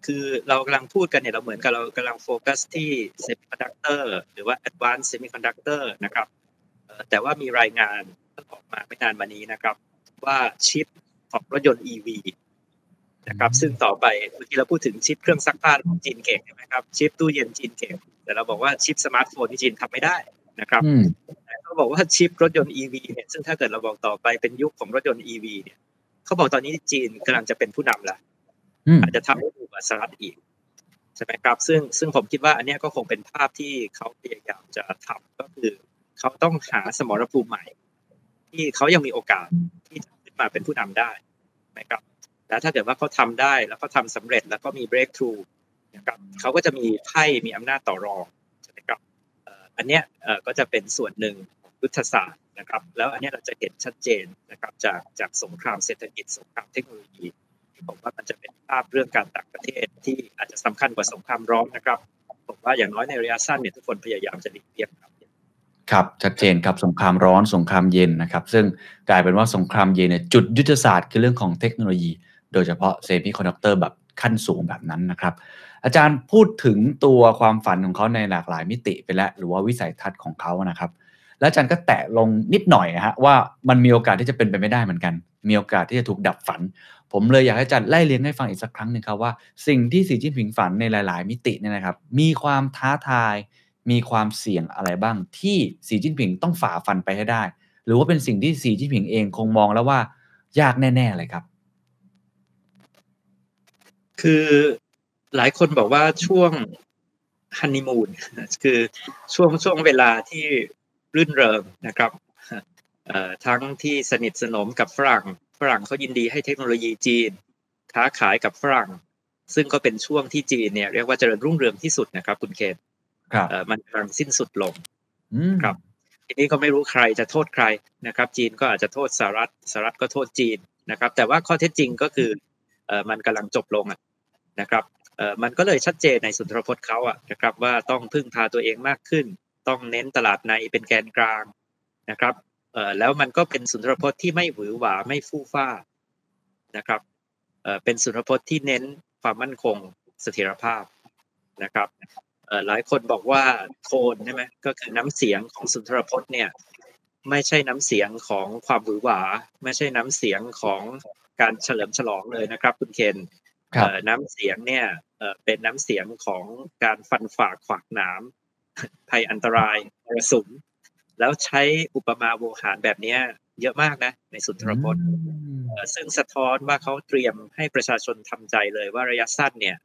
คือเรากำลังพูดกันเนี่ยเราเหมือนกับเรากำลังโฟกัสที่ semiconductor หรือว่า advanced semiconductor นะครับเอ่อแต่ว่ามีรายงานออกมาไม่นานมานี้นะครับ ว่าชิปของรถยนต์ EV นะครับซึ่งต่อไปเมื่อกี้เราพูดถึงชิปเครื่องซักผ้าของจีนเก่งใช่ไหมครับชิปตู้เย็นจีนเก่งแต่เราบอกว่าชิปสมาร์ทโฟนที่จีนทำไม่ได้นะครับอืมแต่เขาบอกว่าชิปรถยนต์ EV เนี่ยซึ่งถ้าเกิดเราบอกต่อไปเป็นยุคของรถยนต์ EV เนี่ยเขาบอกตอนนี้จีนกำลังจะเป็นผู้นำแล้ว อาจจะทำให้ดีกว่าสหรัฐอีกใช่ไหมครับ ซึ่งซึ่งผมคิดว่าอันนี้ก็คงเป็นภาพที่เขาพยายามจะทำก็คือเขาต้องหาสมรภูมิใหม่ ที่เขายังมีโอกาสที่จะขึ้นมาเป็นผู้นำได้นะครับแล้วถ้าเกิดว่าเขาทำได้แล้วก็ทำสำเร็จแล้วก็มี breakthrough นะครับเขาก็จะมีไพ่มีอำนาจต่อรองใช่ไหมครับอันเนี้ยก็จะเป็นส่วนหนึ่งของยุทธศาสตร์นะครับ แล้วอันเนี้ยเราจะเห็นชัดเจนนะครับจากจากสงครามเศรษฐกิจสงครามเทคโนโลยี ผมว่ามันจะเป็นภาพเรื่องการต่างประเทศที่อาจจะสำคัญกว่าสงครามร้อนนะครับ ผมว่าอย่างน้อยในระยะสั้นเนี่ยทุกคนพยายามจะหลีกเลี่ยงครับครับชัดเจนครับสงครามร้อนสงครามเย็นนะครับ ซึ่งกลายเป็นว่าสงครามเย็นเนี่ยจุดยุทธศาสตร์คือเรื่องของเทคโนโลยี โดยเฉพาะเซมิคอนดักเตอร์แบบขั้นสูงแบบนั้นนะครับ อาจารย์พูดถึงตัวความฝันของเขาในหลากหลายมิติไปแล้ว หรือว่าวิสัยทัศน์ของเขานะครับ และอาจารย์ก็แตะลงนิดหน่อยนะฮะว่ามันมีโอกาสที่จะเป็นไปไม่ได้เหมือนกัน มีโอกาสที่จะถูกดับฝัน ผมเลยอยากให้จารย์ไล่เรียงให้ฟังอีกสักครั้งหนึ่งครับว่า สิ่งที่สีจิ้นผิงฝันในหลาย ๆ มิติเนี่ยนะครับ มีความท้าทาย มีความเสี่ยงอะไรบ้าง ที่สีจิ้นผิงต้องฝ่าฟันไปให้ได้ หรือว่าเป็นสิ่งที่สีจิ้นผิงเองคงมองแล้วว่ายากแน่ ๆ เลยครับ คือหลายคนบอกว่าช่วงฮันนีมูนคือช่วงช่วงเวลาที่รื่นเริงนะครับ ทั้งที่สนิทสนมกับฝรั่ง ฝรั่งเขายินดีให้เทคโนโลยีจีน ค้าขายกับฝรั่ง ซึ่งก็เป็นช่วงที่จีนเนี่ยเรียกว่าเจริญรุ่งเรืองที่สุดนะครับ คุณเคนครับเอ่อมันกำลังสิ้นสุดลงอืมครับ ทีนี้ก็ไม่รู้ใครจะโทษใครนะครับ จีนก็อาจจะโทษสหรัฐสหรัฐก็โทษจีนนะครับ แต่ว่าข้อเท็จจริงก็คือเอ่อมันกำลังจบลงอะนะครับเอ่อมันก็เลยชัดเจนในสุนทรพจน์เขาอะนะครับว่าต้องพึ่งพาตัวเองมากขึ้น ต้องเน้นตลาดในเป็นแกนกลางนะครับ เอ่อแล้วมันก็เป็นสุนทรพจน์ที่ไม่หวือหวาไม่ฟู่ฟ้านะครับเอ่อเป็นสุนทรพจน์ที่เน้นความมั่นคงเสถียรภาพนะครับเอ่อหลายคนบอกว่าโทนใช่ไหมก็คือน้ำเสียงของสุนทรพจน์เนี่ยไม่ใช่น้ำเสียงของความหวือหวา ไม่ใช่น้ำเสียงของการเฉลิมฉลองเลยนะครับ คุณเคนครับเอ่อน้ำเสียงเนี่ยเอ่อเป็นน้ำเสียงของการฟันฝ่าขวากหนามภัยอันตรายมรสุม แล้วใช้อุปมาโวหารแบบเนี้ยเยอะมากนะ ในสุนทรพจน์อืมเอ่อซึ่งสะท้อนว่าเขาเตรียมให้ประชาชนทำใจเลยว่าระยะสั้นเนี่ย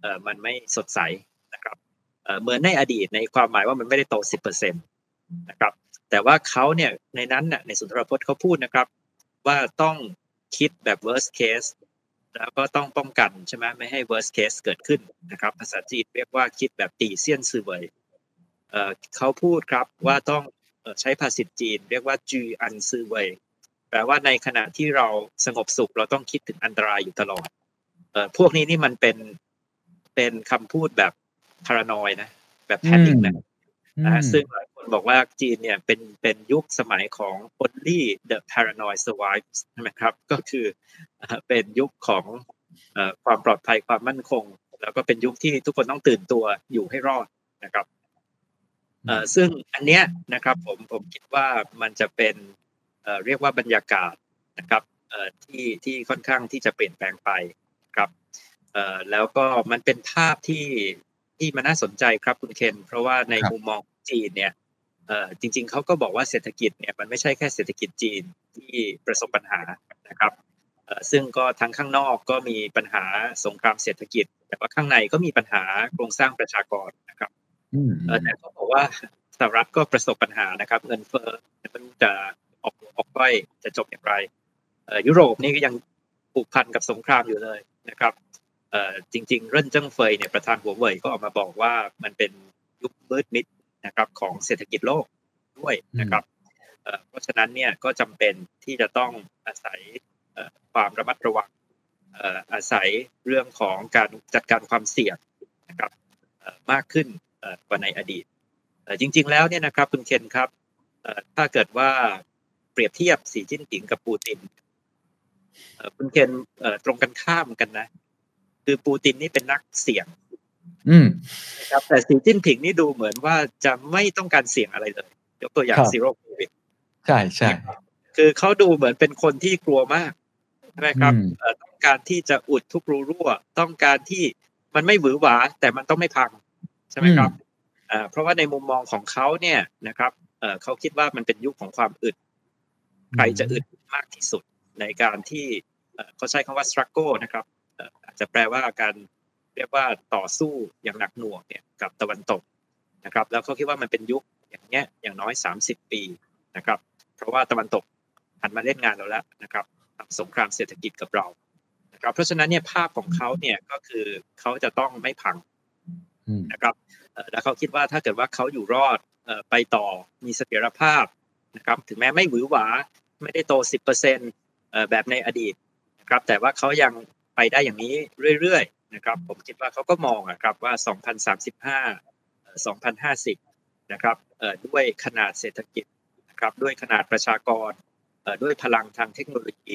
เอ่อมันไม่สดใสนะครับเอ่อเหมือนในอดีตในความหมายว่ามันไม่ได้โต 10%นะครับแต่ว่าเขาเนี่ยในนั้นน่ะในสุนทรพจน์เขาพูดนะครับ ว่าต้องคิดแบบ worst case แล้วก็ต้องป้องกันใช่ไหมไม่ให้ worst case เกิดขึ้นนะครับ ภาษาจีนเรียกว่าคิดแบบตีเซียนซือเวยเอ่อเขาพูดครับว่าต้องเอ่อ ใช้ภาษิตจีน เรียกว่าจีอันซือเวยแปลว่าในขณะที่เราสงบสุขเราต้องคิดถึงอันตรายอยู่ตลอดเอ่อพวกนี้นี่มันเป็นเป็นคำพูดแบบพารานอยนะ แบบแพนิคนะนะซึ่งหลายคนบอกว่าจีนเนี่ยเป็นเป็นยุคสมัยของ only the paranoid survives ใช่ไหมครับ ก็คือเอ่อเป็นยุคของเอ่อความปลอดภัยความมั่นคง แล้วก็เป็นยุคที่ทุกคนต้องตื่นตัวอยู่ให้รอดนะครับเอ่อ ซึ่งอันเนี้ยนะครับผมผมคิดว่ามันจะเป็นเอ่อเรียกว่าบรรยากาศนะครับเอ่อที่ที่ค่อนข้างที่จะเปลี่ยนแปลงไปครับเอ่อแล้วก็มันเป็นภาพที่ที่มันน่าสนใจครับคุณเคน เพราะว่าในครับมุมมองของจีนเนี่ยเอ่อจริง ๆเขาก็บอกว่าเศรษฐกิจเนี่ยมันไม่ใช่แค่เศรษฐกิจจีนที่ประสบปัญหานะครับเอ่อซึ่งก็ทั้งข้างนอกก็มีปัญหาสงครามเศรษฐกิจ แต่ว่าข้างในก็มีปัญหาโครงสร้างประชากรนะครับอืมเอ่อ แต่เขาบอกว่าสหรัฐก็ประสบปัญหานะครับ เงินเฟ้อไม่รู้จะออกออกก้อยจะจบอย่างไรเอยุโรปนี่ก็ยังผูกพันกับสงครามอยู่เลยนะครับเอจริง ๆ เริ่นเจิ้งเฟยเนี่ยประธานหัวเว่ยก็ออกมาบอกว่ามันเป็นยุคมืดมิดนะครับของเศรษฐกิจโลกด้วยนะครับเพราะฉะนั้นเนี่ยก็จำเป็นที่จะต้องอาศัยความระมัดระวังอาศัยเรื่องของการจัดการความเสี่ยงนะครับมากขึ้น กว่าในอดีตเอ่อจริง ๆ แล้วเนี่ยนะครับคุณเคนครับเอ่อถ้าเกิดว่าเปรียบเทียบสีจิ้นผิงกับปูตินเอ่อคุณเคนเอ่อตรงกันข้ามกันนะ คือปูตินนี่เป็นนักเสี่ยงอืมนะครับแต่สีจิ้นผิงนี่ดูเหมือนว่าจะไม่ต้องการเสี่ยงอะไรเลย ยกตัวอย่างครับซีโร่โควิดใช่ใช่คือเขาดูเหมือนเป็นคนที่กลัวมากใช่ไหมครับอืมเอ่อต้องการที่จะอุดทุกรูรั่ว ต้องการที่มันไม่หวือหวา แต่มันต้องไม่พัง ใช่ไหมครับอ่าเพราะว่าในมุมมองของเขาเนี่ยนะครับเอ่อเขาคิดว่ามันเป็นยุคของความอึด ใครจะอึดมากที่สุดในการที่เอ่อเขาใช้คำว่า struggle นะครับเอ่ออาจจะแปลว่าการเรียกว่าต่อสู้อย่างหนักหน่วงเนี่ยกับตะวันตกนะครับ แล้วเขาคิดว่ามันเป็นยุคอย่างเงี้ยอย่างน้อย 30 ปีนะครับ เพราะว่าตะวันตกหันมาเล่นงานเราแล้วนะครับทำสงครามเศรษฐกิจกับเรานะครับเพราะฉะนั้นเนี่ยภาพของเขาเนี่ยก็คือเขาจะต้องไม่พังอืม นะครับแล้วเขาคิดว่าถ้าเกิดว่าเขาอยู่รอดไปต่อมีเสถียรภาพนะครับถึงแม้ไม่หวือหวาไม่ได้โต 10%เอ่อแบบในอดีตนะครับแต่ว่าเขายังไปได้อย่างนี้เรื่อยๆนะครับผมคิดว่าเขาก็มองอะครับว่า 2035เอ่อ2050นะครับด้วยขนาดเศรษฐกิจนะครับด้วยขนาดประชากรด้วยพลังทางเทคโนโลยี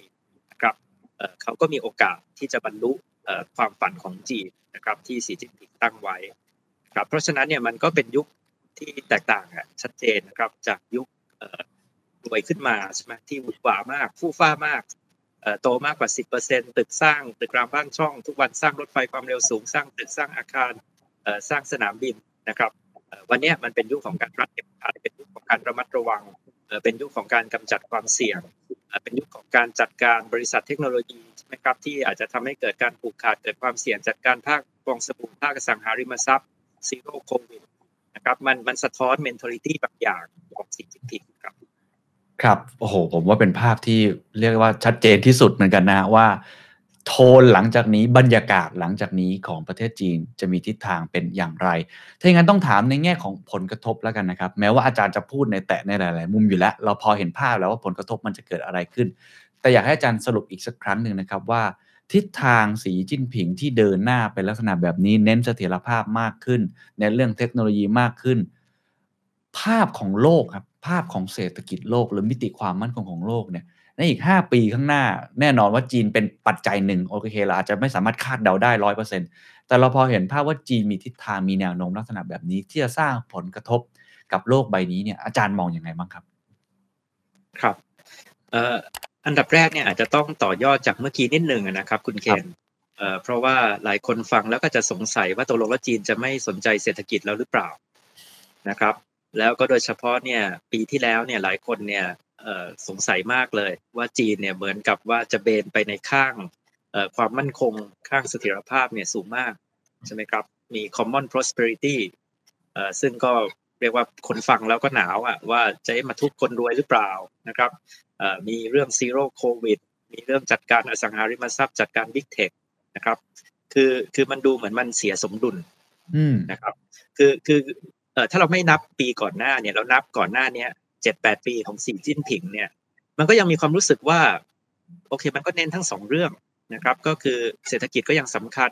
นะครับเขาก็มีโอกาสที่จะบรรลุความฝันของจีนนะครับที่สีจิ้นผิงตั้งไว้ ครับเพราะฉะนั้นเนี่ยมันก็เป็นยุคที่แตกต่างอะชัดเจนนะครับจากยุครวยขึ้นมาใช่ไหมที่หวือหวามากฟู่ฟ้ามากโตมากกว่า 10%ตึกสร้างตึกรามบ้านช่อง ทุกวันสร้างรถไฟความเร็วสูงสร้างตึกสร้างอาคารสร้างสนามบินนะครับวันเนี้ยมันเป็นยุคของการรัดเข็มขัดเป็นยุคของการระมัดระวังเป็นยุคของการกำจัดความเสี่ยง เป็นยุคของการจัดการบริษัทเทคโนโลยีใช่ไหมครับที่อาจจะทำให้เกิดการผูกขาดเกิดความเสี่ยงจัดการภาคฟองสบู่ภาคอสังหาริมทรัพย์ zero covid นะครับมันมันสะท้อน mentality บางอย่างของสีจิ้นผิงครับ ครับโอ้โห ผมว่าเป็นภาพที่เรียกว่าชัดเจนที่สุดเหมือนกันนะว่าโทนหลังจากนี้บรรยากาศหลังจากนี้ของประเทศจีนจะมีทิศทางเป็นอย่างไร ถ้าอย่างนั้นต้องถามในแง่ของผลกระทบแล้วกันนะครับ แม้ว่าอาจารย์จะพูดในแตะในหลาย ๆ มุมอยู่แล้ว เราพอเห็นภาพแล้วว่าผลกระทบมันจะเกิดอะไรขึ้น แต่อยากให้อาจารย์สรุปอีกสักครั้งหนึ่งนะครับว่า ทิศทางสีจิ้นผิงที่เดินหน้าเป็นลักษณะแบบนี้เน้นเสถียรภาพมากขึ้น ในเรื่องเทคโนโลยีมากขึ้น ภาพของโลกครับภาพของเศรษฐกิจโลก หรือมิติความมั่นคงของโลกเนี่ยในอีก 5 ปีข้างหน้า แน่นอนว่าจีนเป็นปัจจัยหนึ่งโอเคเราอาจจะไม่สามารถคาดเดาได้ร้อยเปอร์เซ็นต์แต่เราพอเห็นภาพว่าจีนมีทิศทางมีแนวโน้มลักษณะแบบนี้ ที่จะสร้างผลกระทบกับโลกใบนี้เนี่ยอาจารย์มองอยังไงบ้างครับ ครับเอ่อ อันดับแรกเนี่ยอาจจะต้องต่อยอดจากเมื่อกี้นิดหนึ่งอะนะครับ คุณเคนเอ่อเพราะว่าหลายคนฟังแล้วก็จะสงสัยว่าตกลงว่าจีนจะไม่สนใจเศรษฐกิจแล้วหรือเปล่านะครับ แล้วก็โดยเฉพาะเนี่ยปีที่แล้วเนี่ยหลายคนเนี่ยสงสัยมากเลย ว่าจีนเนี่ยเหมือนกับว่าจะเบนไปในข้างความมั่นคงข้างเสถียรภาพเนี่ยสูงมากใช่ไหมครับมี common prosperity ซึ่งก็เรียกว่าคนฟังแล้วก็หนาวอะว่าจะมาทุบคนรวยหรือเปล่านะครับ มีเรื่อง zero covid มีเรื่องจัดการอสังหาริมทรัพย์จัดการ big tech นะครับ คือคือมันดูเหมือนมันเสียสมดุลนะครับ คือคือเอ่อถ้าเราไม่นับปีก่อนหน้าเนี่ยเรานับก่อนหน้าเนี้ยเจ็ดแปดปีของสีจิ้นผิงเนี่ย มันก็ยังมีความรู้สึกว่า โอเค มันก็เน้นทั้งสองเรื่องนะครับ ก็คือเศรษฐกิจก็ยังสำคัญ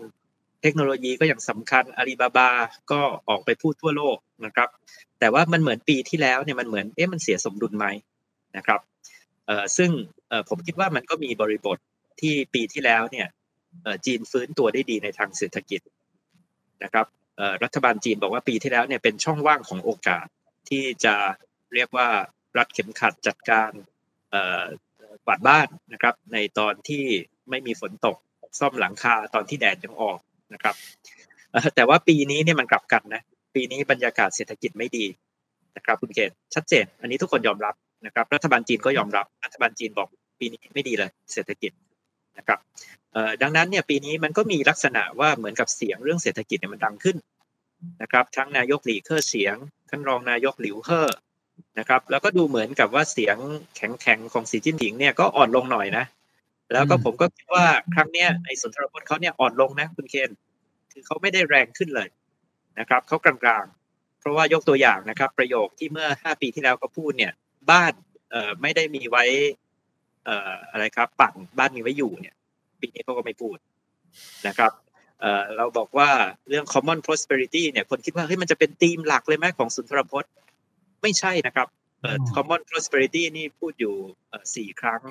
เทคโนโลยีก็ยังสำคัญอาลีบาบา ก็ออกไปพูดทั่วโลกนะครับ แต่ว่ามันเหมือนปีที่แล้วเนี่ยมันเหมือนเอ๊ะมันเสียสมดุลไหมนะครับเอ่อ ซึ่งผมคิดว่ามันก็มีบริบทที่ปีที่แล้วเนี่ยจีนฟื้นตัวได้ดีในทางเศรษฐกิจนะครับรัฐบาลจีนบอกว่าปีที่แล้วเนี่ยเป็นช่องว่างของโอกาสที่จะเรียกว่ารัดเข็มขัดจัดการกวาดบ้านนะครับในตอนที่ไม่มีฝนตกซ่อมหลังคาตอนที่แดดยังออกนะครับแต่ว่าปีนี้เนี่ยมันกลับกันนะปีนี้บรรยากาศเศรษฐกิจไม่ดีนะครับคุณเกศชัดเจน อันนี้ทุกคนยอมรับ นะครับรัฐบาลจีนก็ยอมรับรัฐบาลจีนบอกปีนี้ไม่ดีเลยเศรษฐกิจนะครับดังนั้นเนี่ยปีนี้มันก็มีลักษณะว่าเหมือนกับเสียงเรื่องเศรษฐกิจเนี่ยมันดังขึ้นนะครับทั้งนายกหลีเคอร์เสียงท่านรองนายกหลิวเฮอนะครับแล้วก็ดูเหมือนกับว่าเสียงแข็งๆของสีจิ้นผิงเนี่ยก็อ่อนลงหน่อยนะแล้วก็ผมก็คิดว่าครั้งเนี้ยในสุนทรพจน์เขาเนี่ยอ่อนลงนะคุณเคนคือเขาไม่ได้แรงขึ้นเลยนะครับเขากลางๆ เพราะว่ายกตัวอย่างนะครับ ประโยคที่เมื่อห้าปีที่แล้วเขาพูดเนี่ย บ้านเอ่อไม่ได้มีไว้ เอ่ออะไรครับปั่นบ้านมีไว้อยู่เนี่ยปีนี้เขาก็ไม่พูดนะครับเราบอกว่าเรื่อง common prosperity เนี่ยคนคิดว่าเฮ้ยมันจะเป็นธีมหลักเลยไหมของสุนทรพจน์ ไม่ใช่นะครับ common prosperity นี่พูดอยู่สี่ครั้ง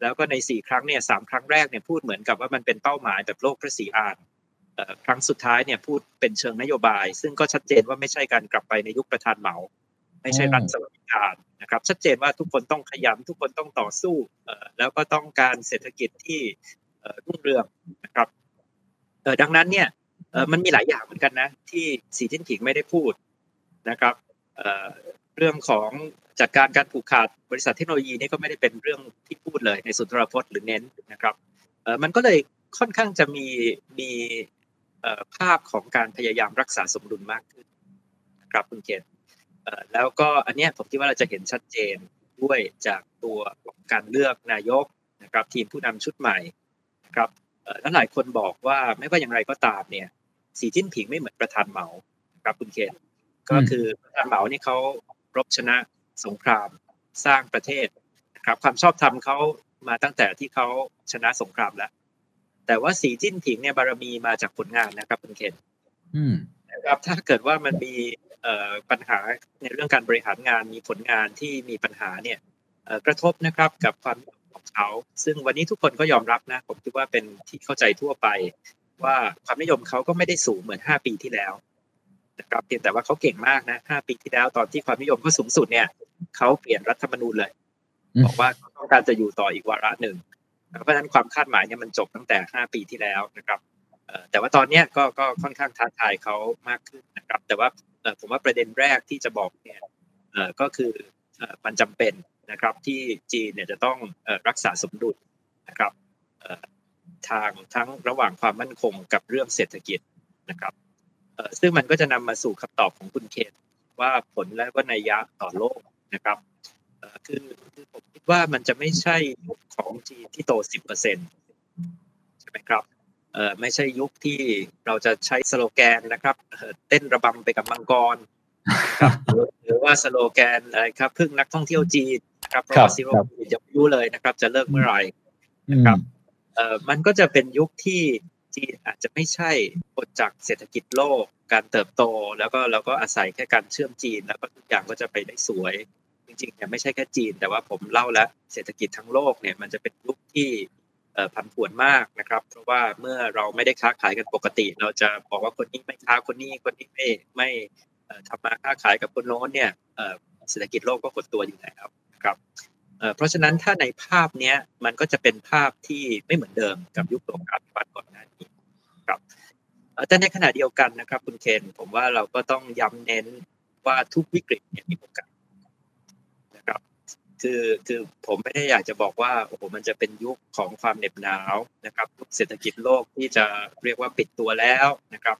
แล้วก็ในสี่ครั้งเนี่ยสามครั้งแรกเนี่ยพูดเหมือนกับว่ามันเป็นเป้าหมายแบบโลกพระศรีอานครั้งสุดท้ายเนี่ยพูดเป็นเชิงนโยบาย ซึ่งก็ชัดเจนว่าไม่ใช่การกลับไปในยุคประธานเหมา ไม่ใช่รัฐสวัสดิการนะครับชัดเจนว่าทุกคนต้องขยันทุกคนต้องต่อสู้แล้วก็ต้องการเศรษฐกิจที่รุ่งเรืองนะครับดังนั้นเนี่ยมันมีหลายอย่างเหมือนกันนะ ที่สีจิ้นผิงไม่ได้พูดนะครับเรื่องของจัดการการผูกขาดบริษัทเทคโนโลยีนี่ก็ไม่ได้เป็นเรื่องที่พูดเลยในสุนทรพจน์หรือเน้นนะครับมันก็เลยค่อนข้างจะมีมีภาพของการพยายามรักษาสมดุลมากขึ้นนะครับคุณเกศ แล้วก็อันนี้ผมคิดว่าเราจะเห็นชัดเจนด้วยจากตัวของการเลือกนายกนะครับทีมผู้นำชุดใหม่ครับแล้วหลายคนบอกว่าไม่ว่าอย่างไรก็ตามเนี่ยสีจิ้นผิงไม่เหมือนประธานเหมาครับคุณเคนก็คือประธานเหมานี่เขารบชนะสงครามสร้างประเทศนะครับความชอบธรรมเขามาตั้งแต่ที่เขาชนะสงครามแล้ว แต่ว่าสีจิ้นผิงเนี่ยบารมีมาจากผลงานนะครับคุณเคนนะครับถ้าเกิดว่ามันมี ปัญหาในเรื่องการบริหารงานมีผลงานที่มีปัญหาเนี่ยกระทบนะครับกับความเขา ซึ่งวันนี้ทุกคนก็ยอมรับนะ ผมคิดว่าเป็นที่เข้าใจทั่วไป ว่าความนิยมเขาก็ไม่ได้สูงเหมือนห้าปีที่แล้วนะครับเพียงแต่ว่าเขาเก่งมากนะห้าปีที่แล้วตอนที่ความนิยมเขาสูงสุดเนี่ยเขาเปลี่ยนรัฐธรรมนูญเลยบอกว่าต้องการจะอยู่ต่ออีกวาระหนึ่ง เพราะฉะนั้นความคาดหมายเนี่ยมันจบตั้งแต่ห้าปีที่แล้วนะครับแต่ว่าตอนนี้ก็ก็ค่อนข้างท้าทายเขามากขึ้นนะครับ แต่ว่า ผมว่าประเด็นแรกที่จะบอกเนี่ยก็คือมันจำเป็นนะครับที่จีนเนี่ยจะต้องรักษาสมดุลนะครับทางทั้งระหว่างความมั่นคงกับเรื่องเศรษฐกิจนะครับซึ่งมันก็จะนำมาสู่คำตอบของคุณเคนว่าผลและว่านัยยะต่อโลกนะครับคือผมคิดว่ามันจะไม่ใช่ของจีนที่โต 10%ใช่ไหมครับ ไม่ใช่ยุคที่เราจะใช้สโลแกนนะครับเต้นระบำไปกับมังกรครับหรือว่าสโลแกนอะไรครับพึ่งนักท่องเที่ยวจีนครับเพราะว่าซีโร่จะไม่รู้เลยนะครับ จะเลิกเมื่อไหร่นะครับเอ่อมันก็จะเป็นยุคที่จีนอาจจะไม่ใช่ผลจากเศรษฐกิจโลกการเติบโต แล้วก็เราก็อาศัยแค่การเชื่อมจีน แล้วก็ทุกอย่างก็จะไปได้สวย จริงๆเนี่ยไม่ใช่แค่จีน แต่ว่าผมเล่าแล้วเศรษฐกิจทั้งโลกเนี่ยมันจะเป็นยุคที่ ผันผวนมากนะครับ เพราะว่าเมื่อเราไม่ได้ค้าขายกันปกติ เราจะบอกว่าคนนี้ไม่ค้าคนนี้คนนี้ไม่ไม่ทำมาค้าขายกับคนโน้นเนี่ยเศรษฐกิจโลกก็กดตัวอยู่แล้วครับเพราะฉะนั้นถ้าในภาพเนี้ยมันก็จะเป็นภาพที่ไม่เหมือนเดิมกับยุคโลกาภิวัตน์ก่อนหน้านี้ครับแต่ในขณะเดียวกันนะครับ คุณเคนผมว่าเราก็ต้องย้ำเน้นว่าทุกวิกฤตเนี่ยมีโอกาส คือคือผมไม่ได้อยากจะบอกว่าโอ้โหมันจะเป็นยุคของความเหน็บหนาวนะครับยุคเศรษฐกิจโลกที่จะเรียกว่าปิดตัวแล้วนะครับ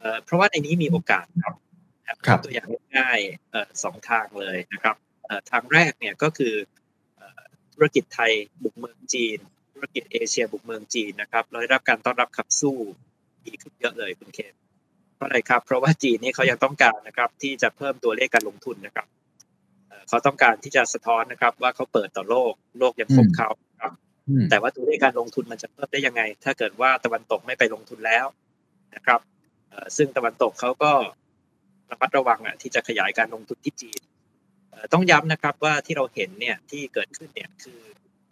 เอ่อเพราะว่าในนี้มีโอกาสครับครับตัวอย่างง่ายๆเอ่อสองทางเลยนะครับเอ่อทางแรกเนี่ยก็คือเอ่อธุรกิจไทยบุกเมืองจีน ธุรกิจเอเชียบุกเมืองจีนนะครับเราได้รับการต้อนรับขับสู้ดีขึ้นเยอะเลยคุณเคนเพราะอะไรครับ เพราะว่าจีนนี่เขายังต้องการนะครับที่จะเพิ่มตัวเลขการลงทุนนะครับ เอ่อเขาต้องการที่จะสะท้อนนะครับ ว่าเขาเปิดต่อโลกโลกยังคบเขาครับอืมแต่ว่าตัวเลขการลงทุนมันจะเพิ่มได้ยังไง ถ้าเกิดว่าตะวันตกไม่ไปลงทุนแล้วนะครับเอ่อซึ่งตะวันตกเขาก็ระมัดระวังอะที่จะขยายการลงทุนที่จีนเอ่อต้องย้ำนะครับว่าที่เราเห็นเนี่ยที่เกิดขึ้นเนี่ยคือ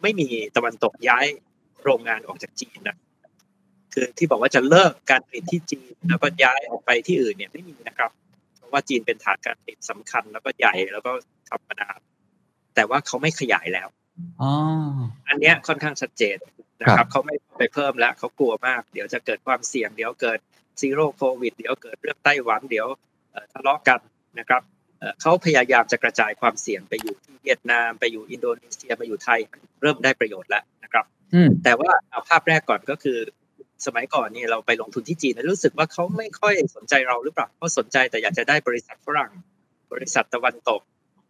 ไม่มีตะวันตกย้ายโรงงานออกจากจีนนะคือที่บอกว่าจะเลิกการผลิตที่จีนแล้วก็ย้ายออกไปที่อื่นเนี่ยไม่มีนะครับเพ ราะว่าจีนเป็นฐานการผลิตสำคัญแล้วก็ใหญ่แล้วก็ทำมานานแต่ว่าเขาไม่ขยายแล้วอ๋ออันเนี้ยค่อนข้างชัดเจนนะคครัรับบเขาไม่ไปเพิ่มแล้วเขากลัวมาก เดี๋ยวจะเกิดความเสี่ยง เดี๋ยวเกิดซีโร่โควิดเดี๋ยวเกิดเรื่องไต้หวันเดี๋ยวเอ่อทะเลาะกันนะครับเอ่อเขาพยายามจะกระจายความเสี่ยงไปอยู่ที่เวียดนามไปอยู่อินโดนีเซียมาอยู่ไทยเริ่มได้ประโยชน์แล้วนะครับอืมแต่ว่าเอาภาพแรกก่อนก็คือ สมัยก่อนนี่เราไปลงทุนที่จีนแล้วรู้สึกว่าเขาไม่ค่อยสนใจเราหรือเปล่าเขาสนใจแต่อยากจะได้บริษัทฝรั่ง บริษัทตะวันตก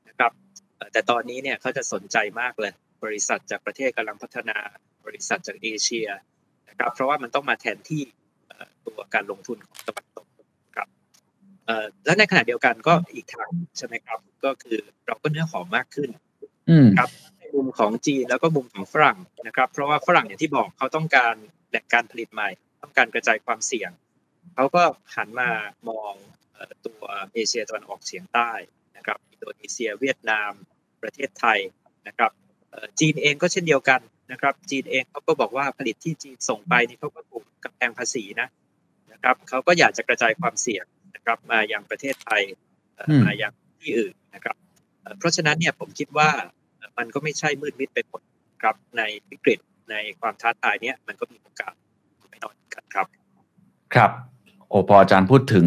นะครับเอ่อแต่ตอนนี้เนี่ยเขาจะสนใจมากเลย บริษัทจากประเทศกำลังพัฒนาบริษัทจากเอเชียนะครับ เพราะว่ามันต้องมาแทนที่เอ่อตัวการลงทุนของตะวันตกครับเอ่อและในขณะเดียวกันก็อีกทางใช่ไหมครับ ก็คือเราก็เนื้อหอมมากขึ้นอืมครับในมุมของจีนแล้วก็มุมของฝรั่งนะครับ เพราะว่าฝรั่งอย่างที่บอกเขาต้องการ แหล่งการผลิตใหม่ ต้องการกระจายความเสี่ยงเขาก็หันมามองเอ่อตัวเอเชียตะวันออกเฉียงใต้นะครับอินโดนีเซียเวียดนาม ประเทศไทยนะครับเอ่อจีนเองก็เช่นเดียวกันนะครับ จีนเองเขาก็บอกว่าผลิตที่จีนส่งไปนี่เขาก็ถูกกำแพงภาษีนะนะครับเขาก็อยากจะกระจายความเสี่ยงนะครับมายังประเทศไทยเอ่ออืมมายังที่อื่นนะครับเอ่อเพราะฉะนั้นเนี่ยผมคิดว่ามันก็ไม่ใช่มืดมิดไปหมดครับในวิกฤต ในความท้าทายเนี้ยมันก็มีโอกาสไม่น้อยเหมือนกันครับ ครับ โอพออาจารย์พูดถึง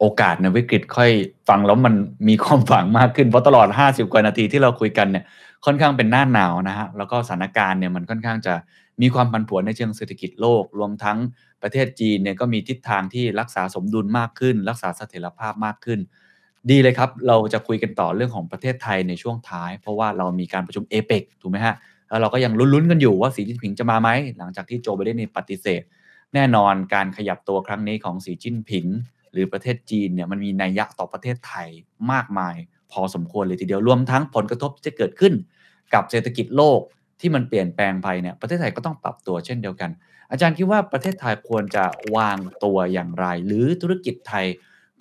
โอกาสในวิกฤตค่อยฟังแล้วมันมีความหวังมากขึ้นเพราะตลอด 50 กว่านาทีที่เราคุยกันเนี่ยค่อนข้างเป็นหน้าหนาวนะฮะแล้วก็สถานการณ์เนี่ยมันค่อนข้างจะมีความผันผวนในเชิงเศรษฐกิจโลก รวมทั้งประเทศจีนเนี่ยก็มีทิศทางที่รักษาสมดุลมากขึ้น รักษาเสถียรภาพมากขึ้น ดีเลยครับ เราจะคุยกันต่อเรื่องของประเทศไทยในช่วงท้าย เพราะว่าเรามีการประชุมเอเปกถูกไหมฮะ แล้วเราก็ยังลุ้นๆกันอยู่ว่าสีจิ้นผิงจะมาไหมหลังจากที่โจไบเดนเนี่ยปฏิเสธ แน่นอนการขยับตัวครั้งนี้ของสีจิ้นผิง หรือประเทศจีนเนี่ยมันมีนัยยะต่อประเทศไทยมากมาย พอสมควรเลยทีเดียวรวมทั้งผลกระทบที่จะเกิดขึ้น กับเศรษฐกิจโลกที่มันเปลี่ยนแปลงไปเนี่ยประเทศไทยก็ต้องปรับตัวเช่นเดียวกัน อาจารย์คิดว่าประเทศไทยควรจะวางตัวอย่างไร หรือธุรกิจไทย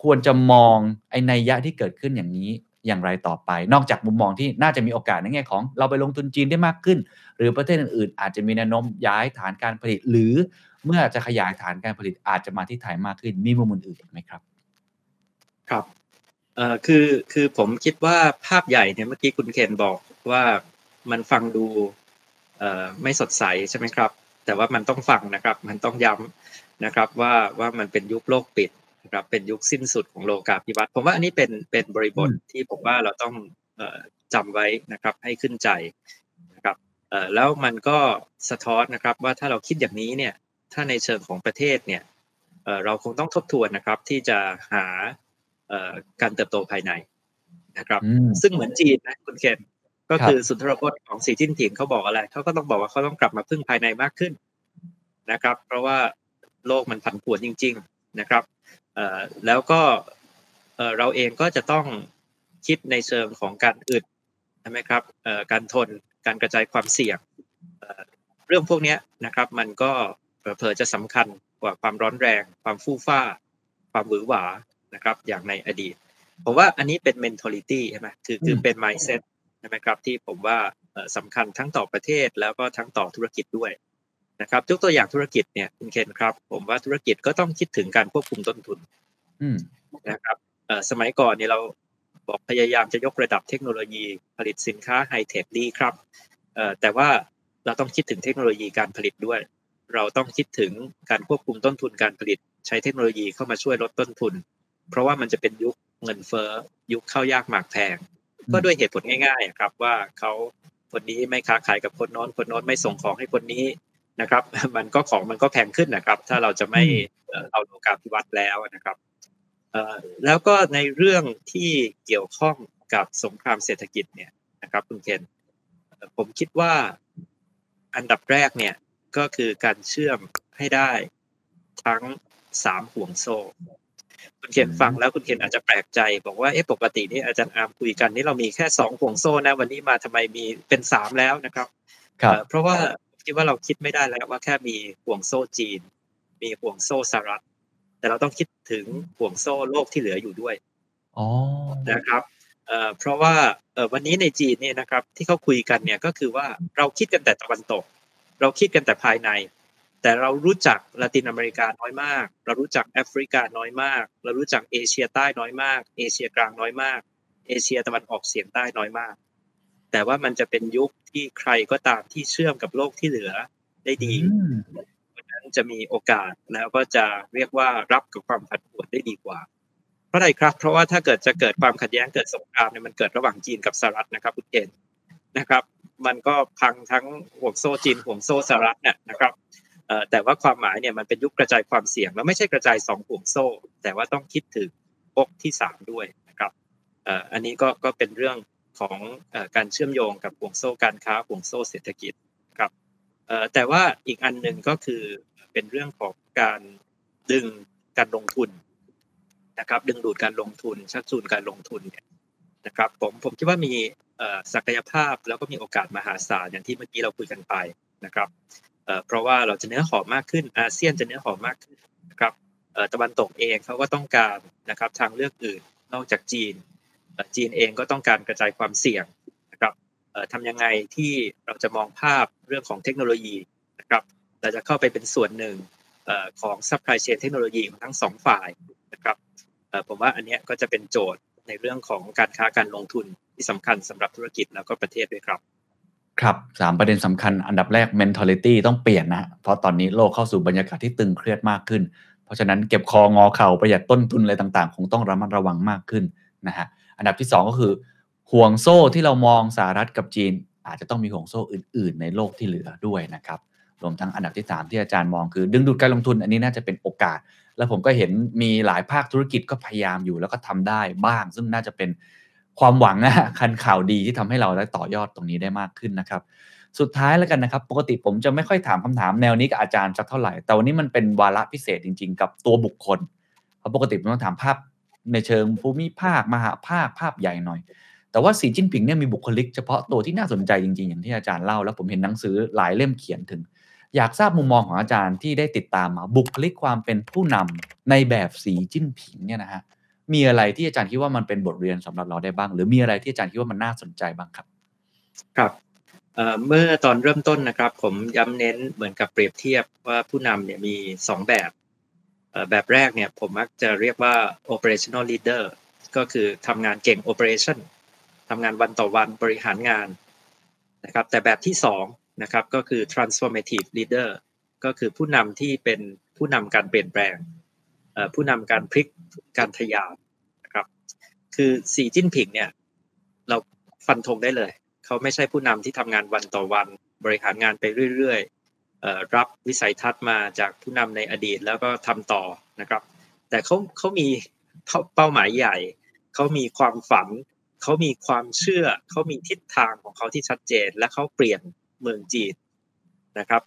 ควรจะมองไอ้นัยยะที่เกิดขึ้นอย่างนี้ อย่างไรต่อไป นอกจากมุมมองที่น่าจะมีโอกาสในแง่ของเราไปลงทุนจีนได้มากขึ้น หรือประเทศอื่นๆ อาจจะมีแนวโน้มย้ายฐานการผลิต หรือเมื่อจะขยายฐานการผลิตอาจจะมาที่ไทยมากขึ้น มีมุมอื่นๆไหมครับ ครับเอ่อคือคือผมคิดว่าภาพใหญ่เนี่ยเมื่อกี้คุณเคนบอกว่ามันฟังดูเอ่อไม่สดใสใช่ไหมครับ แต่ว่ามันต้องฟังนะครับ มันต้องย้ำนะครับว่าว่ามันเป็นยุคโลกปิด นะครับเป็นยุคสิ้นสุดของโลกาภิวัตน์ผมว่าอันนี้เป็นเป็นบริบทอืมที่ผมว่าเราต้องเอ่อจำไว้นะครับให้ขึ้นใจนะครับเอ่อแล้วมันก็สะท้อนนะครับว่าถ้าเราคิดอย่างนี้เนี่ยถ้าในเชิงของประเทศเนี่ยเอ่อเราคงต้องทบทวนนะครับที่จะหาเอ่อการเติบโตภายในนะครับอืมซึ่งเหมือนจีนนะคุณเคนก็ครับคือสุนทรพจน์ของสีจิ้นผิงเขาบอกอะไรเขาก็ต้องบอกว่าเขาต้องกลับมาพึ่งภายในมากขึ้นนะครับ เพราะว่าโลกมันผันผวนจริง ๆ นะครับเอ่อ แล้วก็เอ่อเราเองก็จะต้องคิดในเชิงของการอึดใช่ไหมครับเอ่อการทนการกระจายความเสี่ยงเอ่อเรื่องพวกเนี้ยนะครับมันก็เผลอๆจะสำคัญกว่าความร้อนแรง ความฟู่ฟ้า ความหวือหวานะครับอย่างในอดีต ผมว่าอันนี้เป็น mentality ใช่ไหมคือคือมเป็น mindset ใช่ไหมครับที่ผมว่าเอ่อสำคัญทั้งต่อประเทศแล้วก็ทั้งต่อธุรกิจด้วย นะครับยกตัวอย่างธุรกิจเนี่ยคุณเคนครับ ผมว่าธุรกิจก็ต้องคิดถึงการควบคุมต้นทุนอืมนะครับเอ่อสมัยก่อนเนี่ยเราบอกพยายามจะยกระดับเทคโนโลยีผลิตสินค้าไฮเทคดีครับเอ่อแต่ว่าเราต้องคิดถึงเทคโนโลยีการผลิตด้วย เราต้องคิดถึงการควบคุมต้นทุนการผลิต ใช้เทคโนโลยีเข้ามาช่วยลดต้นทุน เพราะว่ามันจะเป็นยุคเงินเฟ้อยุคเข้ายากหมากแพงก็ด้วยเหตุผลง่าย ๆ ครับว่าเขาคนนี้ไม่ค้าขายกับคนโน้นคนโน้นไม่ส่งของให้คนนี้ นะครับ มันก็ของมันก็แพงขึ้นนะครับ ถ้าเราจะไม่เอาโลกาภิวัตน์แล้วนะครับแล้วก็ในเรื่องที่เกี่ยวข้องกับสงครามเศรษฐกิจเนี่ยนะครับคุณเคนผมคิดว่าอันดับแรกเนี่ยก็คือการเชื่อมให้ได้ทั้งสามห่วงโซ่คุณเคนฟังแล้วคุณเคนอาจจะแปลกใจ บอกว่าเอ๊ะปกตินี่อาจารย์อาร์มคุยกันนี่เรามีแค่สองห่วงโซ่นะ วันนี้มาทำไมมีเป็นสามแล้วนะครับเพราะว่า คิดว่าเราคิดไม่ได้แล้วว่าแค่มีห่วงโซ่จีน มีห่วงโซ่สหรัฐ แต่เราต้องคิดถึงห่วงโซ่โลกที่เหลืออยู่ด้วยนะครับเพราะว่าวันนี้ในจีนเนี่ยนะครับ ที่เขาคุยกันเนี่ยก็คือว่าเราคิดกันแต่ตะวันตก เราคิดกันแต่ภายใน แต่เรารู้จักละตินอเมริกาน้อยมาก เรารู้จักแอฟริกาน้อยมาก เรารู้จักเอเชียใต้น้อยมาก เอเชียกลางน้อยมาก เอเชียตะวันออกเฉียงใต้น้อยมาก แต่ว่ามันจะเป็นยุคที่ใครก็ตามที่เชื่อมกับโลกที่เหลือได้ดีคนนั้นจะมีโอกาสแล้วก็จะเรียกว่ารับกับความผันผวนได้ดีกว่าราะอะไรครับ เพราะว่าถ้าเกิดจะเกิดความขัดแย้งเกิดสงครามเนี่ยมันเกิดระหว่างจีนกับสหรัฐนะครับคุณเกณฑ์นะครับ มันก็พังทั้งห่วงโซ่จีนห่วงโซ่สหรัฐเนี่ยนะครับแต่ว่าความหมายเนี่ยมันเป็นยุคกระจายความเสี่ยงแล้วไม่ใช่กระจายสองห่วงโซ่ แต่ว่าต้องคิดถึงพกที่สามด้วยนะครับอันนี้ก็ก็เป็นเรื่อง ของการเชื่อมโยงกับห่วงโซ่การค้าห่วงโซ่เศรษฐกิจครับแต่ว่าอีกอันหนึ่งก็คือเป็นเรื่องของการดึงการลงทุนนะครับ ดึงดูดการลงทุนชักจูนการลงทุนเนี่ยนะครับ ผมผมคิดว่ามีศักยภาพแล้วก็มีโอกาสมหาศาลอย่างที่เมื่อกี้เราคุยกันไปนะครับเพราะว่าเราจะเนื้อหอมมากขึ้นอาเซียนจะเนื้อหอมมากขึ้นนะครับตะวันตกเองเขาก็ต้องการนะครับทางเลือกอื่นนอกจากจีน จีนเองก็ต้องการกระจายความเสี่ยงนะครับทำยังไงที่เราจะมองภาพเรื่องของเทคโนโลยีนะครับเราจะเข้าไปเป็นส่วนหนึ่งของ supply chain เทคโนโลยีของทั้งสองฝ่ายนะครับผมว่าอันนี้ก็จะเป็นโจทย์ในเรื่องของการค้าการลงทุนที่สำคัญสำหรับธุรกิจแล้วก็ประเทศด้วยครับครับสามประเด็นสำคัญอันดับแรก mentality ต้องเปลี่ยนนะ เพราะตอนนี้โลกเข้าสู่บรรยากาศที่ตึงเครียดมากขึ้น เพราะฉะนั้นเก็บคองอเข่าประหยัดต้นทุนอะไรต่างๆ คงต้องระมัดระวังมากขึ้นนะฮะ อันดับที่ 2 ก็คือ ห่วงโซ่ที่เรามองสหรัฐกับจีน อาจจะต้องมีห่วงโซ่อื่น ๆ ในโลกที่เหลือด้วยนะครับรวมทั้งอันดับที่ 3 ที่อาจารย์มองคือดึงดูดการลงทุนอันนี้น่าจะเป็นโอกาส แล้วผมก็เห็นมีหลายภาคธุรกิจก็พยายามอยู่แล้วก็ทำได้บ้าง ซึ่งน่าจะเป็นความหวังนะคันข่าวดีที่ทำให้เราได้ต่อยอดตรงนี้ได้มากขึ้นนะครับ สุดท้ายแล้วกันนะครับ ปกติผมจะไม่ค่อยถามคำถามแนวนี้กับอาจารย์สักเท่าไหร่ แต่วันนี้มันเป็นวาระพิเศษจริง ๆ กับตัวบุคคลเพราะปกติผมต้องถามภาพ ในเชิงภูมิภาค มหาภาคภาพใหญ่หน่อย แต่ว่าสีจิ้นผิงเนี่ยมีบุคลิกเฉพาะตัวที่น่าสนใจจริงๆ อย่างที่อาจารย์เล่า แล้วผมเห็นหนังสือหลายเล่มเขียนถึง อยากทราบมุมมองของอาจารย์ที่ได้ติดตามมาบุคลิกความเป็นผู้นำในแบบสีจิ้นผิงเนี่ยนะฮะมีอะไรที่อาจารย์คิดว่ามันเป็นบทเรียนสำหรับเราได้บ้าง หรือมีอะไรที่อาจารย์คิดว่ามันน่าสนใจบ้างครับ ครับเมื่อตอนเริ่มต้นนะครับ ผมย้ำเน้นเหมือนกับเปรียบเทียบว่าผู้นำเนี่ยมีสองแบบ แบบแรกเนี่ยผมมักจะเรียกว่า operational leader ก็คือทำงานเก่ง operation ทำงานวันต่อวันบริหารงานนะครับแต่แบบที่สองนะครับก็คือ transformative leader ก็คือผู้นำที่เป็นผู้นำการเปลี่ยนแปลงผู้นำการพลิกการทะยานนะครับคือสีจิ้นผิงเนี่ยเราฟันธงได้เลย เขาไม่ใช่ผู้นำที่ทำงานวันต่อวัน บริหารงานไปเรื่อย รับวิสัยทัศน์มาจากผู้นำในอดีตแล้วก็ทำต่อนะครับ แต่เขาเขามีเป้าหมายใหญ่ เขามีความฝัน เขามีความเชื่อ เขามีทิศทางของเขาที่ชัดเจน และเขาเปลี่ยนเมืองจีนนะครับ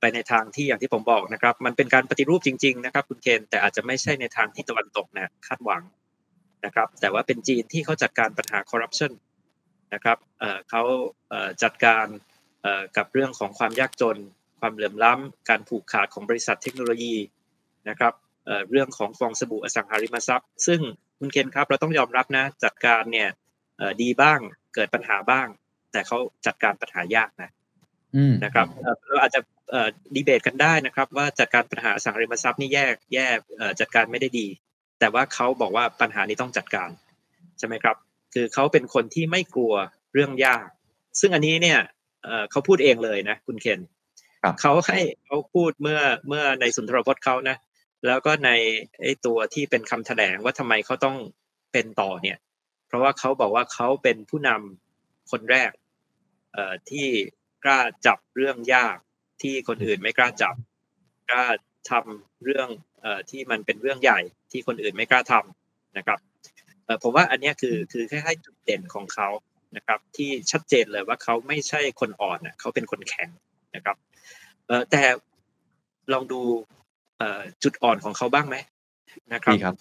ไปในทางที่อย่างที่ผมบอกนะครับ มันเป็นการปฏิรูปจริง ๆ นะครับ คุณเคนแต่อาจจะไม่ใช่ในทางที่ตะวันตกนะคาดหวังนะครับ แต่ว่าเป็นจีนที่เขาจัดการปัญหาคอร์รัปชันนะครับเขาจัดการกับเรื่องของความยากจน ความเหลื่อมล้ำการผูกขาดของบริษัทเทคโนโลยีนะครับเรื่องของฟองสบู่อสังหาริมทรัพย์ ซึ่งคุณเคนครับเราต้องยอมรับนะจัดการเนี่ยดีบ้างเกิดปัญหาบ้าง แต่เขาจัดการปัญหายากนะนะครับเราอาจจะดีเบตกันได้นะครับ ว่าจัดการปัญหาสังหาริมทรัพย์นี่แยกแยกจัดการไม่ได้ดี แต่ว่าเขาบอกว่าปัญหานี้ต้องจัดการใช่ไหมครับ คือเขาเป็นคนที่ไม่กลัวเรื่องยาก ซึ่งอันนี้เนี่ยเขาพูดเองเลยนะคุณเคน เขาให้เขาพูดเมื่อเมื่อในสุนทรพจน์เขานะแล้วก็ในไอ้ตัวที่เป็นคำแถลงว่าทำไมเขาต้องเป็นต่อเนี่ย เพราะว่าเขาบอกว่าเขาเป็นผู้นำคนแรก เอ่อที่กล้าจับเรื่องยากที่คนอื่นไม่กล้าจับ กล้าทำเรื่องเอ่อที่มันเป็นเรื่องใหญ่ที่คนอื่นไม่กล้าทำนะครับเอ่อผมว่าอันนี้คือคือคล้ายๆจุดเด่นของเขานะครับ ที่ชัดเจนเลยว่าเขาไม่ใช่คนอ่อนนะเขาเป็นคนแข็งนะครับ เอ่อแต่ลองดูเอ่อจุดอ่อนของเขาบ้างไหมนะครับดีครับ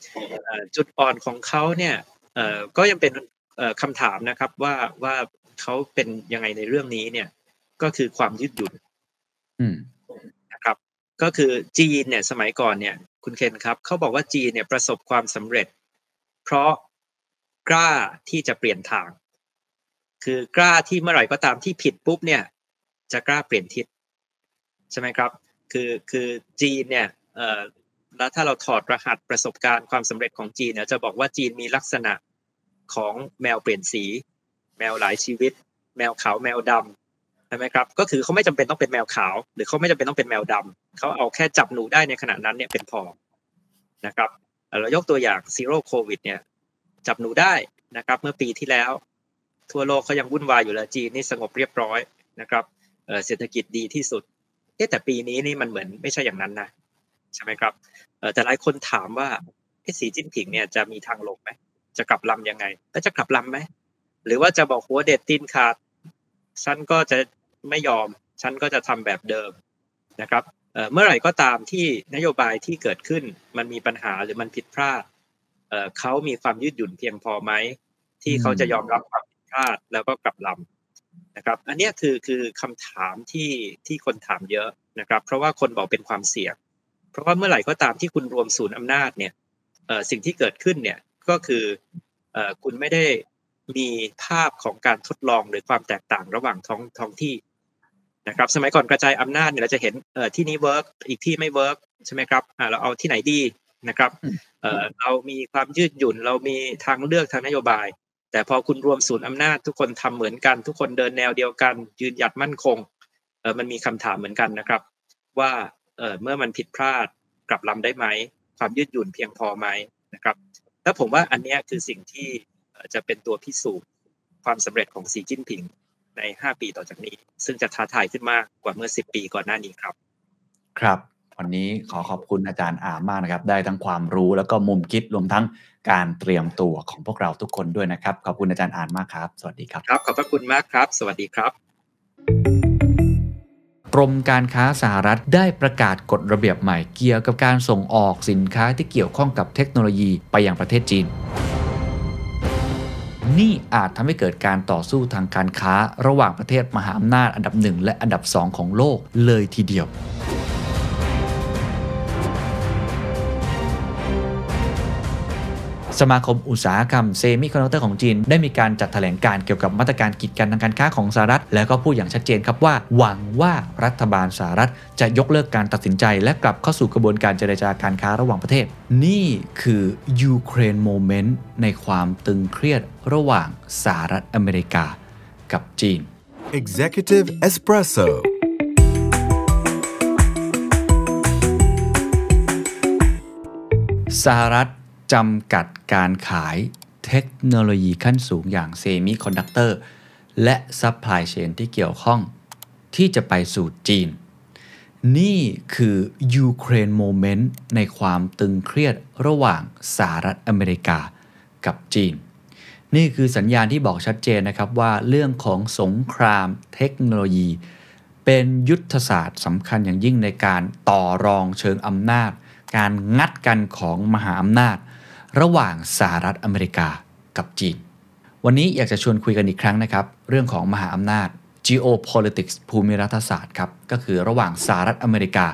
เอ่อจุดอ่อนของเขาเนี่ยเอ่อก็ยังเป็นเอ่อคำถามนะครับว่าว่าเขาเป็นยังไงในเรื่องนี้เนี่ย ก็คือความยืดหยุ่นอืมนะครับ ก็คือจีนเนี่ย สมัยก่อนเนี่ย คุณเคนครับเขาบอกว่าจีนเนี่ยประสบความสำเร็จ เพราะกล้าที่จะเปลี่ยนทาง คือกล้าที่เมื่อไหร่ก็ตามที่ผิดปุ๊บเนี่ย จะกล้าเปลี่ยนทิศ ใช่ไหมครับคือคือจีนเนี่ยแล้วถ้าเราถอดรหัสประสบการณ์ความสำเร็จของจีนเนี่ยจะบอกว่าจีนมีลักษณะของแมวเปลี่ยนสี แมวหลายชีวิต แมวขาวแมวดำใช่ไหมครับก็คือเขาไม่จำเป็นต้องเป็นแมวขาว หรือเขาไม่จำเป็นต้องเป็นแมวดำเขาเอาแค่จับหนูได้ในขณะนั้นเนี่ยเป็นพอนะครับเรายกตัวอย่าง zero covid เนี่ยจับหนูได้นะครับเมื่อปีที่แล้ว ทั่วโลกเขายังวุ่นวายอยู่แล้วจีนนี่สงบเรียบร้อยนะครับเศรษฐกิจดีที่สุด แต่ปีนี้นี่มันเหมือนไม่ใช่อย่างนั้นนะใช่ไหมครับแต่หลายคนถามว่าสีจิ้นผิงเนี่ยจะมีทางลงไหมจะกลับลำยังไง แล้วจะกลับลำไหมหรือว่าจะบอกหัวเด็ดตีนขาดฉันก็จะไม่ยอมฉันก็จะทำแบบเดิมนะครับเมื่อไหร่ก็ตามที่นโยบายที่เกิดขึ้นมันมีปัญหาหรือมันผิดพลาดเอ่อเขามีความยืดหยุ่นเพียงพอไหมที่เขาจะยอมรับความผิดพลาดแล้วก็กลับลำ นะครับ อันเนี้ยคือคือคำถามที่ที่คนถามเยอะนะครับ เพราะว่าคนบอกเป็นความเสี่ยง เพราะว่าเมื่อไหร่ก็ตามที่คุณรวมศูนย์อำนาจเนี่ยเอ่อสิ่งที่เกิดขึ้นเนี่ยก็คือเอ่อคุณไม่ได้มีภาพของการทดลองหรือความแตกต่างระหว่างท้องท้องที่นะครับ สมัยก่อนกระจายอำนาจเนี่ยเราจะเห็นเอ่อที่นี้ work อีกที่ไม่เวิร์กใช่ไหมครับอ่าเราเอาที่ไหนดีนะครับเอ่อเรามีความยืดหยุ่น เรามีทางเลือกทางนโยบาย แต่พอคุณรวมศูนย์อำนาจทุกคนทำเหมือนกัน ทุกคนเดินแนวเดียวกัน ยืนหยัดมั่นคงเออมันมีคำถามเหมือนกันนะครับ ว่าเออเมื่อมันผิดพลาดกลับลำได้ไหมความยืดหยุ่นเพียงพอไหมนะครับแล้วผมว่าอันนี้คือสิ่งที่จะเป็นตัวพิสูจน์ความสำเร็จของสีจิ้นผิงใน 5 ปีต่อจากนี้ ซึ่งจะท้าทายขึ้นมากกว่าเมื่อ 10 ปีก่อนหน้านี้ครับ ครับ วันนี้ขอขอบคุณอาจารย์อามมากนะครับ ได้ทั้งความรู้แล้วก็มุมคิดรวมทั้งการเตรียมตัวของพวกเราทุกคนด้วยนะครับ ขอบคุณอาจารย์อามมากครับ สวัสดีครับครับ ขอบพระคุณมากครับ สวัสดีครับกรมการค้าสหรัฐได้ประกาศกฎระเบียบใหม่เกี่ยวกับการส่งออกสินค้าที่เกี่ยวข้องกับเทคโนโลยีไปยังประเทศจีน นี่อาจทำให้เกิดการต่อสู้ทางการค้าระหว่างประเทศมหาอำนาจอันดับหนึ่งและอันดับสองของโลกเลยทีเดียว สมาคมอุตสาหกรรมเซมิคอนดักเตอร์ของจีน ได้มีการจัดแถลงการณ์เกี่ยวกับมาตรการกีดกันทางการค้าของสหรัฐ แล้วก็พูดอย่างชัดเจนครับว่า หวังว่ารัฐบาลสหรัฐ จะยกเลิกการตัดสินใจ และกลับเข้าสู่กระบวนการเจรจาการค้าระหว่างประเทศ นี่คือยูเครน moment ในความตึงเครียดระหว่างสหรัฐอเมริกา กับจีน Executive Espresso. สหรัฐ จำกัดการขายเทคโนโลยีขั้นสูงอย่างเซมิคอนดักเตอร์และ supply chain ที่เกี่ยวข้อง ที่จะไปสู่จีน นี่คือยูเครน moment ในความตึงเครียดระหว่างสหรัฐอเมริกากับจีน นี่คือสัญญาณที่บอกชัดเจนนะครับว่าเรื่องของสงครามเทคโนโลยี เป็นยุทธศาสตร์สำคัญอย่างยิ่งในการต่อรองเชิงอำนาจ การงัดกันของมหาอำนาจ ระหว่างสหรัฐอเมริกากับจีน วันนี้อยากจะชวนคุยกันอีกครั้งนะครับ เรื่องของมหาอำนาจ geopolitics ภูมิรัฐศาสตร์ครับ ก็คือระหว่างสหรัฐอเมริกา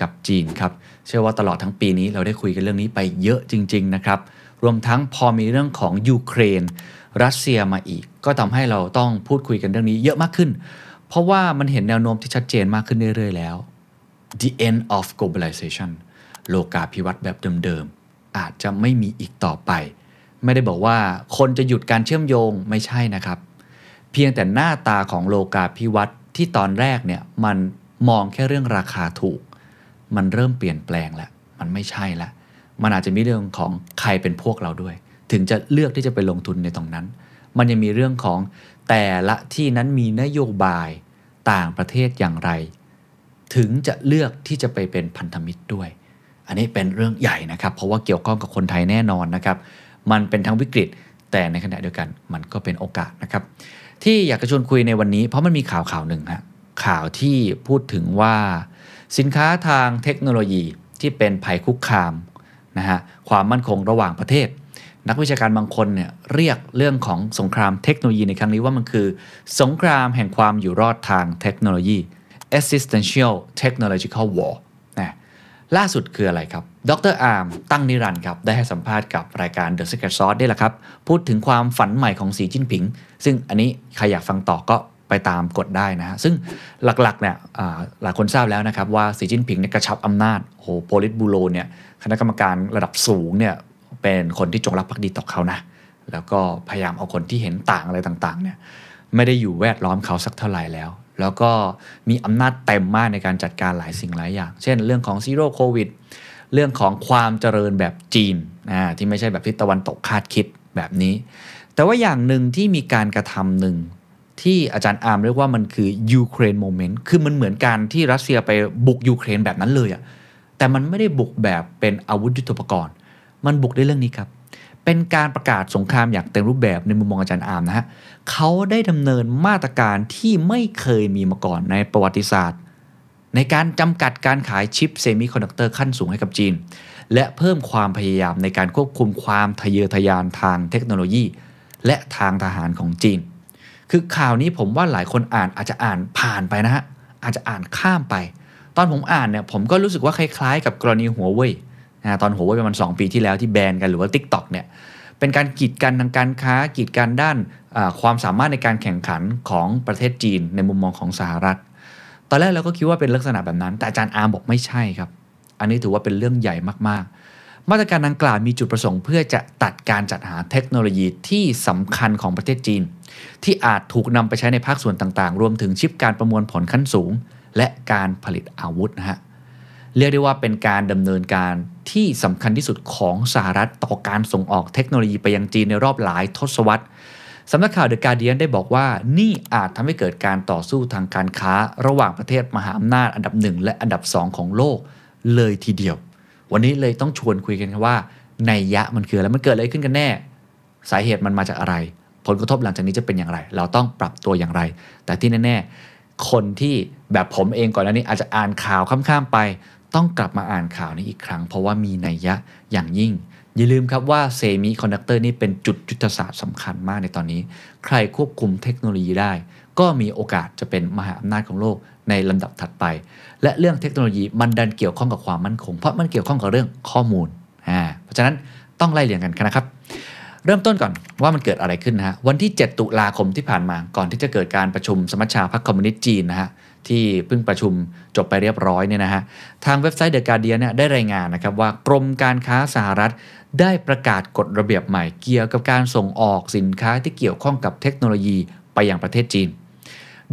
กับจีนครับ เชื่อว่าตลอดทั้งปีนี้เราได้คุยกันเรื่องนี้ไปเยอะจริง ๆ นะครับ รวมทั้งพอมีเรื่องของยูเครน รัสเซียมาอีก ก็ทำให้เราต้องพูดคุยกันเรื่องนี้เยอะมากขึ้น เพราะว่ามันเห็นแนวโน้มที่ชัดเจนมากขึ้นเรื่อยๆแล้ว the end of globalization โลกาภิวัตน์แบบเดิม อาจจะไม่มีอีกต่อไป ไม่ได้บอกว่าคนจะหยุดการเชื่อมโยงไม่ใช่นะครับ เพียงแต่หน้าตาของโลกาภิวัตน์ที่ตอนแรกเนี่ยมันมองแค่เรื่องราคาถูก มันเริ่มเปลี่ยนแปลงแล้วมันไม่ใช่แล้วมันอาจจะมีเรื่องของใครเป็นพวกเราด้วย ถึงจะเลือกที่จะไปลงทุนในตรงนั้น มันยังมีเรื่องของแต่ละที่นั้นมีนโยบายต่างประเทศอย่างไร ถึงจะเลือกที่จะไปเป็นพันธมิตรด้วย อันนี้เป็นเรื่องใหญ่นะครับ เพราะว่าเกี่ยวข้องกับคนไทยแน่นอนนะครับ มันเป็นทั้งวิกฤต แต่ในขณะเดียวกันมันก็เป็นโอกาสนะครับ ที่อยากจะชวนคุยในวันนี้ เพราะมันมีข่าวข่าวหนึ่งฮะข่าวที่พูดถึงว่า สินค้าทางเทคโนโลยีที่เป็นภัยคุกคามนะฮะความมั่นคงระหว่างประเทศ นักวิชาการบางคนเนี่ยเรียกเรื่องของสงครามเทคโนโลยีในครั้งนี้ว่ามันคือ สงครามแห่งความอยู่รอดทางเทคโนโลยี existential technological war ล่าสุดคืออะไรครับ ดรอาร์มตั้งนิรันดร์ครับ ได้ให้สัมภาษณ์กับรายการ The Secret Sauce ได้แหละครับ พูดถึงความฝันใหม่ของสีจิ้นผิง ซึ่งอันนี้ใครอยากฟังต่อก็ไปตามกดได้นะฮะ ซึ่งหลักๆเนี่ยหลายคนทราบแล้วนะครับว่าสีจิ้นผิงเนี่ยกระชับอำนาจโอ้โหโพลิตบูโรเนี่ยคณะกรรมการระดับสูงเนี่ยเป็นคนที่จงรักภักดีต่อเขานะ แล้วก็พยายามเอาคนที่เห็นต่างอะไรต่างๆเนี่ยไม่ได้อยู่แวดล้อมเขาสักเท่าไหร่แล้ว แล้วก็มีอำนาจเต็มมากในการจัดการหลายสิ่งหลายอย่าง เช่น เรื่องของ zero covid เรื่องของความเจริญแบบจีนนะที่ไม่ใช่แบบที่ตะวันตกคาดคิดแบบนี้ แต่ว่าอย่างหนึ่งที่มีการกระทำหนึ่งที่อาจารย์อาร์มเรียกว่ามันคือ Ukraine moment คือมันเหมือนการที่รัสเซียไปบุกยูเครนแบบนั้นเลยอะแต่มันไม่ได้บุกแบบเป็นอาวุธยุทโธปกรณ์ มันบุกด้วยเรื่องนี้ครับ เป็นการประกาศสงครามอย่างเต็มรูปแบบในมุมมองอาจารย์อาร์มนะฮะเขาได้ดำเนินมาตรการที่ไม่เคยมีมาก่อนในประวัติศาสตร์ ในการจำกัดการขายชิปเซมิคอนดักเตอร์ขั้นสูงให้กับจีน และเพิ่มความพยายามในการควบคุมความทะเยอทะยานทางเทคโนโลยี และทางทหารของจีน คือข่าวนี้ผมว่าหลายคนอ่านอาจจะอ่านผ่านไปนะฮะอาจจะอ่านข้ามไป ตอนผมอ่านเนี่ยผมก็รู้สึกว่าคล้ายๆ กับกรณีหัวเว่ย ตอนหัวเว่ยประมาณ2ปีที่แล้วที่แบนกันหรือว่า TikTok เนี่ยเป็นการกีดกันทางการค้ากีดกันด้านความสามารถในการแข่งขันของประเทศจีนในมุมมองของสหรัฐ ตอนแรกเราก็คิดว่าเป็นลักษณะแบบนั้น แต่อาจารย์อาร์มบอกไม่ใช่ครับ อันนี้ถือว่าเป็นเรื่องใหญ่มากๆ มาตรการดังกล่าวมีจุดประสงค์ เพื่อจะตัดการจัดหาเทคโนโลยีที่สำคัญของประเทศจีน ที่อาจถูกนำไปใช้ในภาคส่วนต่างๆ รวมถึงชิปการประมวลผลขั้นสูง และการผลิตอาวุธนะฮะเรียกได้ว่าเป็นการดำเนินการ ที่สำคัญที่สุดของสหรัฐต่อการส่งออกเทคโนโลยีไปยังจีนในรอบหลายทศวรรษสำนักข่าวเดอะการเดียนได้บอกว่านี่อาจทำให้เกิดการต่อสู้ทางการค้า ระหว่างประเทศมหาอำนาจอันดับหนึ่งและอันดับสองของโลกเลยทีเดียว วันนี้เลยต้องชวนคุยกันว่านัยยะมันคืออะไรมันเกิดอะไรขึ้นกันแน่ สาเหตุมันมาจากอะไร ผลกระทบหลังจากนี้จะเป็นอย่างไร เราต้องปรับตัวอย่างไร แต่ที่แน่ ๆ คนที่แบบผมเองก่อนหน้านี้อาจจะอ่านข่าวข้ามๆไป ต้องกลับมาอ่านข่าวนี้อีกครั้ง เพราะว่ามีนัยยะอย่างยิ่ง อย่าลืมครับว่าเซมิคอนดักเตอร์นี่เป็นจุดยุทธศาสตร์สำคัญมากในตอนนี้ ใครควบคุมเทคโนโลยีได้ ก็มีโอกาสจะเป็นมหาอำนาจของโลกในลำดับถัดไป และเรื่องเทคโนโลยีมันดันเกี่ยวข้องกับความมั่นคง เพราะมันเกี่ยวข้องกับเรื่องข้อมูลอ่าเพราะฉะนั้นต้องไล่เรียงกันนะครับ เริ่มต้นก่อนว่ามันเกิดอะไรขึ้นนะฮะวันที่ 7 ตุลาคมที่ผ่านมาก่อนที่จะเกิดการประชุมสมัชชาพรรคคอมมิวนิสต์จีนนะฮะ ที่เพิ่งประชุมจบไปเรียบร้อยเนี่ยนะฮะทางเว็บไซต์ The Guardian เนี่ยได้รายงานนะครับว่ากรมการค้าสหรัฐ ได้ประกาศกฎระเบียบใหม่เกี่ยวกับการส่งออกสินค้าที่เกี่ยวข้องกับเทคโนโลยีไปยังประเทศจีน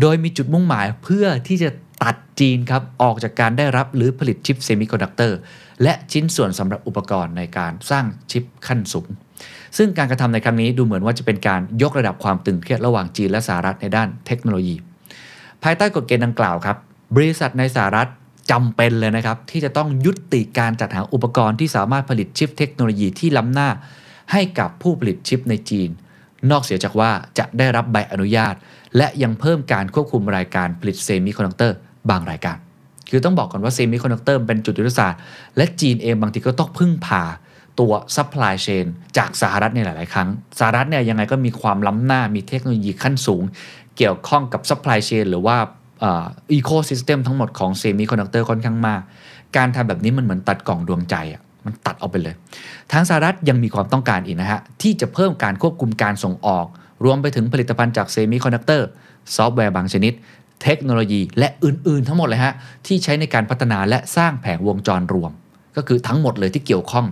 โดยมีจุดมุ่งหมายเพื่อที่จะตัดจีนครับออกจากการได้รับหรือผลิตชิปเซมิคอนดักเตอร์และชิ้นส่วนสำหรับอุปกรณ์ในการสร้างชิปขั้นสูงซึ่งการกระทำในครั้งนี้ดูเหมือนว่าจะเป็นการยกระดับความตึงเครียดระหว่างจีนและสหรัฐในด้านเทคโนโลยี ภายใต้กฎเกณฑ์ดังกล่าวครับ บริษัทในสหรัฐจำเป็นเลยนะครับ ที่จะต้องยุติการจัดหาอุปกรณ์ที่สามารถผลิตชิปเทคโนโลยีที่ล้ำหน้า ให้กับผู้ผลิตชิปในจีน นอกเสียจากว่าจะได้รับใบอนุญาต และยังเพิ่มการควบคุมรายการผลิตเซมิคอนดักเตอร์บางรายการ คือต้องบอกก่อนว่าเซมิคอนดักเตอร์เป็นจุดยุทธศาสตร์และจีนเองบางทีก็ต้องพึ่งพาตัว supply chain จากสหรัฐในหลาย ๆ ครั้ง สหรัฐเนี่ยยังไงก็มีความล้ำหน้ามีเทคโนโลยีขั้นสูง เกี่ยวข้องกับ supply chain หรือว่า ecosystem ทั้งหมดของเซมิคอนดักเตอร์ค่อนข้างมาก การทำแบบนี้มันเหมือนตัดกล่องดวงใจอะมันตัดออกไปเลย ทางสหรัฐยังมีความต้องการอีกนะฮะ ที่จะเพิ่มการควบคุมการส่งออก รวมไปถึงผลิตภัณฑ์จากเซมิคอนดักเตอร์ซอฟต์แวร์บางชนิด เทคโนโลยี และอื่น ๆ ทั้งหมดเลยฮะ ที่ใช้ในการพัฒนาและสร้างแผงวงจรรวม ก็คือทั้งหมดเลยที่เกี่ยวข้อง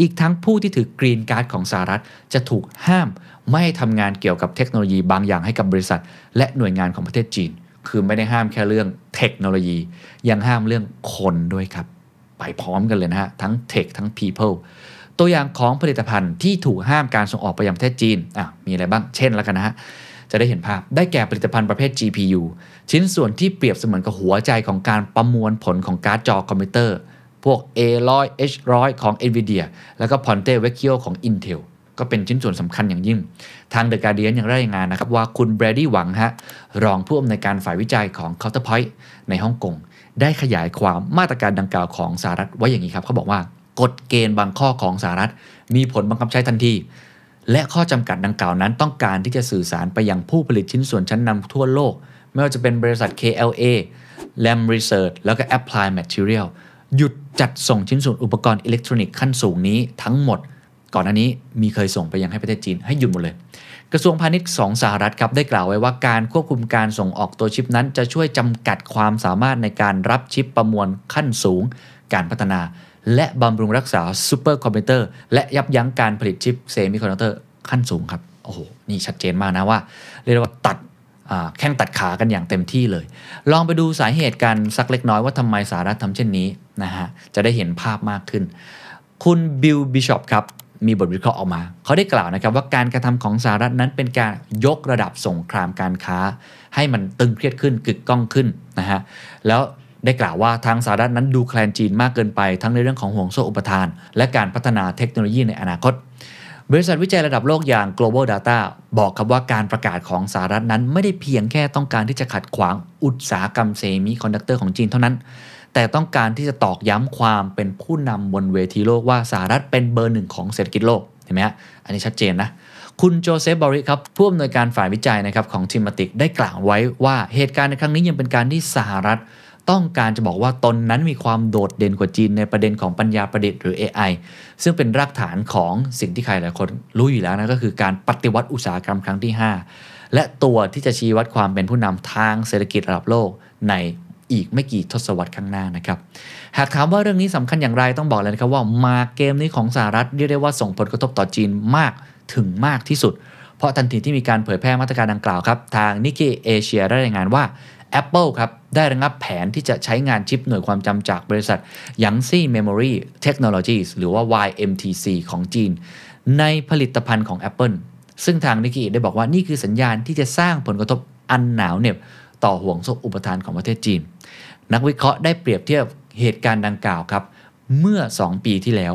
อีกทั้งผู้ที่ถือกรีนการ์ดของสหรัฐ จะถูกห้ามไม่ให้ทำงานเกี่ยวกับเทคโนโลยีบางอย่างให้กับบริษัท และหน่วยงานของประเทศจีน คือไม่ได้ห้ามแค่เรื่องเทคโนโลยี ยังห้ามเรื่องคนด้วยครับ ไปพร้อมกันเลยนะฮะ ทั้งเทคทั้ง people ตัวอย่างของผลิตภัณฑ์ที่ถูกห้ามการส่งออกไปยังประเทศจีนอะมีอะไรบ้าง เช่นแล้วกันนะฮะจะได้เห็นภาพ ได้แก่ผลิตภัณฑ์ประเภท GPU ชิ้นส่วนที่เปรียบเสมือนกับหัวใจของการประมวลผลของการ์ดจอคอมพิวเตอร์ พวก A100 H100 ของ NVIDIA แล้วก็ Ponte Vecchio ของ Intel ก็เป็นชิ้นส่วนสำคัญอย่างยิ่ง ทาง The Guardian ยังรายงานนะครับว่าคุณแบรดี้หวังฮะรองผู้อำนวยการฝ่ายวิจัยของ Counterpoint ในฮ่องกง ได้ขยายความมาตรการดังกล่าวของสหรัฐไว้อย่างนี้ครับเขาบอกว่ากฎเกณฑ์บางข้อของสหรัฐ มีผลบังคับใช้ทันที และข้อจำกัดดังกล่าวนั้นต้องการที่จะสื่อสารไปยังผู้ผลิตชิ้นส่วนชั้นนำทั่วโลก ไม่ว่าจะเป็นบริษัท KLA Lam Research แล้วก็ Apply Material หยุดจัดส่งชิ้นส่วนอุปกรณ์อิเล็กทรอนิกส์ขั้นสูงนี้ทั้งหมด ก่อนหน้านี้มีเคยส่งไปยังให้ประเทศจีนให้หยุดหมดเลย กระทรวงพาณิชย์ของสหรัฐครับได้กล่าวไว้ว่าการควบคุมการส่งออกตัวชิปนั้น จะช่วยจำกัดความสามารถในการรับชิปประมวลขั้นสูง การพัฒนา และบำรุงรักษาซูเปอร์คอมพิวเตอร์และยับยั้งการผลิตชิปเซมิคอนดักเตอร์ขั้นสูงครับโอ้โหนี่ชัดเจนมากนะว่าเรียกว่าตัดแข้งตัดขากันอย่างเต็มที่เลย ลองไปดูสาเหตุกันสักเล็กน้อยว่าทำไมสหรัฐทำเช่นนี้ นะฮะจะได้เห็นภาพมากขึ้น คุณบิลบิชอปครับมีบทวิเคราะห์ออกมา เขาได้กล่าวนะครับว่าการกระทำของสหรัฐนั้นเป็นการยกระดับสงครามการค้า ให้มันตึงเครียดขึ้นกึกก้องขึ้นนะฮะแล้วได้กล่าวว่าทางสหรัฐนั้นดูแคลนจีนมากเกินไปทั้งในเรื่องของห่วงโซ่อุปทาน และการพัฒนาเทคโนโลยีในอนาคต บริษัทวิจัยระดับโลกอย่าง global data บอกครับว่าการประกาศของสหรัฐนั้นไม่ได้เพียงแค่ต้องการที่จะขัดขวางอุตสาหกรรมเซมิคอนดักเตอร์ของจีนเท่านั้น แต่ต้องการที่จะตอกย้ำความเป็นผู้นำบนเวทีโลกว่าสหรัฐเป็นเบอร์หนึ่งของเศรษฐกิจโลกเห็นไหมฮะอันนี้ชัดเจนนะคุณโจเซฟบอริครับผู้อำนวยการฝ่ายวิจัยนะครับของ Thematic ได้กล่าวไว้ว่าเหตุการณ์ในครั้งนี้ยังเป็นการที่สหรัฐ ต้องการจะบอกว่าตนนั้นมีความโดดเด่นกว่าจีนในประเด็นของปัญญาประดิษฐ์หรือ AI ซึ่งเป็นรากฐานของสิ่งที่ใครหลายคนรู้อยู่แล้วนะก็คือการปฏิวัติอุตสาหกรรมครั้งที่ 5 และตัวที่จะชี้วัดความเป็นผู้นำทางเศรษฐกิจระดับโลกใน อีกไม่กี่ทศวรรษข้างหน้านะครับ หากถามว่าเรื่องนี้สำคัญอย่างไรต้องบอกเลยนะครับว่ามาเกมนี้ของสหรัฐเรียกได้ว่าส่งผลกระทบต่อจีนมากถึงมากที่สุด เพราะทันทีที่มีการเผยแพร่มาตรการดังกล่าวครับ ทางนิกเกเอเชียได้รายงานว่า Apple ครับได้ระงับแผนที่จะใช้งานชิปหน่วยความจำจากบริษัท Yangtze Memory Technologies หรือว่า YMTC ของจีน ในผลิตภัณฑ์ของ Apple ซึ่งทางนิกเกได้บอกว่านี่คือสัญญาณที่จะสร้างผลกระทบอันหนาวเหน็บต่อห่วงโซ่อุปทานของประเทศจีน นักวิเคราะห์ได้เปรียบเทียบเหตุการณ์ดังกล่าวครับ เมื่อ 2 ปีที่แล้ว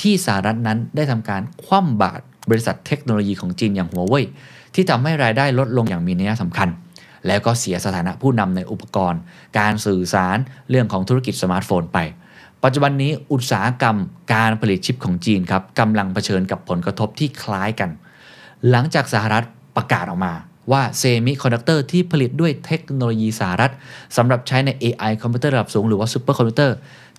ที่สหรัฐนั้นได้ทำการคว่ำบาตรบริษัทเทคโนโลยีของจีนอย่างหัวเว่ยที่ทำให้รายได้ลดลงอย่างมีนัยสำคัญ แล้วก็เสียสถานะผู้นำในอุปกรณ์ การสื่อสารเรื่องของธุรกิจสมาร์ทโฟนไป ปัจจุบันนี้อุตสาหกรรมการผลิตชิปของจีนครับกำลังเผชิญกับผลกระทบที่คล้ายกัน หลังจากสหรัฐประกาศออกมา ว่าเซมิคอนดักเตอร์ที่ผลิตด้วยเทคโนโลยีสหรัฐสำหรับใช้ใน AI คอมพิวเตอร์ระดับสูงหรือว่าซูเปอร์คอมพิวเตอร์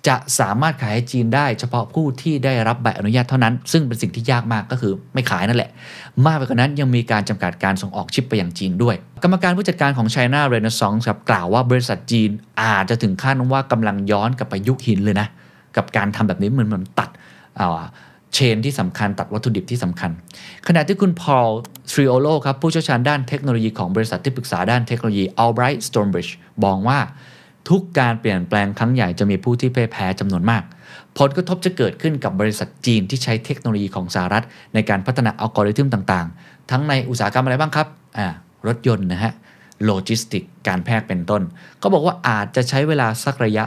จะสามารถขายให้จีนได้เฉพาะผู้ที่ได้รับใบอนุญาตเท่านั้น ซึ่งเป็นสิ่งที่ยากมากก็คือไม่ขายนั่นแหละ มากไปกว่านั้นยังมีการจำกัดการส่งออกชิปไปยังจีนด้วย กรรมการผู้จัดการของ China Renaissance ครับกล่าวว่าบริษัทจีนอาจจะถึงขั้นว่ากำลังย้อนกลับไปยุคหินเลยนะ กับการทำแบบนี้เหมือนมันตัดอ่าเชนที่สำคัญตัดวัตถุดิบที่สำคัญ ขณะที่คุณพอลทริโอโลครับผู้เชี่ยวชาญด้านเทคโนโลยีของบริษัทที่ปรึกษาด้านเทคโนโลยี Albright Stonebridge บอกว่า ทุกการเปลี่ยนแปลงครั้งใหญ่จะมีผู้ที่พ่ายแพ้จำนวนมาก ผลกระทบจะเกิดขึ้นกับบริษัทจีนที่ใช้เทคโนโลยีของสหรัฐ ในการพัฒนาอัลกอริทึมต่างๆ ทั้งในอุตสาหกรรมอะไรบ้างครับอ่ารถยนต์นะฮะโลจิสติกการแพทย์เป็นต้น ก็บอกว่าอาจจะใช้เวลาสักระยะ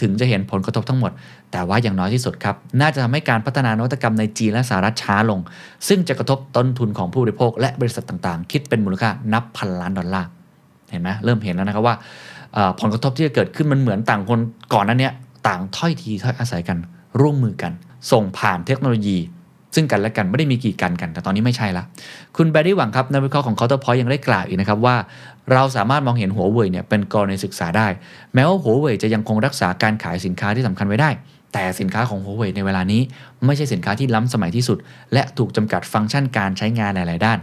ถึงจะเห็นผลกระทบทั้งหมด แต่ว่าอย่างน้อยที่สุดครับ น่าจะทำให้การพัฒนานวัตกรรมในจีนและสหรัฐช้าลง ซึ่งจะกระทบต้นทุนของผู้บริโภคและบริษัทต่างๆ คิดเป็นมูลค่านับพันล้านดอลลาร์เห็นไหมเริ่มเห็นแล้วนะครับว่าผลกระทบที่จะเกิดขึ้นมันเหมือนต่างคนก่อนนั้นเนี้ยต่างถ้อยทีถ้อยอาศัยกัน ร่วมมือกัน ส่งผ่านเทคโนโลยี ซึ่งกันและกันไม่ได้มีกีดกันกัน แต่ตอนนี้ไม่ใช่ละ คุณแบรดี้หวังครับนักวิเคราะห์ของ Counterpoint ยังได้กล่าวอีกนะครับว่า เราสามารถมองเห็นหัวเว่ยเนี่ยเป็นกรณีศึกษาได้ แม้ว่าหัวเว่ยจะยังคงรักษาการขายสินค้าที่สำคัญไว้ได้ แต่สินค้าของหัวเว่ยในเวลานี้ ไม่ใช่สินค้าที่ล้ำสมัยที่สุด และถูกจำกัดฟังก์ชันการใช้งานหลาย ๆ ด้าน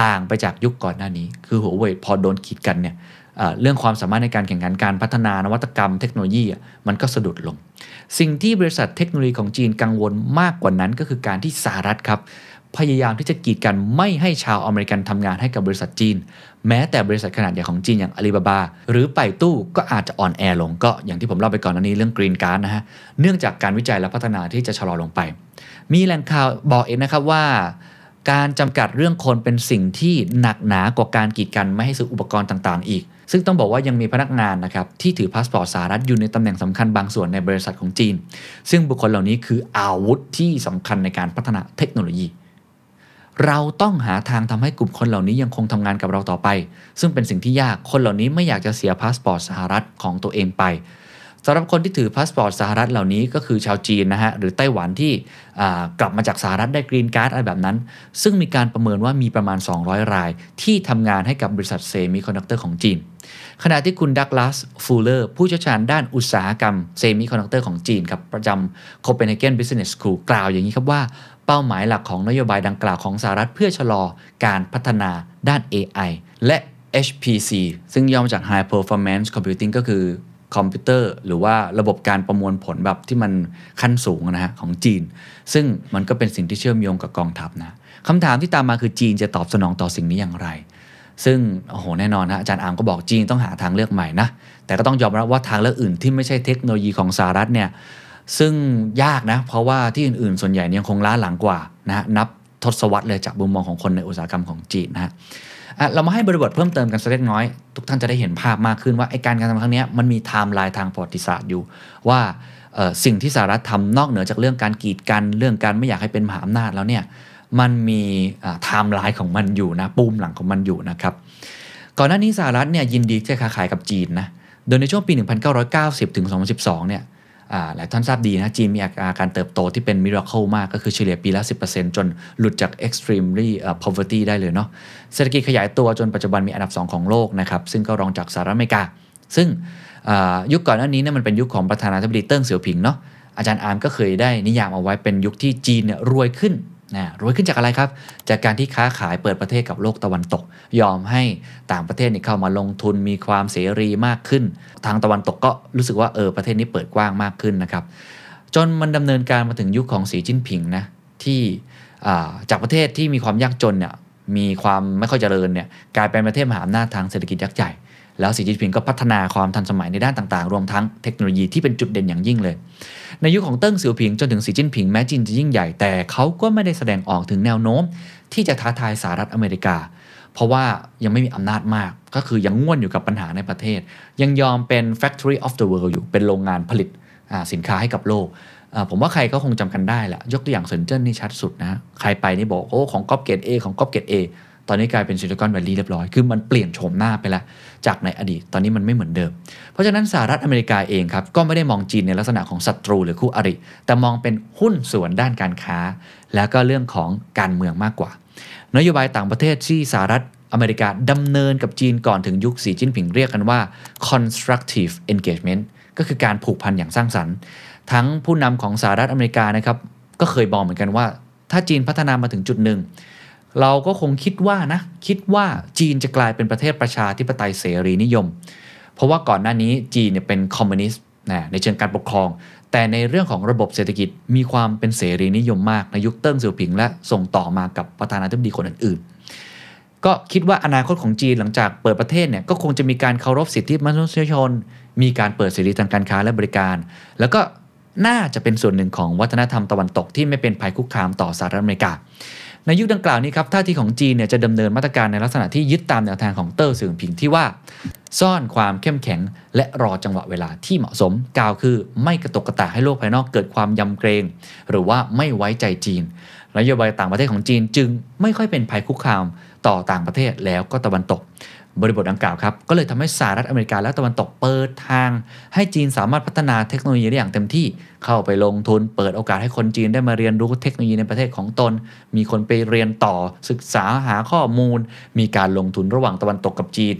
ต่างไปจากยุคก่อนหน้านี้ คือหัวเว่ยพอโดนขีดกันเนี่ยเรื่องความสามารถในการแข่งขันการพัฒนานวัตกรรมเทคโนโลยีมันก็สะดุดลง สิ่งที่บริษัทเทคโนโลยีของจีนกังวลมากกว่านั้นก็คือการที่สหรัฐครับ พยายามที่จะกีดกันไม่ให้ชาวอเมริกันทำงานให้กับบริษัทจีน แม้แต่บริษัทขนาดใหญ่ของจีนอย่างอาลีบาบา หรือไปตู้ก็อาจจะอ่อนแอลงก็อย่างที่ผมเล่าไปก่อนหน้านี้เรื่องกรีนการ์ดนะฮะเนื่องจากการวิจัยและพัฒนาที่จะชะลอลงไป มีแหล่งข่าวบอกเองนะครับว่า การจำกัดเรื่องคนเป็นสิ่งที่หนักหนากว่าการกีดกันไม่ให้ซื้ออุปกรณ์ต่างๆ อีก ซึ่งต้องบอกว่ายังมีพนักงานนะครับที่ถือพาสปอร์ตสหรัฐอยู่ในตำแหน่งสำคัญบางส่วนในบริษัทของจีน ซึ่งบุคคลเหล่านี้คืออาวุธที่สำคัญในการพัฒนาเทคโนโลยี เราต้องหาทางทำให้กลุ่มคนเหล่านี้ยังคงทำงานกับเราต่อไป ซึ่งเป็นสิ่งที่ยากคนเหล่านี้ไม่อยากจะเสียพาสปอร์ตสหรัฐของตัวเองไปสำหรับคนที่ถือพาสปอร์ตสหรัฐเหล่านี้ก็คือชาวจีนนะฮะหรือไต้หวันที่กลับมาจากสหรัฐได้กรีนการ์ดอะไรแบบนั้น ซึ่งมีการประเมินว่ามีประมาณ 200 ราย ที่ทำงานให้กับบริษัทเซมิคอนดักเตอร์ของจีน ขณะที่คุณดักลาสฟูลเลอร์ผู้เชี่ยวชาญด้านอุตสาหกรรมเซมิคอนดักเตอร์ของจีนครับประจำ Copenhagen Business School กล่าวอย่างนี้ครับว่า เป้าหมายหลักของนโยบายดังกล่าวของสหรัฐเพื่อชะลอการพัฒนาด้าน AI และ HPC ซึ่งย่อมาจาก High Performance Computing ก็คือคอมพิวเตอร์ หรือว่าระบบการประมวลผลแบบที่มันขั้นสูงนะฮะของจีน ซึ่งมันก็เป็นสิ่งที่เชื่อมโยงกับกองทัพนะคำถามที่ตามมาคือจีนจะตอบสนองต่อสิ่งนี้อย่างไร ซึ่งโอ้โหแน่นอนนะอาจารย์อาร์มก็บอกจีนต้องหาทางเลือกใหม่นะแต่ก็ต้องยอมรับว่าทางเลือกอื่นที่ไม่ใช่เทคโนโลยีของสหรัฐเนี่ย ซึ่งยากนะ เพราะว่าที่อื่นๆ ส่วนใหญ่ยังคงล้าหลังกว่านะนับทศวรรษเลยจากมุมมองของคนในอุตสาหกรรมของจีนนะฮะเรามาให้บริบทเพิ่มเติมกันสักเล็กน้อย ทุกท่านจะได้เห็นภาพมากขึ้นว่าไอ้การกระทำครั้งนี้มันมีไทม์ไลน์ทางประวัติศาสตร์อยู่ ว่าสิ่งที่สหรัฐทำนอกเหนือจากเรื่องการกีดกันเรื่องการไม่อยากให้เป็นมหาอำนาจแล้วเนี่ยมันมีไทม์ไลน์ของมันอยู่นะปูมหลังของมันอยู่นะครับก่อนหน้านี้สหรัฐเนี่ยยินดีจะค้าขายกับจีนนะโดยในช่วงปี 1990 ถึง 2012 เนี่ย หลายท่านทราบดีนะจีนมีอ่าการเติบโตที่เป็น miracle มากก็คือเฉลี่ยปีละ 10%จนหลุดจาก extremely poverty ได้เลยเนาะเศรษฐกิจขยายตัวจนปัจจุบันมีอันดับ 2 ของโลกนะครับซึ่งก็รองจากสหรัฐอเมริกา ซึ่งยุคก่อนหน้านี้เนี่ยมันเป็นยุคของประธานาธิบดีเติ้งเสี่ยวผิงเนาะอาจารย์อาร์มก็เคยได้นิยามเอาไว้เป็นยุคที่จีนเนี่ยรวยขึ้น นะรวยขึ้นจากอะไรครับ จากการที่ค้าขายเปิดประเทศกับโลกตะวันตก ยอมให้ต่างประเทศนี่เข้ามาลงทุนมีความเสรีมากขึ้น ทางตะวันตกก็รู้สึกว่าเออประเทศนี้เปิดกว้างมากขึ้นนะครับ จนมันดำเนินการมาถึงยุคของสีจิ้นผิงนะที่จากประเทศที่มีความยากจนเนี่ยมีความไม่ค่อยเจริญเนี่ยกลายเป็นประเทศมหาอำนาจทางเศรษฐกิจยักษ์ใหญ่ แล้วสีจิ้นผิงก็พัฒนาความทันสมัยในด้านต่างๆ รวมทั้งเทคโนโลยีที่เป็นจุดเด่นอย่างยิ่งเลย ในยุคของเติ้งเสี่ยวผิงจนถึงสีจิ้นผิงแม้จีนจะยิ่งใหญ่แต่เขาก็ไม่ได้แสดงออกถึงแนวโน้ม ที่จะท้าทายสหรัฐอเมริกา เพราะว่ายังไม่มีอำนาจมาก ก็คือยังง่วนอยู่กับปัญหาในประเทศ ยังยอมเป็น factory of the world อยู่เป็นโรงงานผลิตสินค้าให้กับโลกผมว่าใครก็คงจำกันได้แหละยกตัวอย่างเซินเจิ้นนี่ชัดสุดนะ ใครไปนี่บอก โอ้ ของก๊อปเกรดเอของก๊อปเกรดเอตอนนี้กลายเป็นซิลิคอนแวลลีย์เรียบร้อย คือมันเปลี่ยนโฉมหน้าไปแล้ว จากในอดีต ตอนนี้มันไม่เหมือนเดิม เพราะฉะนั้นสหรัฐอเมริกาเองครับก็ไม่ได้มองจีนในลักษณะของศัตรูหรือคู่อริ แต่มองเป็นหุ้นส่วนด้านการค้า แล้วก็เรื่องของการเมืองมากกว่า นโยบายต่างประเทศที่สหรัฐอเมริกาดำเนินกับจีนก่อนถึงยุคสีจิ้นผิงเรียกกันว่า constructive engagement ก็คือการผูกพันอย่างสร้างสรรค์ ทั้งผู้นำของสหรัฐอเมริกานะครับก็เคยบอกเหมือนกันว่า ถ้าจีนพัฒนามาถึงจุดหนึ่ง เราก็คงคิดว่านะคิดว่าจีนจะกลายเป็นประเทศประชาธิปไตยเสรีนิยม เพราะว่าก่อนหน้านี้จีนเนี่ยเป็นคอมมิวนิสต์นะในเชิงการปกครอง แต่ในเรื่องของระบบเศรษฐกิจมีความเป็นเสรีนิยมมากในยุคเติ้งเสี่ยวผิง และส่งต่อมากับประธานาธิบดีคนอื่นๆ ก็คิดว่าอนาคตของจีนหลังจากเปิดประเทศเนี่ยก็คงจะมีการเคารพสิทธิมนุษยชน มีการเปิดเสรีทางการค้าและบริการ แล้วก็น่าจะเป็นส่วนหนึ่งของวัฒนธรรมตะวันตกที่ไม่เป็นภัยคุกคามต่อสหรัฐอเมริกา ในยุคดังกล่าวนี้ครับท่าทีของจีนเนี่ยจะดำเนินมาตรการในลักษณะที่ยึดตามแนวทางของเตอร์สื่อผิงที่ว่า ซ่อนความเข้มแข็ง และรอจังหวะเวลาที่เหมาะสม กล่าวคือไม่กระตกกระตากให้โลกภายนอกเกิดความยำเกรง หรือว่าไม่ไว้ใจจีนนโยบายต่างประเทศของจีนจึงไม่ค่อยเป็นภัยคุกคามต่อต่างประเทศแล้วก็ตะวันตก บริบทดังกล่าวครับ ก็เลยทำให้สหรัฐอเมริกาและตะวันตกเปิดทาง ให้จีนสามารถพัฒนาเทคโนโลยีได้อย่างเต็มที่เข้าไปลงทุน เปิดโอกาสให้คนจีนได้มาเรียนรู้เทคโนโลยีในประเทศของตน มีคนไปเรียนต่อศึกษาหาข้อมูล มีการลงทุนระหว่างตะวันตกกับจีน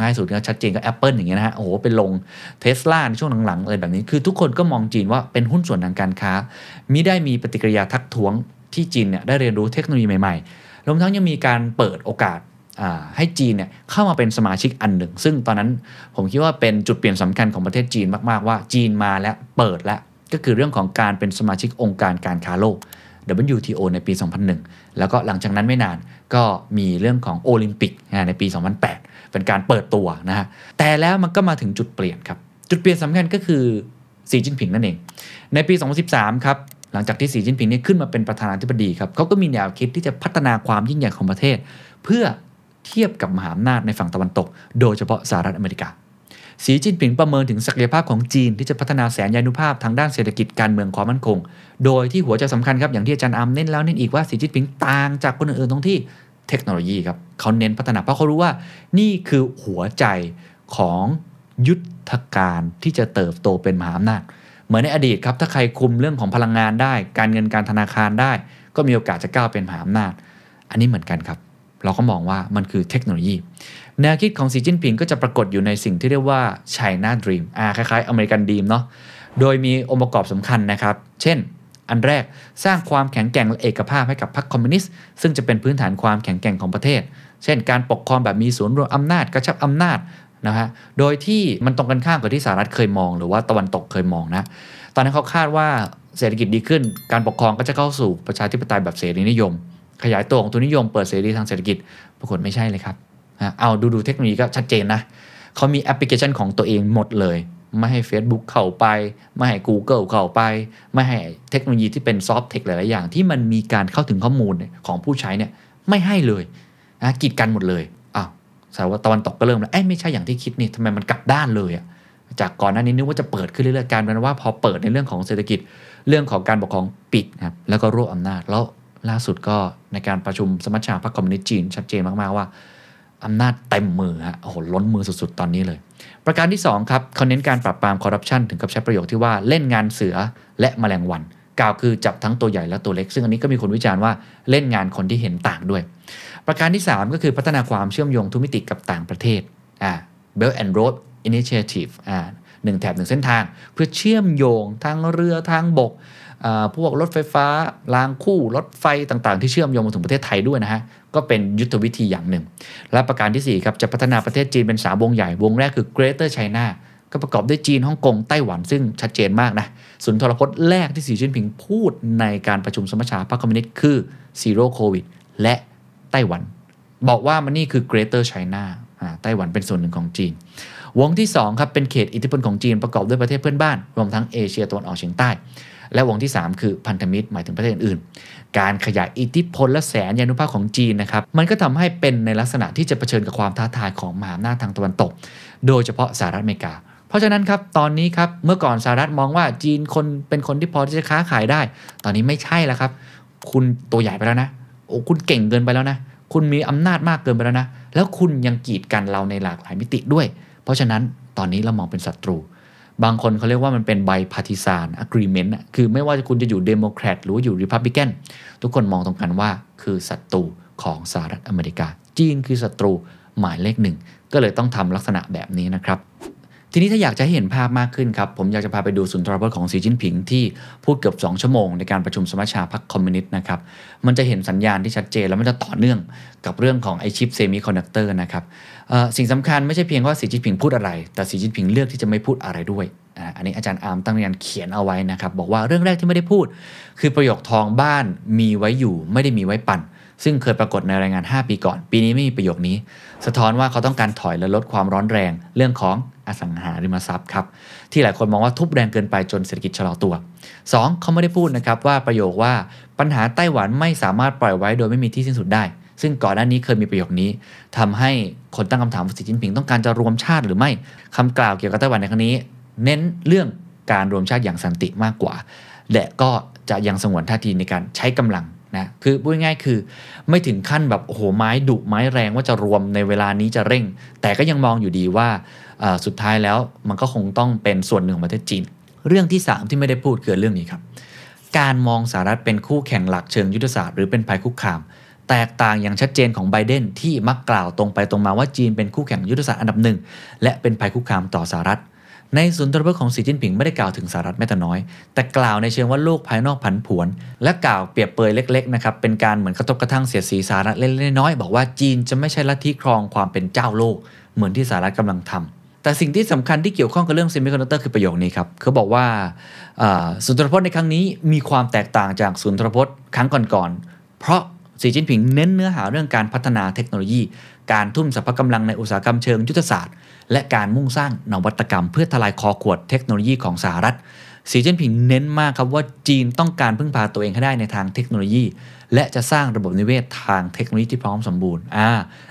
ง่ายสุดก็ชัดเจนก็ Apple อย่างเงี้ยนะฮะโอ้โหเป็นลงเทสลาในช่วงหลังๆอะไรแบบนี้ คือทุกคนก็มองจีนว่าเป็นหุ้นส่วนทางการค้ามิได้มีปฏิกิริยาทักท้วงที่จีนเนี่ยได้เรียนรู้เทคโนโลยีใหม่ๆรวมทั้งยังมีการเปิดโอกาส ให้จีนเนี่ยเข้ามาเป็นสมาชิกอันหนึ่ง ซึ่งตอนนั้นผมคิดว่าเป็นจุดเปลี่ยนสำคัญของประเทศจีนมากๆว่าจีนมาและเปิดแล้วก็คือเรื่องของการเป็นสมาชิกองค์การการค้าโลก WTO ในปี 2001 แล้วก็หลังจากนั้นไม่นานก็มีเรื่องของโอลิมปิกในปี 2008 เป็นการเปิดตัวนะฮะ แต่แล้วมันก็มาถึงจุดเปลี่ยนครับ จุดเปลี่ยนสำคัญก็คือสีจิ้นผิงนั่นเอง ในปี 2013 ครับ หลังจากที่สีจิ้นผิงนี่ขึ้นมาเป็นประธานาธิบดีครับเขาก็มีแนวคิดที่จะพัฒนาความยิ่งใหญ่ของประเทศ เพื่อ เทียบกับมหาอำนาจในฝั่งตะวันตก โดยเฉพาะสหรัฐอเมริกา สีจิ้นผิงประเมินถึงศักยภาพของจีนที่จะพัฒนาแสนยานุภาพทางด้านเศรษฐกิจการเมืองความมั่นคง โดยที่หัวใจสำคัญครับอย่างที่อาจารย์อัมเน้นแล้วเน้นอีกว่าสีจิ้นผิงต่างจากคนอื่นๆตรงที่เทคโนโลยีครับเขาเน้นพัฒนาเพราะเขารู้ว่า นี่คือหัวใจของยุทธการที่จะเติบโตเป็นมหาอำนาจ เหมือนในอดีตครับถ้าใครคุมเรื่องของพลังงานได้ การเงินการธนาคารได้ ก็มีโอกาสจะก้าวเป็นมหาอำนาจ อันนี้เหมือนกันครับ เราก็มองว่ามันคือเทคโนโลยี แนวคิดของสีจิ้นผิงก็จะปรากฏอยู่ในสิ่งที่เรียกว่า China Dream อ่าคล้ายๆอเมริกันดีมเนาะโดยมีองค์ประกอบสำคัญนะครับ เช่น อันแรกสร้างความแข็งแกร่งและเอกภาพให้กับพรรคคอมมิวนิสต์ซึ่งจะเป็นพื้นฐานความแข็งแกร่งของประเทศ เช่น การปกครองแบบมีศูนย์รวมอำนาจกระชับอำนาจนะฮะโดยที่มันตรงกันข้ามกับที่สหรัฐเคยมอง หรือว่าตะวันตกเคยมองนะตอนนั้นเขาคาดว่าเศรษฐกิจดีขึ้น การปกครองก็จะเข้าสู่ประชาธิปไตยแบบเสรีนิยม ขยายตัวของทุนนิยมเปิดเสรีทางเศรษฐกิจ ปรากฏไม่ใช่เลยครับเอาดูดูเทคโนโลยีก็ชัดเจนนะเขามีแอปพลิเคชันของตัวเองหมดเลย ไม่ให้ Facebook เข้าไป ไม่ให้ Google เข้าไป ไม่ให้เทคโนโลยีที่เป็น soft tech หลาย ๆ อย่าง ที่มันมีการเข้าถึงข้อมูลของผู้ใช้เนี่ยไม่ให้เลยนะกีดกันหมดเลยอ้าวชาวตะวันตกก็เริ่มแล้วเอ้ไม่ใช่อย่างที่คิดนี่ทำไมมันกลับด้านเลยอะจากก่อนหน้านี้นึกว่าจะเปิดขึ้นเรื่อยๆการเป็นว่าพอเปิดในเรื่องของเศรษฐกิจเรื่องของการปกครองปิดครับแล้วก็รวบอำนาจแล้ว ล่าสุดก็ในการประชุมสมัชชาพรรคคอมมิวนิสต์จีน ชัดเจนมาก ๆ ว่าอำนาจเต็มมือฮะโอ้โหล้นมือสุด ๆ ตอนนี้เลย ประการที่ 2 ครับเขาเน้นการปราบปรามคอร์รัปชันถึงกับใช้ประโยคที่ว่าเล่นงานเสือและแมลงวัน กล่าวคือจับทั้งตัวใหญ่และตัวเล็ก ซึ่งอันนี้ก็มีคนวิจารณ์ว่าเล่นงานคนที่เห็นต่างด้วย ประการที่ 3 ก็คือพัฒนาความเชื่อมโยงทุกมิติกับต่างประเทศอ่า Belt and Road Initiative อ่าหนึ่งแถบหนึ่งเส้นทาง เพื่อเชื่อมโยงทั้งเรือทางบก พวกรถไฟฟ้ารางคู่รถไฟต่างๆ ที่เชื่อมโยงมาถึงประเทศไทยด้วยนะฮะ ก็เป็นยุทธวิธีอย่างหนึ่ง และประการที่ 4 ครับ จะพัฒนาประเทศจีนเป็นสามวงใหญ่ วงแรกคือ Greater China ก็ประกอบด้วยจีนฮ่องกงไต้หวันซึ่งชัดเจนมากนะสุนทรพจน์แรกที่สีจิ้นผิงพูดในการประชุมสมัชชาพรรคคอมมิวนิสต์คือ Zero Covid และไต้หวัน บอกว่ามันนี่คือ Greater China ไต้หวันเป็นส่วนหนึ่งของจีน วงที่2ครับเป็นเขตอิทธิพลของจีนประกอบด้วยประเทศเพื่อนบ้าน รวมทั้งเอเชียตะวันออกเฉียงใต้ และวงที่ 3 คือพันธมิตรหมายถึงประเทศอื่นๆการขยายอิทธิพลและแสนยานุภาพของจีนนะครับมันก็ทำให้เป็นในลักษณะที่จะเผชิญกับความท้าทายของมหาอำนาจทางตะวันตก โดยเฉพาะสหรัฐอเมริกา เพราะฉะนั้นครับตอนนี้ครับเมื่อก่อนสหรัฐมองว่าจีนคนเป็นคนที่พอที่จะค้าขายได้ ตอนนี้ไม่ใช่แล้วครับคุณตัวใหญ่ไปแล้วนะโอ้คุณเก่งเกินไปแล้วนะคุณมีอำนาจมากเกินไปแล้วนะ แล้วคุณยังกีดกันเราในหลากหลายมิติด้วย เพราะฉะนั้นตอนนี้เรามองเป็นศัตรู บางคนเขาเรียกว่ามันเป็น bipartisan agreement คือไม่ว่าคุณจะอยู่เดโมแครตหรืออยู่รีพับลิกันทุกคนมองตรงกันว่าคือศัตรูของสหรัฐอเมริกา จีนคือศัตรูหมายเลขหนึ่ง ก็เลยต้องทำลักษณะแบบนี้นะครับ ทีนี้ถ้าอยากจะเห็นภาพมากขึ้นครับ ผมอยากจะพาไปดูสุนทรพจน์ของสีจิ้นผิงที่พูดเกือบ 2 ชั่วโมงในการประชุมสมัชชาพรรคคอมมิวนิสต์นะครับ มันจะเห็นสัญญาณที่ชัดเจน แล้วมันจะต่อเนื่องกับเรื่องของไอ้ชิปเซมิคอนดักเตอร์นะครับสิ่งสำคัญไม่ใช่เพียงว่าสีจิ้นผิงพูดอะไร แต่สีจิ้นผิงเลือกที่จะไม่พูดอะไรด้วย อันนี้อาจารย์อาร์มตั้งนิรันดรเขียนเอาไว้นะครับบอกว่าเรื่องแรกที่ไม่ได้พูด คือประโยคทองบ้านมีไว้อยู่ไม่ได้มีไว้ปั่น ซึ่งเคยปรากฏในรายงาน 5 ปีก่อน ปีนี้ไม่มีประโยคนี้ สะท้อนว่าเขาต้องการถอยและลดความร้อนแรงเรื่องของอสังหาริมทรัพย์ครับ ที่หลายคนมองว่าทุบแรงเกินไปจนเศรษฐกิจชะลอตัว 2. เขาไม่ได้พูดนะครับว่าประโยคว่าปัญหาไต้หวันไม่สามารถปล่อยไว้โดยไม่มีที่สิ้นสุดได้ ซึ่งก่อนหน้านี้เคยมีประโยคนี้ทำให้คนตั้งคำถามว่าสีจิ้นผิงต้องการจะรวมชาติหรือไม่คำกล่าวเกี่ยวกับไต้หวันในครั้งนี้ เน้นเรื่องการรวมชาติอย่างสันติมากกว่าและก็จะยังสงวนท่าทีในการใช้กำลัง นะคือพูดง่ายคือไม่ถึงขั้นแบบโอ้โหไม้ดุไม้แรงว่าจะรวมในเวลานี้จะเร่ง แต่ก็ยังมองอยู่ดีว่าสุดท้ายแล้วมันก็คงต้องเป็นส่วนหนึ่งของประเทศจีน เรื่องที่ 3 ที่ไม่ได้พูดคือเรื่องนี้ครับการมองสหรัฐเป็นคู่แข่งหลักเชิงยุทธศาสตร์หรือเป็นภัยคุกคาม แตกต่างอย่างชัดเจนของไบเดนที่มักกล่าวตรงไปตรงมาว่าจีนเป็นคู่แข่งยุทธศาสตร์อันดับหนึ่งและเป็นภัยคุกคามต่อสหรัฐ ในสุนทรพจน์ของสีจิ้นผิงไม่ได้กล่าวถึงสหรัฐแม้แต่น้อย แต่กล่าวในเชิงว่าโลกภายนอกผันผวน และกล่าวเปรียบเปยเล็กๆนะครับเป็นการเหมือนกระทบกระทั่งเสียดสีสหรัฐเล็กๆน้อยๆบอกว่าจีนจะไม่ใช่ลัทธิครองความเป็นเจ้าโลก เหมือนที่สหรัฐกำลังทำแต่สิ่งที่สำคัญที่เกี่ยวข้องกับเรื่องเซมิคอนดักเตอร์คือประโยคนี้ครับเขาบอกว่าอ่าสุนทรพจน์ในครั้งนี้มีความแตกต่างจากสุนทรพจน์ครั้งก่อนๆเพราะสีจิ้นผิงเน้นเนื้อหาเรื่องการพัฒนาเทคโนโลยี การทุ่มสรรพกำลังในอุตสาหกรรมเชิงยุทธศาสตร์ และการมุ่งสร้างนวัตกรรม เพื่อทลายคอขวดเทคโนโลยีของสหรัฐสีจิ้นผิงเน้นมากครับว่าจีนต้องการพึ่งพาตัวเองให้ได้ในทางเทคโนโลยี และจะสร้างระบบนิเวศทางเทคโนโลยีที่พร้อมสมบูรณ์อ่า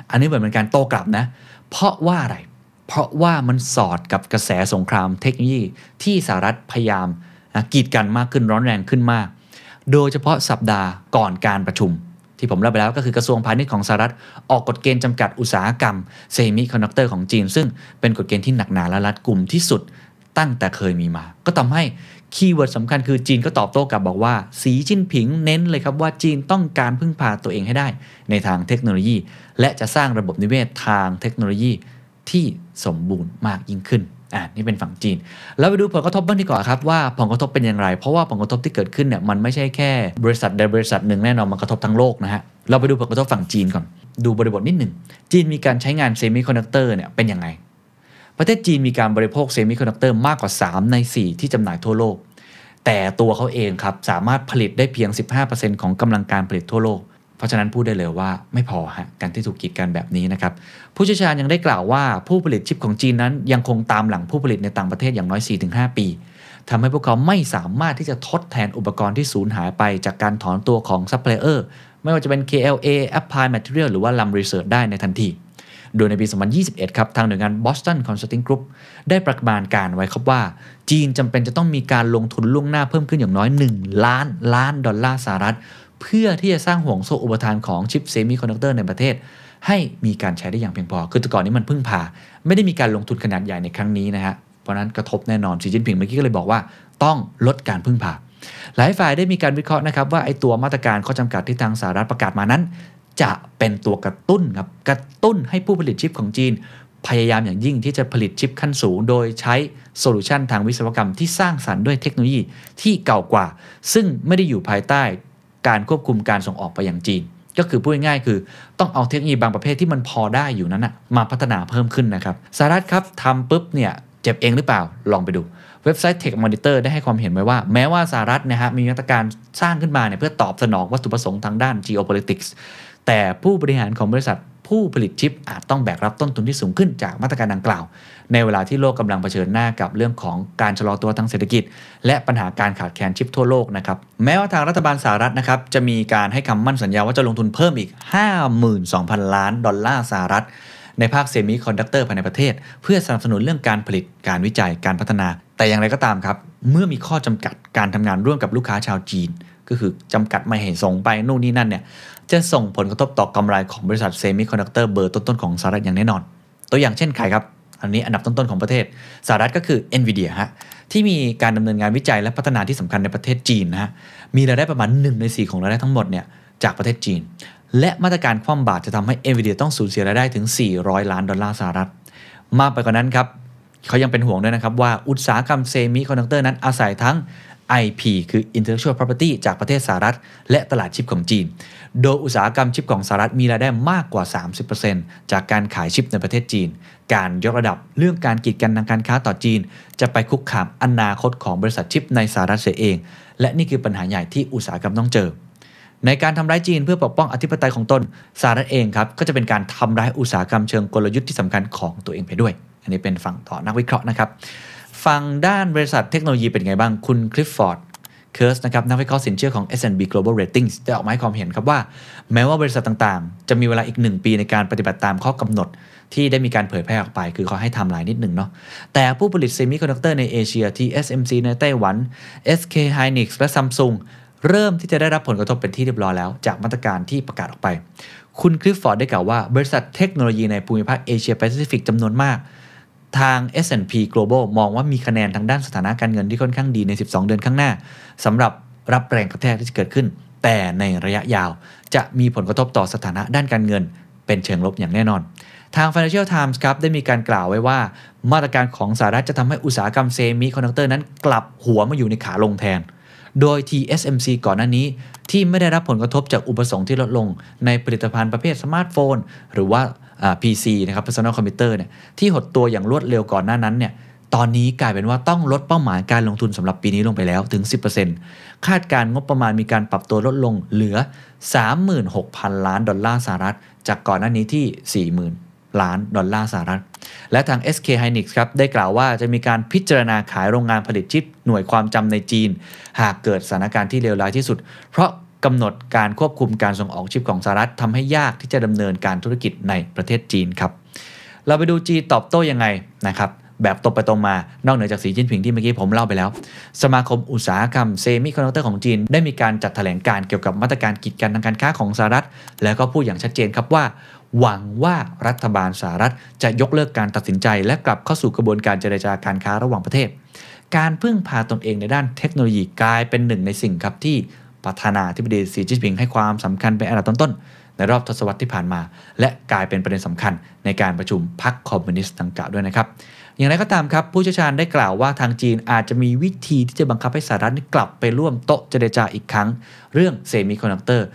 อันนี้เหมือนเป็นการโต้กลับนะ เพราะว่าอะไร เพราะว่ามันสอดกับกระแสสงครามเทคโนโลยี ที่สหรัฐพยายามนะกีดกันมากขึ้นร้อนแรงขึ้นมาก โดยเฉพาะสัปดาห์ก่อนการประชุม ที่ผมเล่าไปแล้วก็คือกระทรวงพาณิชย์ของสหรัฐ ออกกฎเกณฑ์จำกัดอุตสาหกรรมเซมิคอนดักเตอร์ของจีน ซึ่งเป็นกฎเกณฑ์ที่หนักหนาและรัดกุมที่สุดตั้งแต่เคยมีมา ก็ทำให้ keyword สำคัญคือจีนก็ตอบโต้กลับบอกว่า สีจิ้นผิงเน้นเลยครับว่าจีนต้องการพึ่งพาตัวเองให้ได้ ในทางเทคโนโลยี และจะสร้างระบบนิเวศทางเทคโนโลยีที่สมบูรณ์มากยิ่งขึ้น อ่านี่เป็นฝั่งจีน แล้วไปดูผลกระทบบ้างดีกว่าครับว่าผลกระทบเป็นอย่างไร เพราะว่าผลกระทบที่เกิดขึ้นเนี่ยมันไม่ใช่แค่บริษัทใดบริษัทหนึ่งแน่นอนมันกระทบทั้งโลกนะฮะเราไปดูผลกระทบฝั่งจีนก่อน ดูบริบทนิดหนึ่งจีนมีการใช้งานเซมิคอนดักเตอร์เนี่ยเป็นยังไงประเทศจีนมีการบริโภคเซมิคอนดักเตอร์มากกว่า 3 ใน 4 ที่จำหน่ายทั่วโลก แต่ตัวเขาเองครับสามารถผลิตได้เพียง 15%ของกำลังการผลิตทั่วโลก เพราะฉะนั้นพูดได้เลยว่าไม่พอฮะการที่ถูกกีดกันแบบนี้นะครับผู้เชี่ยวชาญยังได้กล่าวว่าผู้ผลิตชิปของจีนนั้น ยังคงตามหลังผู้ผลิตในต่างประเทศอย่างน้อย 4-5 ปีทำให้พวกเขาไม่สามารถที่จะทดแทนอุปกรณ์ที่สูญหายไปจากการถอนตัวของซัพพลายเออร์ไม่ว่าจะเป็น KLA Applied Material หรือว่า Lam Research ได้ในทันที โดยในปี 2021 ครับ ทางหน่วยงาน Boston Consulting Group ได้ประมาณการไว้ครับว่า จีนจำเป็นจะต้องมีการลงทุนล่วงหน้าเพิ่มขึ้นอย่างน้อย 1 ล้านล้านดอลลาร์สหรัฐ เพื่อที่จะสร้างห่วงโซ่อุปทานของชิปเซมิคอนดักเตอร์ในประเทศ ให้มีการใช้ได้อย่างเพียงพอ คือแต่ก่อนนี้มันพึ่งพา ไม่ได้มีการลงทุนขนาดใหญ่ในครั้งนี้นะฮะ เพราะนั้นกระทบแน่นอนสีจิ้นผิงเมื่อกี้ก็เลยบอกว่า ต้องลดการพึ่งพา หลายฝ่ายได้มีการวิเคราะห์นะครับว่าไอ้ตัวมาตรการข้อจำกัดที่ทางสหรัฐประกาศมานั้น จะเป็นตัวกระตุ้นครับกระตุ้นให้ผู้ผลิตชิปของจีนพยายามอย่างยิ่งที่จะผลิตชิปขั้นสูง โดยใช้โซลูชันทางวิศวกรรมที่สร้างสรรค์ด้วยเทคโนโลยีที่เก่ากว่า ซึ่งไม่ได้อยู่ภายใต้ การควบคุมการส่งออกไปยังจีน ก็คือพูดง่ายๆคือต้องเอาเทคโนโลยีบางประเภทที่มันพอได้อยู่นั้นนะมาพัฒนาเพิ่มขึ้นนะครับสหรัฐครับทำปุ๊บเนี่ยเจ็บเองหรือเปล่าลองไปดูเว็บไซต์ Tech Monitor ได้ให้ความเห็นไว้ว่า แม้ว่าสหรัฐนะฮะมีมาตรการสร้างขึ้นมาเนี่ยเพื่อตอบสนองวัตถุประสงค์ทางด้าน geopolitics แต่ผู้บริหารของบริษัทผู้ผลิตชิปอาจต้องแบกรับต้นทุนที่สูงขึ้นจากมาตรการดังกล่าว ในเวลาที่โลกกำลังเผชิญหน้ากับเรื่องของการชะลอตัวทางเศรษฐกิจ และปัญหาการขาดแคลนชิปทั่วโลกนะครับแม้ว่าทางรัฐบาลสหรัฐนะครับจะมีการให้คำมั่นสัญญาว่าจะลงทุนเพิ่มอีก 52,000 ล้านดอลลาร์สหรัฐ ในภาคเซมิคอนดักเตอร์ภายในประเทศ เพื่อสนับสนุนเรื่องการผลิตการวิจัยการพัฒนา แต่อย่างไรก็ตามครับเมื่อมีข้อจำกัดการทำงานร่วมกับลูกค้าชาวจีนก็คือจำกัดไม่ให้ส่งไปนู่นนี่นั่นเนี่ยจะส่งผลกระทบต่อกำไรของบริษัทเซมิคอนดักเตอร์เบอร์ต้นๆของสหรัฐอย่างแน่นอน ตัวอย่างเช่นใครครับ อันนี้อันดับต้นๆของประเทศสหรัฐก็คือ NVIDIA ฮะที่มีการดำเนินงานวิจัยและพัฒนาที่สำคัญในประเทศจีนนะฮะมีรายได้ประมาณ1ใน4 ของรายได้ทั้งหมดเนี่ยจากประเทศจีน และมาตรการคว่ำบาตรจะทำให้ NVIDIA ต้องสูญเสียรายได้ถึง 400 ล้านดอลลาร์สหรัฐ มากไปกว่านั้นครับเขายังเป็นห่วงด้วยนะครับว่าอุตสาหกรรมเซมิคอนดักเตอร์นั้นอาศัยทั้ง IP คือ Intellectual Property จากประเทศสหรัฐ และตลาดชิปของจีน โดยอุตสาหกรรมชิปของสหรัฐมีรายได้มากกว่า 30%จากการขายชิปในประเทศจีน การยกระดับเรื่องการกีดกันทางการค้าต่อจีน จะไปคุกคามอนาคตของบริษัทชิปในสหรัฐเสียเอง และนี่คือปัญหาใหญ่ที่อุตสาหกรรมต้องเจอ ในการทำร้ายจีนเพื่อปกป้องอธิปไตยของตนสหรัฐเองครับก็จะเป็นการทำร้ายอุตสาหกรรมเชิงกลยุทธ์ที่สำคัญของตัวเองไปด้วย อันนี้เป็นฝั่งต่อนักวิเคราะห์นะครับ ฝั่งด้านบริษัทเทคโนโลยีเป็นไงบ้างคุณคลิฟฟอร์ดเคิร์สนะครับนักวิเคราะห์สินเชื่อของ S&P Global Ratings ได้ออกมาให้ความเห็นครับว่า แม้ว่าบริษัทต่างๆ จะมีเวลาอีก 1 ปีในการปฏิบัติตามข้อกำหนดที่ได้มีการเผยแพร่ออกไป คือเขาให้ไทม์ไลน์นิดหนึ่งเนาะแต่ผู้ผลิตเซมิคอนดักเตอร์ในเอเชีย TSMC ในไต้หวัน SK Hynix และ Samsung เริ่มที่จะได้รับผลกระทบเป็นที่เรียบร้อยแล้ว จากมาตรการที่ประกาศออกไป คุณคลิฟฟอร์ดได้กล่าวว่า บริษัทเทคโนโลยีในภูมิภาคเอเชียแปซิฟิกจำนวนมาก ทาง S&P Global มองว่ามีคะแนนทางด้านสถานะการเงินที่ค่อนข้างดีใน 12 เดือนข้างหน้าสำหรับรับแรงกระแทกที่จะเกิดขึ้น แต่ในระยะยาวจะมีผลกระทบต่อสถานะด้านการเงิน เป็นเชิงลบอย่างแน่นอน ทาง Financial Times ครับได้มีการกล่าวไว้ว่า มาตรการของสหรัฐจะทำให้อุตสาหกรรมเซมิคอนดักเตอร์นั้นกลับหัวมาอยู่ในขาลงแทน โดย TSMC ก่อนหน้านี้ที่ไม่ได้รับผลกระทบจากอุปสงค์ที่ลดลง ในผลิตภัณฑ์ประเภทสมาร์ทโฟน หรือว่าอ่า PC นะครับ personal computer เนี่ยที่หดตัวอย่างรวดเร็วก่อนหน้านั้นเนี่ยตอนนี้กลายเป็นว่าต้องลดเป้าหมายการลงทุนสำหรับปีนี้ลงไปแล้วถึง 10%คาดการงบประมาณมีการปรับตัวลดลงเหลือ 36,000 ล้านดอลลาร์สหรัฐ จากก่อนหน้านี้ที่ 40,000 ล้านดอลลาร์สหรัฐ และทาง SK Hynix ครับได้กล่าวว่าจะมีการพิจารณาขายโรงงานผลิตชิปหน่วยความจำในจีน หากเกิดสถานการณ์ที่เลวร้ายที่สุด เพราะ กำหนดการควบคุมการส่งออกชิปของสหรัฐทำให้ยากที่จะดำเนินการธุรกิจในประเทศจีนครับ เราไปดูจีนตอบโต้ยังไงนะครับแบบตรงไปตรงมานอกเหนือจากสีจิ้นผิงที่เมื่อกี้ผมเล่าไปแล้ว สมาคมอุตสาหกรรมเซมิคอนดักเตอร์ของจีน ได้มีการจัดแถลงการเกี่ยวกับมาตรการกีดกันทางการค้าของสหรัฐ แล้วก็พูดอย่างชัดเจนครับว่า หวังว่ารัฐบาลสหรัฐจะยกเลิกการตัดสินใจ และกลับเข้าสู่กระบวนการเจรจาการค้าระหว่างประเทศ การพึ่งพาตนเองในด้านเทคโนโลยีกลายเป็นหนึ่งในสิ่งครับที่ ประธานาธิบดีสีจิ้นผิงให้ความสำคัญเป็นอันดับต้นๆ ในรอบทศวรรษที่ผ่านมา และกลายเป็นประเด็นสำคัญในการประชุมพรรคคอมมิวนิสต์ดังกล่าวด้วยนะครับ อย่างไรก็ตามครับ ผู้เชี่ยวชาญได้กล่าวว่าทางจีนอาจจะมีวิธีที่จะบังคับให้สหรัฐกลับไปร่วมโต๊ะเจรจาอีกครั้ง เรื่องเซมิคอนดักเตอร์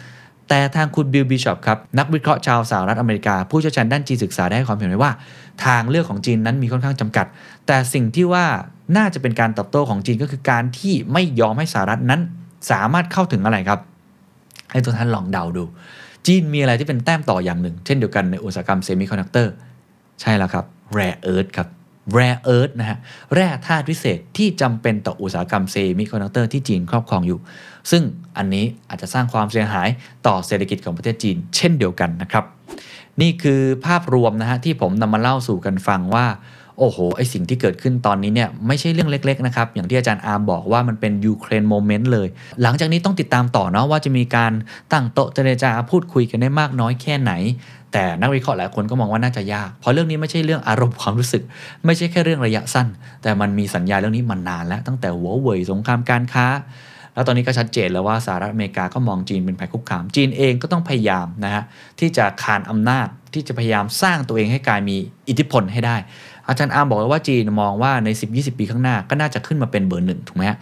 แต่ทางคุณบิลบิชอปครับ นักวิเคราะห์ชาวสหรัฐอเมริกา ผู้เชี่ยวชาญด้านจีนศึกษาได้ให้ความเห็นไว้ว่า ทางเลือกของจีนนั้นมีค่อนข้างจำกัด แต่สิ่งที่ว่าน่าจะเป็นการตอบโต้ของจีนก็คือการที่ไม่ยอมให้สหรัฐนั้น สามารถเข้าถึงอะไรครับ ให้ทุกท่านลองเดาดู จีนมีอะไรที่เป็นแต้มต่ออย่างหนึ่ง เช่นเดียวกันในอุตสาหกรรมเซมิคอนดักเตอร์ใช่แล้วครับ rare earth ครับ rare earth นะฮะแร่ธาตุพิเศษที่จำเป็นต่ออุตสาหกรรมเซมิคอนดักเตอร์ที่จีนครอบครองอยู่ ซึ่งอันนี้อาจจะสร้างความเสียหายต่อเศรษฐกิจของประเทศจีน เช่นเดียวกันนะครับ นี่คือภาพรวมนะฮะที่ผมนำมาเล่าสู่กันฟังว่า โอ้โหไอสิ่งที่เกิดขึ้นตอนนี้เนี่ยไม่ใช่เรื่องเล็กๆนะครับอย่างที่อาจารย์อาร์มบอกว่ามันเป็นยูเครน moment เลย หลังจากนี้ต้องติดตามต่อเนาะว่าจะมีการตั้งโต๊ะเจรจาพูดคุยกันได้มากน้อยแค่ไหน แต่นักวิเคราะห์หลายคนก็มองว่าน่าจะยาก เพราะเรื่องนี้ไม่ใช่เรื่องอารมณ์ความรู้สึก ไม่ใช่แค่เรื่องระยะสั้น แต่มันมีสัญญาเรื่องนี้มานานแล้วตั้งแต่หัวเว่ยสงครามการค้าแล้วตอนนี้ก็ชัดเจนแล้วว่าสหรัฐอเมริกาก็มองจีนเป็นภัยคุกคาม จีนเองก็ต้องพยายามนะฮะที่จะคานอำนาจที่จะพยายามสร้างตัวเองให้กลายมีอิทธิพลให้ได้ อาจารย์อาร์มบอกแล้วว่าจีนมองว่าใน 10-20 ปีข้างหน้าก็น่าจะขึ้นมาเป็นเบอร์หนึ่งถูกไหมฮะ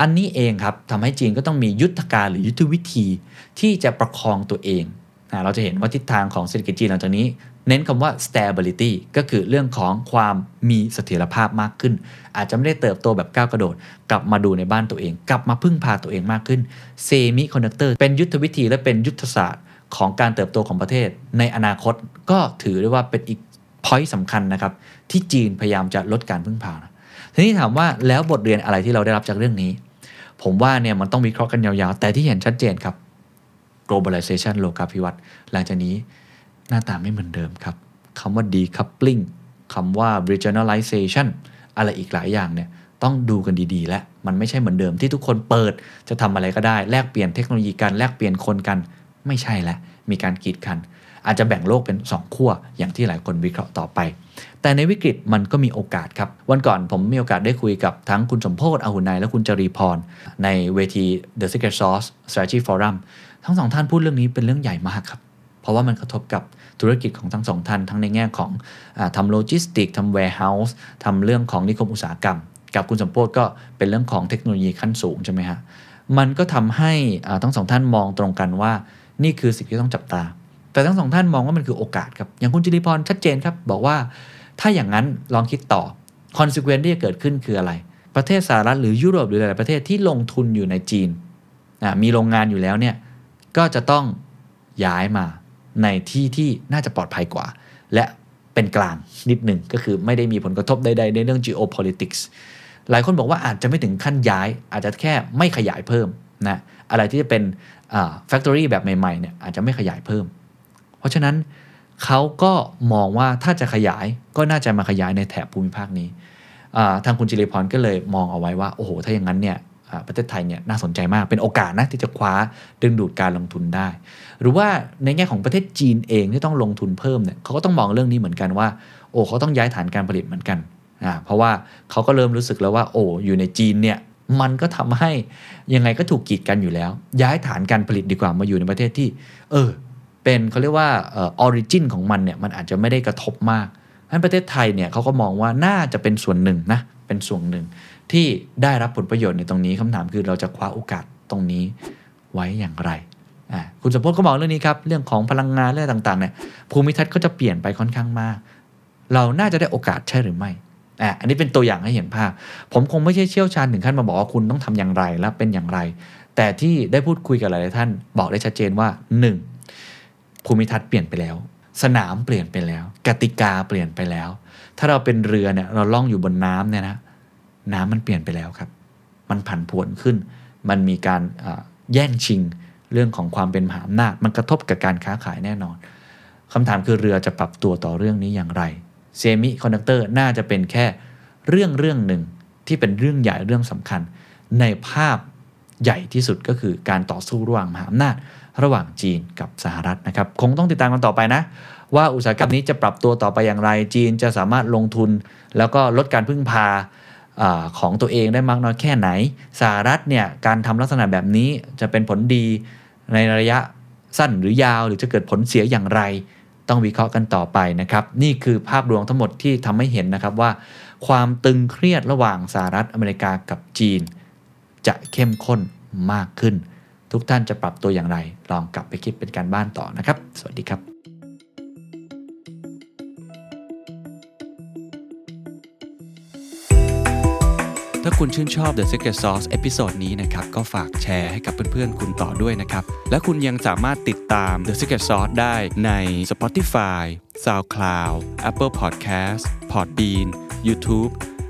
อันนี้เองครับทำให้จีนก็ต้องมียุทธการหรือยุทธวิธีที่จะประคองตัวเองนะเราจะเห็นว่าทิศทางของเศรษฐกิจจีนหลังจากนี้ เน้นคำว่า stability ก็คือเรื่องของความมีเสถียรภาพมากขึ้น อาจจะไม่ได้เติบโตแบบก้าวกระโดด กลับมาดูในบ้านตัวเอง กลับมาพึ่งพาตัวเองมากขึ้นเซมิคอนดักเตอร์เป็นยุทธวิธีและเป็นยุทธศาสตร์ของการเติบโตของประเทศ ในอนาคตก็ถือได้ว่าเป็นอีก point สำคัญนะครับ ที่จีนพยายามจะลดการพึ่งพานะทีนี้ถามว่าแล้วบทเรียนอะไรที่เราได้รับจากเรื่องนี้ ผมว่าเนี่ยมันต้องวิเคราะห์กันยาวๆ แต่ที่เห็นชัดเจนครับ globalization โลกาภิวัตน์หลังจากนี้หน้าตาไม่เหมือนเดิมครับคำว่า decoupling คำว่า regionalization อะไรอีกหลายอย่างเนี่ยต้องดูกันดีๆ และมันไม่ใช่เหมือนเดิมที่ทุกคนเปิดจะทำอะไรก็ได้ แลกเปลี่ยนเทคโนโลยีกันแลกเปลี่ยนคนกันไม่ใช่แล้วมีการกีดกัน อาจจะแบ่งโลกเป็น 2 ขั้วอย่างที่หลายคนวิเคราะห์ต่อไป แต่ในวิกฤตมันก็มีโอกาสครับ วันก่อนผมมีโอกาสได้คุยกับทั้งคุณสมโพศ์อาหุนายและคุณจรีพร ในเวที The Secret Sauce Strategy Forum ทั้งสองท่านพูดเรื่องนี้เป็นเรื่องใหญ่มากครับ เพราะว่ามันกระทบกับธุรกิจของทั้งสองท่าน ทั้งในแง่ของอทำโลจิสติกทำ warehouse ทำเรื่องของนิคมอุตสาหกรรม กับคุณสมโภชน์ก็เป็นเรื่องของเทคโนโลยีขั้นสูงใช่ไหมฮะมันก็ทำให้ทั้งสองท่านมองตรงกันว่า นี่คือสิ่งที่ต้องจับตา แต่ทั้งสองท่านมองว่ามันคือโอกาสครับอย่างคุณจรีพรชัดเจนครับ บอกว่าถ้าอย่างนั้นลองคิดต่อคอนซ e เควนที่จะเกิดขึ้นคืออะไร ประเทศสหรัฐหรือยุโรปหรือหลายประเทศที่ลงทุนอยู่ในจีนมีโรงงานอยู่แล้วเนี่ยก็จะต้องย้ายมาในที่ที่น่าจะปลอดภัยกว่า และเป็นกลางนิดหนึ่งก็คือไม่ได้มีผลกระทบใดๆ ในเรื่อง geopolitics หลายคนบอกว่าอาจจะไม่ถึงขั้นย้าย อาจจะแค่ไม่ขยายเพิ่มนะอะไรที่จะเป็น factory แบบใหม่ๆเนี่ยอาจจะไม่ขยายเพิ่ม เพราะฉะนั้นเขาก็มองว่าถ้าจะขยายก็น่าจะมาขยายในแถบภูมิภาคนี้ทางคุณจิริพรก็เลยมองเอาไว้ว่าโอ้โหถ้าอย่างนั้นเนี่ยประเทศไทยเนี่ยน่าสนใจมากเป็นโอกาสนะที่จะคว้าดึงดูดการลงทุนได้ หรือว่าในแง่ของประเทศจีนเองที่ต้องลงทุนเพิ่มเนี่ยเขาก็ต้องมองเรื่องนี้เหมือนกันว่า โอ้เขาต้องย้ายฐานการผลิตเหมือนกันอ่าเพราะว่าเขาก็เริ่มรู้สึกแล้วว่า โอ้อยู่ในจีนเนี่ยมันก็ทำให้ยังไงก็ถูกกีดกันอยู่แล้ว ย้ายฐานการผลิตดีกว่ามาอยู่ในประเทศที่ เออ เป็นเขาเรียกว่าออริจินของมันเนี่ยมันอาจจะไม่ได้กระทบมากนั้นประเทศไทยเนี่ยเขาก็มองว่าน่าจะเป็นส่วนหนึ่งนะเป็นส่วนหนึ่งที่ได้รับผลประโยชน์ในตรงนี้คำถามคือเราจะคว้าโอกาสตรงนี้ไว้อย่างไรคุณสมพจน์ก็มองเรื่องนี้ครับ เรื่องของพลังงานเรื่องต่างๆเนี่ยภูมิทัศน์ก็จะเปลี่ยนไปค่อนข้างมาก เราน่าจะได้โอกาสใช่หรือไม่อะอันนี้เป็นตัวอย่างให้เห็นภาพ ผมคงไม่ใช่เชี่ยวชาญถึงขั้นมาบอกว่าคุณต้องทำอย่างไรและเป็นอย่างไร แต่ที่ได้พูดคุยกับหลายๆท่าน บอกได้ชัดเจนว่า 1. ภูมิทัศน์เปลี่ยนไปแล้ว สนามเปลี่ยนไปแล้ว กติกาเปลี่ยนไปแล้ว ถ้าเราเป็นเรือเนี่ยเราล่องอยู่บนน้ำเนี่ยนะน้ำมันเปลี่ยนไปแล้วครับ มันผันผวนขึ้น มันมีการแย่งชิงเรื่องของความเป็นมหาอำนาจมันกระทบกับการค้าขายแน่นอนคำถามคือเรือจะปรับตัวต่อเรื่องนี้อย่างไรเซมิคอนดักเตอร์น่าจะเป็นแค่เรื่องเรื่องหนึ่งที่เป็นเรื่องใหญ่เรื่องสำคัญ ในภาพใหญ่ที่สุดก็คือการต่อสู้ระหว่างมหาอำนาจ ระหว่างจีนกับสหรัฐนะครับ คงต้องติดตามกันต่อไปนะ ว่าอุตสาหกรรมนี้จะปรับตัวต่อไปอย่างไรจีนจะสามารถลงทุน แล้วก็ลดการพึ่งพาอของตัวเองได้มากน้อยแค่ไหน สหรัฐเนี่ยการทำลักษณะแบบนี้จะเป็นผลดีในระยะสั้นหรือยาวหรือจะเกิดผลเสียอย่างไร ต้องวิเคราะห์กันต่อไปนะครับ นี่คือภาพรวมทั้งหมดที่ทำให้เห็นนะครับว่า ความตึงเครียดระหว่างสหรัฐอเมริกากับจีน จะเข้มข้นมากขึ้น ทุกท่านจะปรับตัวอย่างไร ลองกลับไปคิดเป็นการบ้านต่อนะครับ สวัสดีครับถ้าคุณชื่นชอบ The Secret Sauce episode นี้นะครับ ก็ฝากแชร์ให้กับเพื่อนๆ คุณต่อด้วยนะครับ และคุณยังสามารถติดตาม The Secret Sauce ได้ใน Spotify, SoundCloud, Apple Podcast, Podbean, YouTube